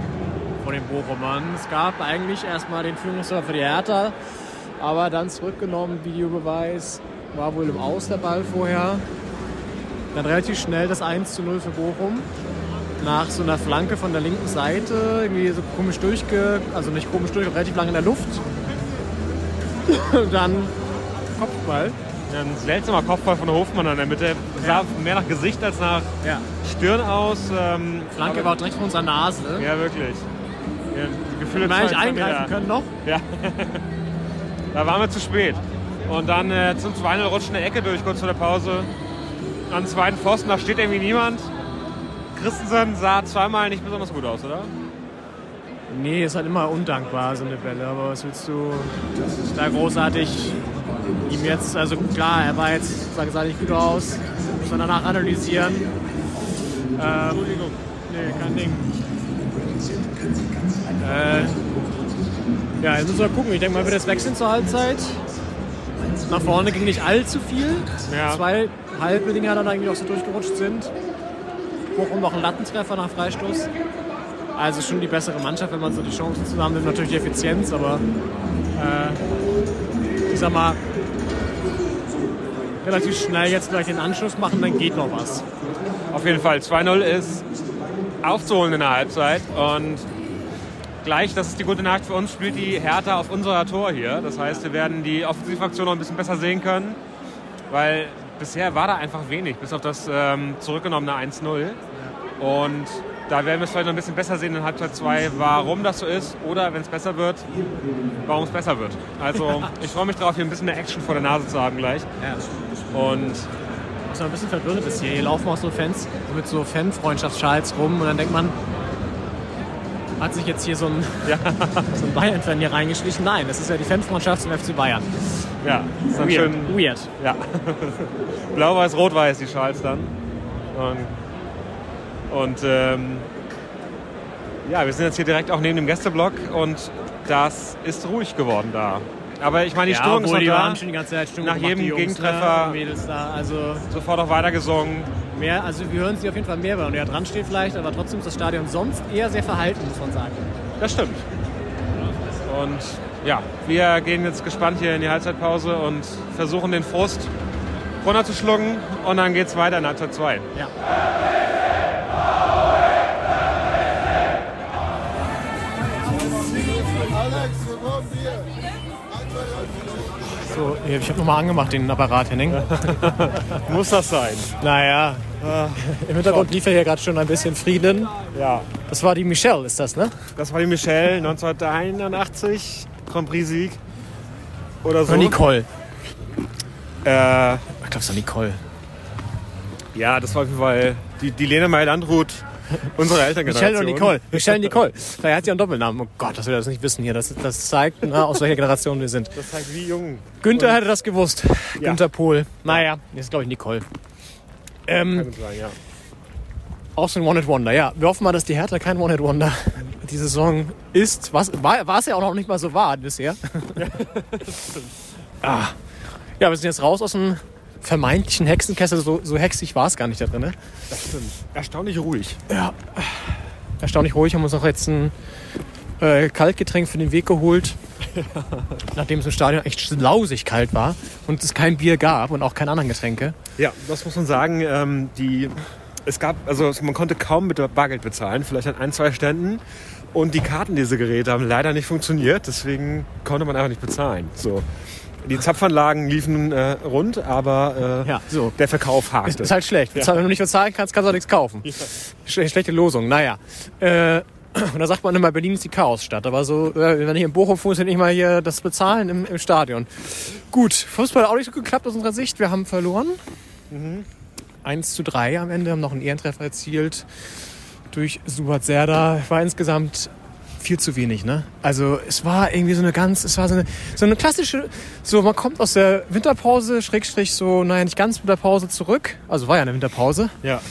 von den Bochumern. Es gab eigentlich erstmal den Führungstor für die Hertha, aber dann zurückgenommen, Videobeweis, war wohl im Aus der Ball vorher. Dann relativ schnell das 1 zu 0 für Bochum. Nach so einer Flanke von der linken Seite, irgendwie so komisch durchge... Also nicht komisch durch, aber relativ lang in der Luft. Dann Kopfball. Ja, ein seltsamer Kopfball von Hofmann an der Mitte. Sah mehr nach Gesicht als nach Ja. Stirn aus. Ähm, Flanke war direkt von unserer Nase. Ja, wirklich. Ja, Gefühle zwei- zwei eingreifen Meter. können noch. Ja. da waren wir zu spät. Und dann äh, zum 2 rutscht eine Ecke durch, kurz vor der Pause. An den zweiten Pfosten, da steht irgendwie niemand. Christensen sah zweimal nicht besonders gut aus, oder? Nee, ist halt immer undankbar, so eine Bälle. Aber was willst du da großartig ihm jetzt, also klar, er war jetzt, sah sah nicht gut aus, muss man danach analysieren. Ähm, Entschuldigung. Nee, kein Ding. Äh, ja, jetzt müssen wir gucken. Ich denke mal, wird das wechseln zur Halbzeit. Nach vorne ging nicht allzu viel. Ja. Zwei halbe Dinger dann eigentlich auch so durchgerutscht sind. Bochum noch ein Lattentreffer nach Freistoß. Also schon die bessere Mannschaft, wenn man so die Chancen zusammen nimmt. Natürlich die Effizienz, aber äh, ich sag mal, relativ schnell jetzt gleich den Anschluss machen, dann geht noch was. Auf jeden Fall. 2-0 ist aufzuholen in der Halbzeit. Und gleich, das ist die gute Nacht für uns, spielt die Hertha auf unser Tor hier. Das heißt, wir werden die Offensivaktion noch ein bisschen besser sehen können. Weil bisher war da einfach wenig, bis auf das ähm, zurückgenommene 1-0. Und da werden wir es vielleicht noch ein bisschen besser sehen in Halbzeit 2, warum das so ist. Oder wenn es besser wird, warum es besser wird. Also ich freue mich darauf, hier ein bisschen mehr Action vor der Nase zu haben gleich. Und Was ein bisschen verwirrend ist hier. Hier laufen auch so Fans mit so Fanfreundschaftsschals rum und dann denkt man, hat sich jetzt hier so ein, so ein Bayern-Fan hier reingeschlichen? Nein, das ist ja die Fanfreundschaft zum FC Bayern. Ja, ist dann Weird. schön Weird. Ja. Blau-Weiß, Rot-Weiß, die Schals dann. Und, und ähm, ja, wir sind jetzt hier direkt auch neben dem Gästeblock und das ist ruhig geworden da. Aber ich meine, die Ja, Stimmung ist noch die da. waren schon die ganze Zeit Stimmung Nach gemacht, jedem Gegentreffer- Ne, Mädels da. Also, Sofort auch weitergesungen. mehr, also wir hören sie auf jeden Fall mehr, weil er dran steht vielleicht, aber trotzdem ist das Stadion sonst eher sehr verhalten, muss man sagen. Das stimmt. Und ja, wir gehen jetzt gespannt hier in die Halbzeitpause und versuchen den Frust runterzuschlucken und dann geht's weiter in Halbzeit 2. Ja. So, ich habe nochmal angemacht, den Apparat, Henning. Muss das sein? Naja, im Hintergrund lief ja hier gerade schon ein bisschen Frieden. Ja. Das war die Michelle, ist das, ne? Das war die Michelle 1981, Grand Prix-Sieg. Oder so. Oder Nicole. Äh, Ich glaube, es war Nicole. ja, das war auf jeden Fall die, die Lene Meyer-Landrut unserer Elterngeneration. Michelle und Nicole. Michelle und Nicole. Vielleicht hat sie einen Doppelnamen. Oh Gott, dass wir das nicht wissen hier. Das, das zeigt, na, aus welcher Generation wir sind. Das zeigt, wie jung. Günther hätte das gewusst. Ja. Günther Pohl. Naja, jetzt glaube ich Nicole. Ähm, Kann sein, ja. Auch so ein One-Hit-Wonder, ja. Wir hoffen mal, dass die Hertha kein One-Hit-Wonder die Saison ist. Was, war, war es ja auch noch nicht mal so wahr bisher. ah. Ja, wir sind jetzt raus aus dem vermeintlichen Hexenkessel. So, so hexig war es gar nicht da drin. Ne? Das stimmt. Erstaunlich ruhig. Erstaunlich ruhig. Haben uns auch jetzt ein äh, Kaltgetränk für den Weg geholt. Nachdem es im Stadion echt lausig kalt war und es kein Bier gab und auch keine anderen Getränke. Ja, das muss man sagen. Ähm, die, es gab, also man konnte kaum mit Bargeld bezahlen, vielleicht an ein, zwei Ständen. Und die Kartenlesegeräte haben leider nicht funktioniert, deswegen konnte man einfach nicht bezahlen. So. Die Zapfanlagen liefen äh, rund, aber äh, Ja, so. der Verkauf hakte. Ist, ist halt schlecht. Wenn du nicht bezahlen kannst, kannst du auch nichts kaufen. Schle schlechte Losung. Naja. Äh, und da sagt man immer, Berlin ist die Chaosstadt. Aber so, äh, wenn ich in Bochum funktioniert nicht mal hier das Bezahlen im, im Stadion. Gut, Fußball hat auch nicht so geklappt aus unserer Sicht. Wir haben verloren. 1 zu 3 am Ende, haben noch einen Ehrentreffer erzielt durch Suat Serda. War insgesamt viel zu wenig, ne? Also es war irgendwie so eine ganz, es war so eine, so eine klassische, so man kommt aus der Winterpause, Schrägstrich so, naja, nicht ganz Winterpause zurück. Also war ja eine Winterpause. Ja.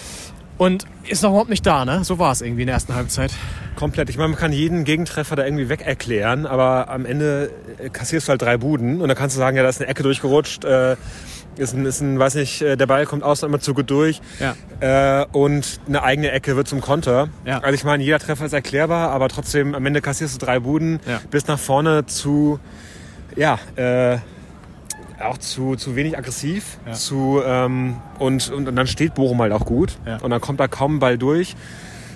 Und ist noch überhaupt nicht da, ne? So war es irgendwie in der ersten Halbzeit. Komplett. Ich meine, man kann jeden Gegentreffer da irgendwie weg erklären, aber am Ende äh, kassierst du halt drei Buden und dann kannst du sagen, ja, da ist eine Ecke durchgerutscht, äh, ist ein, ist ein, weiß nicht, äh, der Ball kommt außen einmal zu gut durch Ja. äh, und eine eigene Ecke wird zum Konter. Ja. Also ich meine, jeder Treffer ist erklärbar, aber trotzdem am Ende kassierst du drei Buden, Ja. bis nach vorne zu, ja, äh, auch zu, zu wenig aggressiv, Ja. zu ähm, und, und, und dann steht Bochum halt auch gut und dann kommt da kaum ein Ball durch.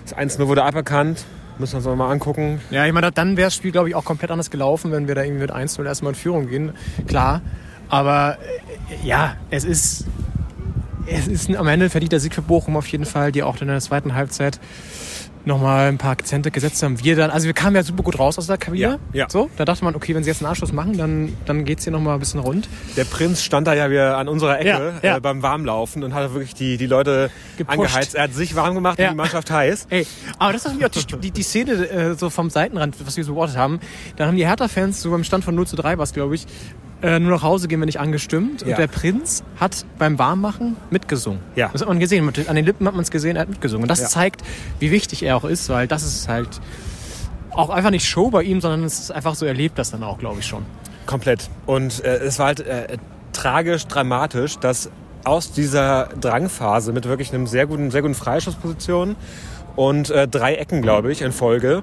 Das 1-0 wurde aberkannt, müssen wir uns noch mal angucken. Ja, ich meine, dann wäre das Spiel, glaube ich, auch komplett anders gelaufen, wenn wir da irgendwie mit 1-0 erstmal in Führung gehen. Klar. Aber äh, ja, es ist, es ist am Ende verdient der Sieg für Bochum auf jeden Fall, die auch in der zweiten Halbzeit nochmal ein paar Akzente gesetzt haben. Wir dann, also wir kamen ja super gut raus aus der Kabine. Ja, ja. So, da dachte man, okay, wenn sie jetzt einen Anschluss machen, dann, dann geht's hier nochmal ein bisschen rund. Der Prinz stand da ja wieder an unserer Ecke Ja. Äh, beim Warmlaufen und hat wirklich die, die Leute Gepusht. angeheizt. Er hat sich warm gemacht und die Mannschaft heiß. Ey, aber das ist auch die, die, die Szene äh, so vom Seitenrand, was wir so beobachtet haben. Da haben die Hertha-Fans so beim Stand von 0 zu 3 war es, glaube ich, äh, nur nach Hause gehen wir nicht angestimmt. Ja. Und der Prinz hat beim Warmmachen mitgesungen. Ja. Das hat man gesehen. An den Lippen hat man es gesehen, er hat mitgesungen. Und das Ja. zeigt, wie wichtig er auch ist, weil das ist halt auch einfach nicht Show bei ihm, sondern es ist einfach so, er lebt das dann auch, glaube ich schon. Komplett. Und äh, es war halt äh, tragisch, dramatisch, dass aus dieser Drangphase mit wirklich einem sehr guten, sehr guten Freischussposition und äh, drei Ecken, glaube ich, in Folge,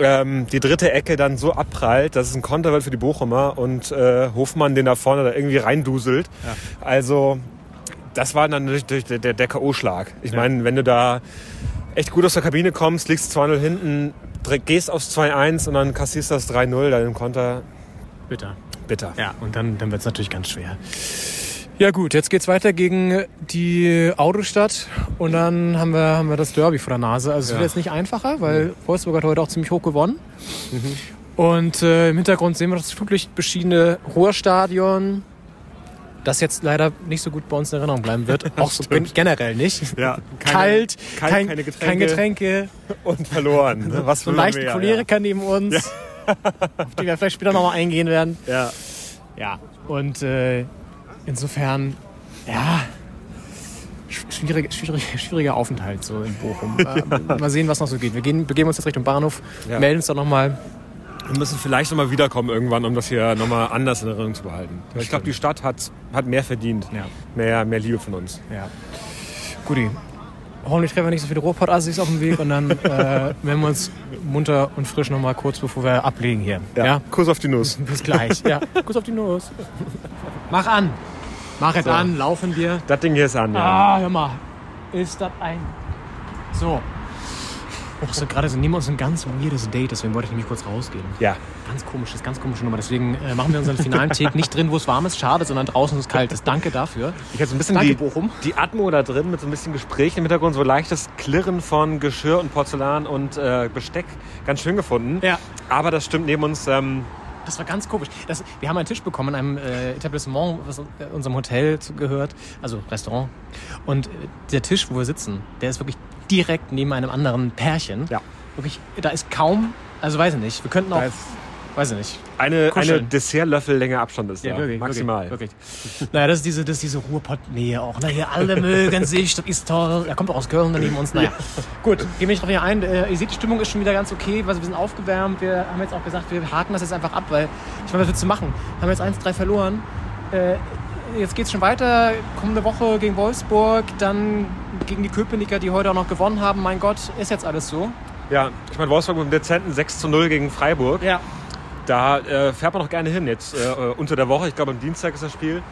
ähm, die dritte Ecke dann so abprallt, dass es ein Konter wird für die Bochumer und äh, Hofmann den da vorne da irgendwie reinduselt. Also das war dann natürlich der, der, der K.O.-Schlag. Ich meine, wenn du da echt gut aus der Kabine kommst, liegst 2-0 hinten, gehst aufs 2-1 und dann kassierst das 3-0 dann im Konter, Bitter. bitter. Ja, und dann, dann wird es natürlich ganz schwer. Ja gut, jetzt geht's weiter gegen die Autostadt und dann haben wir, haben wir das Derby vor der Nase. Also es wird Ja. jetzt nicht einfacher, weil Wolfsburg hat heute auch ziemlich hoch gewonnen. Und äh, im Hintergrund sehen wir das flutlicht beschiedene Ruhrstadion, das jetzt leider nicht so gut bei uns in Erinnerung bleiben wird. auch so gen- generell nicht. Ja, keine- Kalt, kein- kein, keine kein Getränke. Getränke, Und verloren. ne? Was so leichten Choleriker neben uns, auf die wir vielleicht später nochmal eingehen werden. Ja. Ja, und äh, insofern, ja, sch- schwierig, schwierig, schwieriger Aufenthalt so in Bochum. äh, mal sehen, was noch so geht. Wir gehen, begeben uns jetzt Richtung Bahnhof, Ja. melden uns dann nochmal. Wir müssen vielleicht nochmal wiederkommen irgendwann, um das hier nochmal anders in Erinnerung zu behalten. Ich glaube, die Stadt hat, hat mehr verdient. Ja. Mehr, mehr Liebe von uns. Ja. Guti. Hoffentlich treffen wir nicht so viele Ruhrpott-Assis auf dem Weg und dann äh, melden wir uns munter und frisch nochmal kurz, bevor wir ablegen hier. Ja? Kuss auf die Nuss. Bis gleich. Ja. Kuss auf die Nuss. Mach an. Mach es an, laufen wir. Das Ding hier ist an, ja. Ah, hör mal. Ist das ein. So. Ach so, gerade so nehmen wir uns ein ganz weirdes Date, deswegen wollte ich nämlich kurz rausgehen. Ja. Ganz komisches, ganz komische Nummer. Deswegen äh, machen wir unseren finalen Take nicht drin, wo es warm ist. Schade, sondern draußen, wo es kalt ist. Danke dafür. Ich hatte so ein bisschen Danke, die, Bochum. die Atmo da drin mit so ein bisschen Gespräch im Hintergrund, so leichtes Klirren von Geschirr und Porzellan und äh, Besteck. Ganz schön gefunden. Ja. Aber das stimmt neben uns. Ähm, Das war ganz komisch. Das, wir haben einen Tisch bekommen in einem äh, Etablissement, was äh, unserem Hotel gehört, also Restaurant. Und äh, der Tisch, wo wir sitzen, der ist wirklich direkt neben einem anderen Pärchen. Ja. Wirklich, da ist kaum, also weiß ich nicht, wir könnten auch, weiß ich nicht. eine, eine Kuscheln. Dessertlöffellänge Abstand ist da. wirklich, Maximal. Wirklich, wirklich. Naja, das ist diese, das ist diese Ruhrpott-Nähe auch. Ne? Hier alle mögen sich, das ist toll. Er kommt auch aus Köln, da neben uns. Naja, gut, gehen wir nicht drauf hier ein. Äh, ihr seht, die Stimmung ist schon wieder ganz okay. Also wir sind aufgewärmt. Wir haben jetzt auch gesagt, wir haken das jetzt einfach ab, weil ich meine, was willst du machen? Haben jetzt 1-3 verloren. Äh, jetzt geht's schon weiter. Kommende Woche gegen Wolfsburg, dann gegen die Köpenicker, die heute auch noch gewonnen haben. Mein Gott, ist jetzt alles so. Ja, ich meine, Wolfsburg mit einem dezenten 6 zu 0 gegen Freiburg. Ja. Da äh, fährt man noch gerne hin jetzt äh, unter der Woche. Ich glaube, am Dienstag ist das Spiel.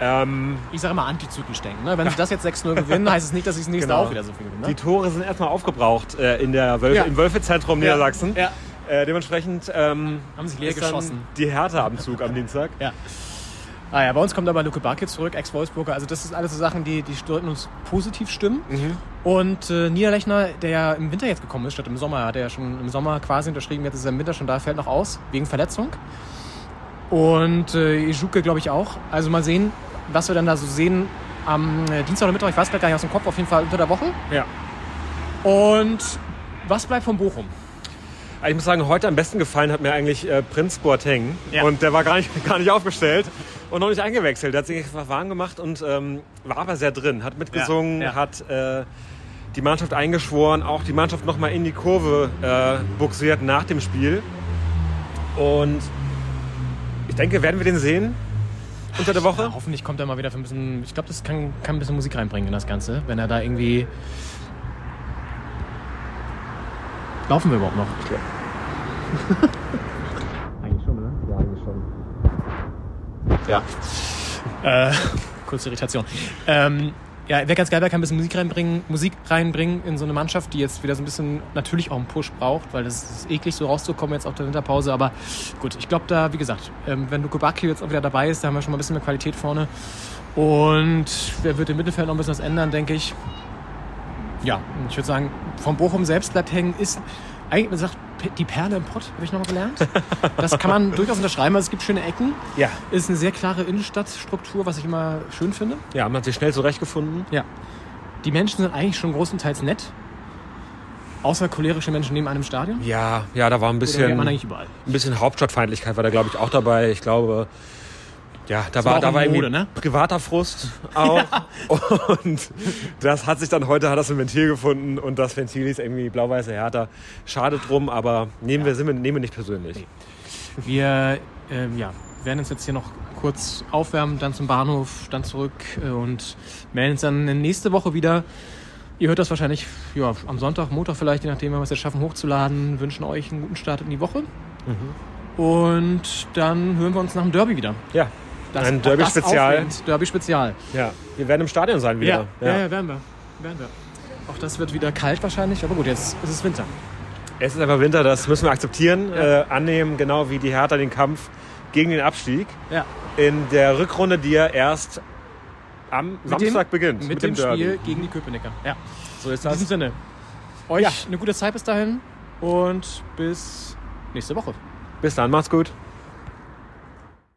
Ähm, Ich sage immer antizyklisch denken. Ne? Wenn sie das jetzt 6-0 gewinnen, heißt es nicht, dass sie das nächste Genau. auch wieder so viel gewinnen. Ne? Die Tore sind erstmal aufgebraucht äh, in der Wölfe, Ja. im Wölfezentrum Ja. Niedersachsen. Ja. Äh, dementsprechend ähm, Haben sich leer geschossen. die Härte am Zug am Dienstag. Ja. Ah ja, bei uns kommt aber Luke Barkit zurück, Ex-Wolfsburger. Also das sind alles so Sachen, die, die sollten uns positiv stimmen. Und äh, Niederlechner, der ja im Winter jetzt gekommen ist, statt im Sommer, hat er ja schon im Sommer quasi unterschrieben, jetzt ist er im Winter schon da, fällt noch aus, wegen Verletzung. Und äh, Ijuke, glaube ich, auch. Also mal sehen, was wir dann da so sehen am äh, Dienstag oder Mittwoch, ich weiß gerade gar nicht aus dem Kopf, auf jeden Fall unter der Woche. Ja. Und was bleibt von Bochum? Ich muss sagen, heute am besten gefallen hat mir eigentlich äh, Prinz Boateng. Ja. Und der war gar nicht, gar nicht aufgestellt und noch nicht eingewechselt. Hat sich einfach warm gemacht und ähm, war aber sehr drin. Hat mitgesungen, Ja, ja. hat äh, die Mannschaft eingeschworen, auch die Mannschaft nochmal in die Kurve äh, buxiert nach dem Spiel. Und ich denke, werden wir den sehen unter der Woche? Ja, hoffentlich kommt er mal wieder für ein bisschen. Ich glaube, das kann, kann ein bisschen Musik reinbringen in das Ganze, wenn er da irgendwie. Laufen wir überhaupt noch? eigentlich schon, oder? Ja, eigentlich schon. Ja. Äh, kurze Irritation. Ähm, ja, wäre ganz geil, wer kann ein bisschen Musik reinbringen, Musik reinbringen in so eine Mannschaft, die jetzt wieder so ein bisschen natürlich auch einen Push braucht, weil das ist eklig, so rauszukommen jetzt auf der Winterpause. Aber gut, ich glaube da, wie gesagt, ähm, wenn Luke Bacchio jetzt auch wieder dabei ist, da haben wir schon mal ein bisschen mehr Qualität vorne. Und wer wird im Mittelfeld noch ein bisschen was ändern, denke ich. Ja, ich würde sagen, vom Bochum selbst bleibt hängen, ist eigentlich, man sagt, die Perle im Pott, habe ich nochmal gelernt. Das kann man durchaus unterschreiben. Also es gibt schöne Ecken. Ja. Ist eine sehr klare Innenstadtstruktur, was ich immer schön finde. Ja, man hat sich schnell zurechtgefunden. Ja. Die Menschen sind eigentlich schon großenteils nett. Außer cholerische Menschen neben einem Stadion. Ja, ja, da war ein bisschen, ein bisschen Hauptstadtfeindlichkeit war da, glaube ich, auch dabei. Ich glaube, ja, da war, war auch da war irgendwie Mode, ne? privater Frust auch. Und das hat sich dann heute, hat das ein Ventil gefunden und das Ventil ist irgendwie blau-weiße Hertha. Schade drum, aber nehmen wir, sind wir, nehmen wir nicht persönlich. Wir ähm, ja, werden uns jetzt hier noch kurz aufwärmen, dann zum Bahnhof, dann zurück äh, und melden uns dann nächste Woche wieder. Ihr hört das wahrscheinlich ja, am Sonntag, Montag vielleicht, je nachdem, wenn wir es jetzt schaffen hochzuladen. Wünschen euch einen guten Start in die Woche. Und dann hören wir uns nach dem Derby wieder. Ja, Das- ein Derby-Spezial. Derby-Spezial. Ja, wir werden im Stadion sein wieder. Ja, ja, ja, werden wir. Werden wir. Auch das wird wieder kalt wahrscheinlich, aber gut, jetzt ist es Winter. Es ist einfach Winter, das müssen wir akzeptieren, Ja. äh, annehmen, genau wie die Hertha den Kampf gegen den Abstieg. Ja. In der Rückrunde, die ja erst am Mit Samstag dem, beginnt. Mit, dem, dem Derby. Spiel gegen die Köpenicker. Ja. So ist In das. diesem Sinne, euch Ja. eine gute Zeit bis dahin und bis nächste Woche. Bis dann, macht's gut.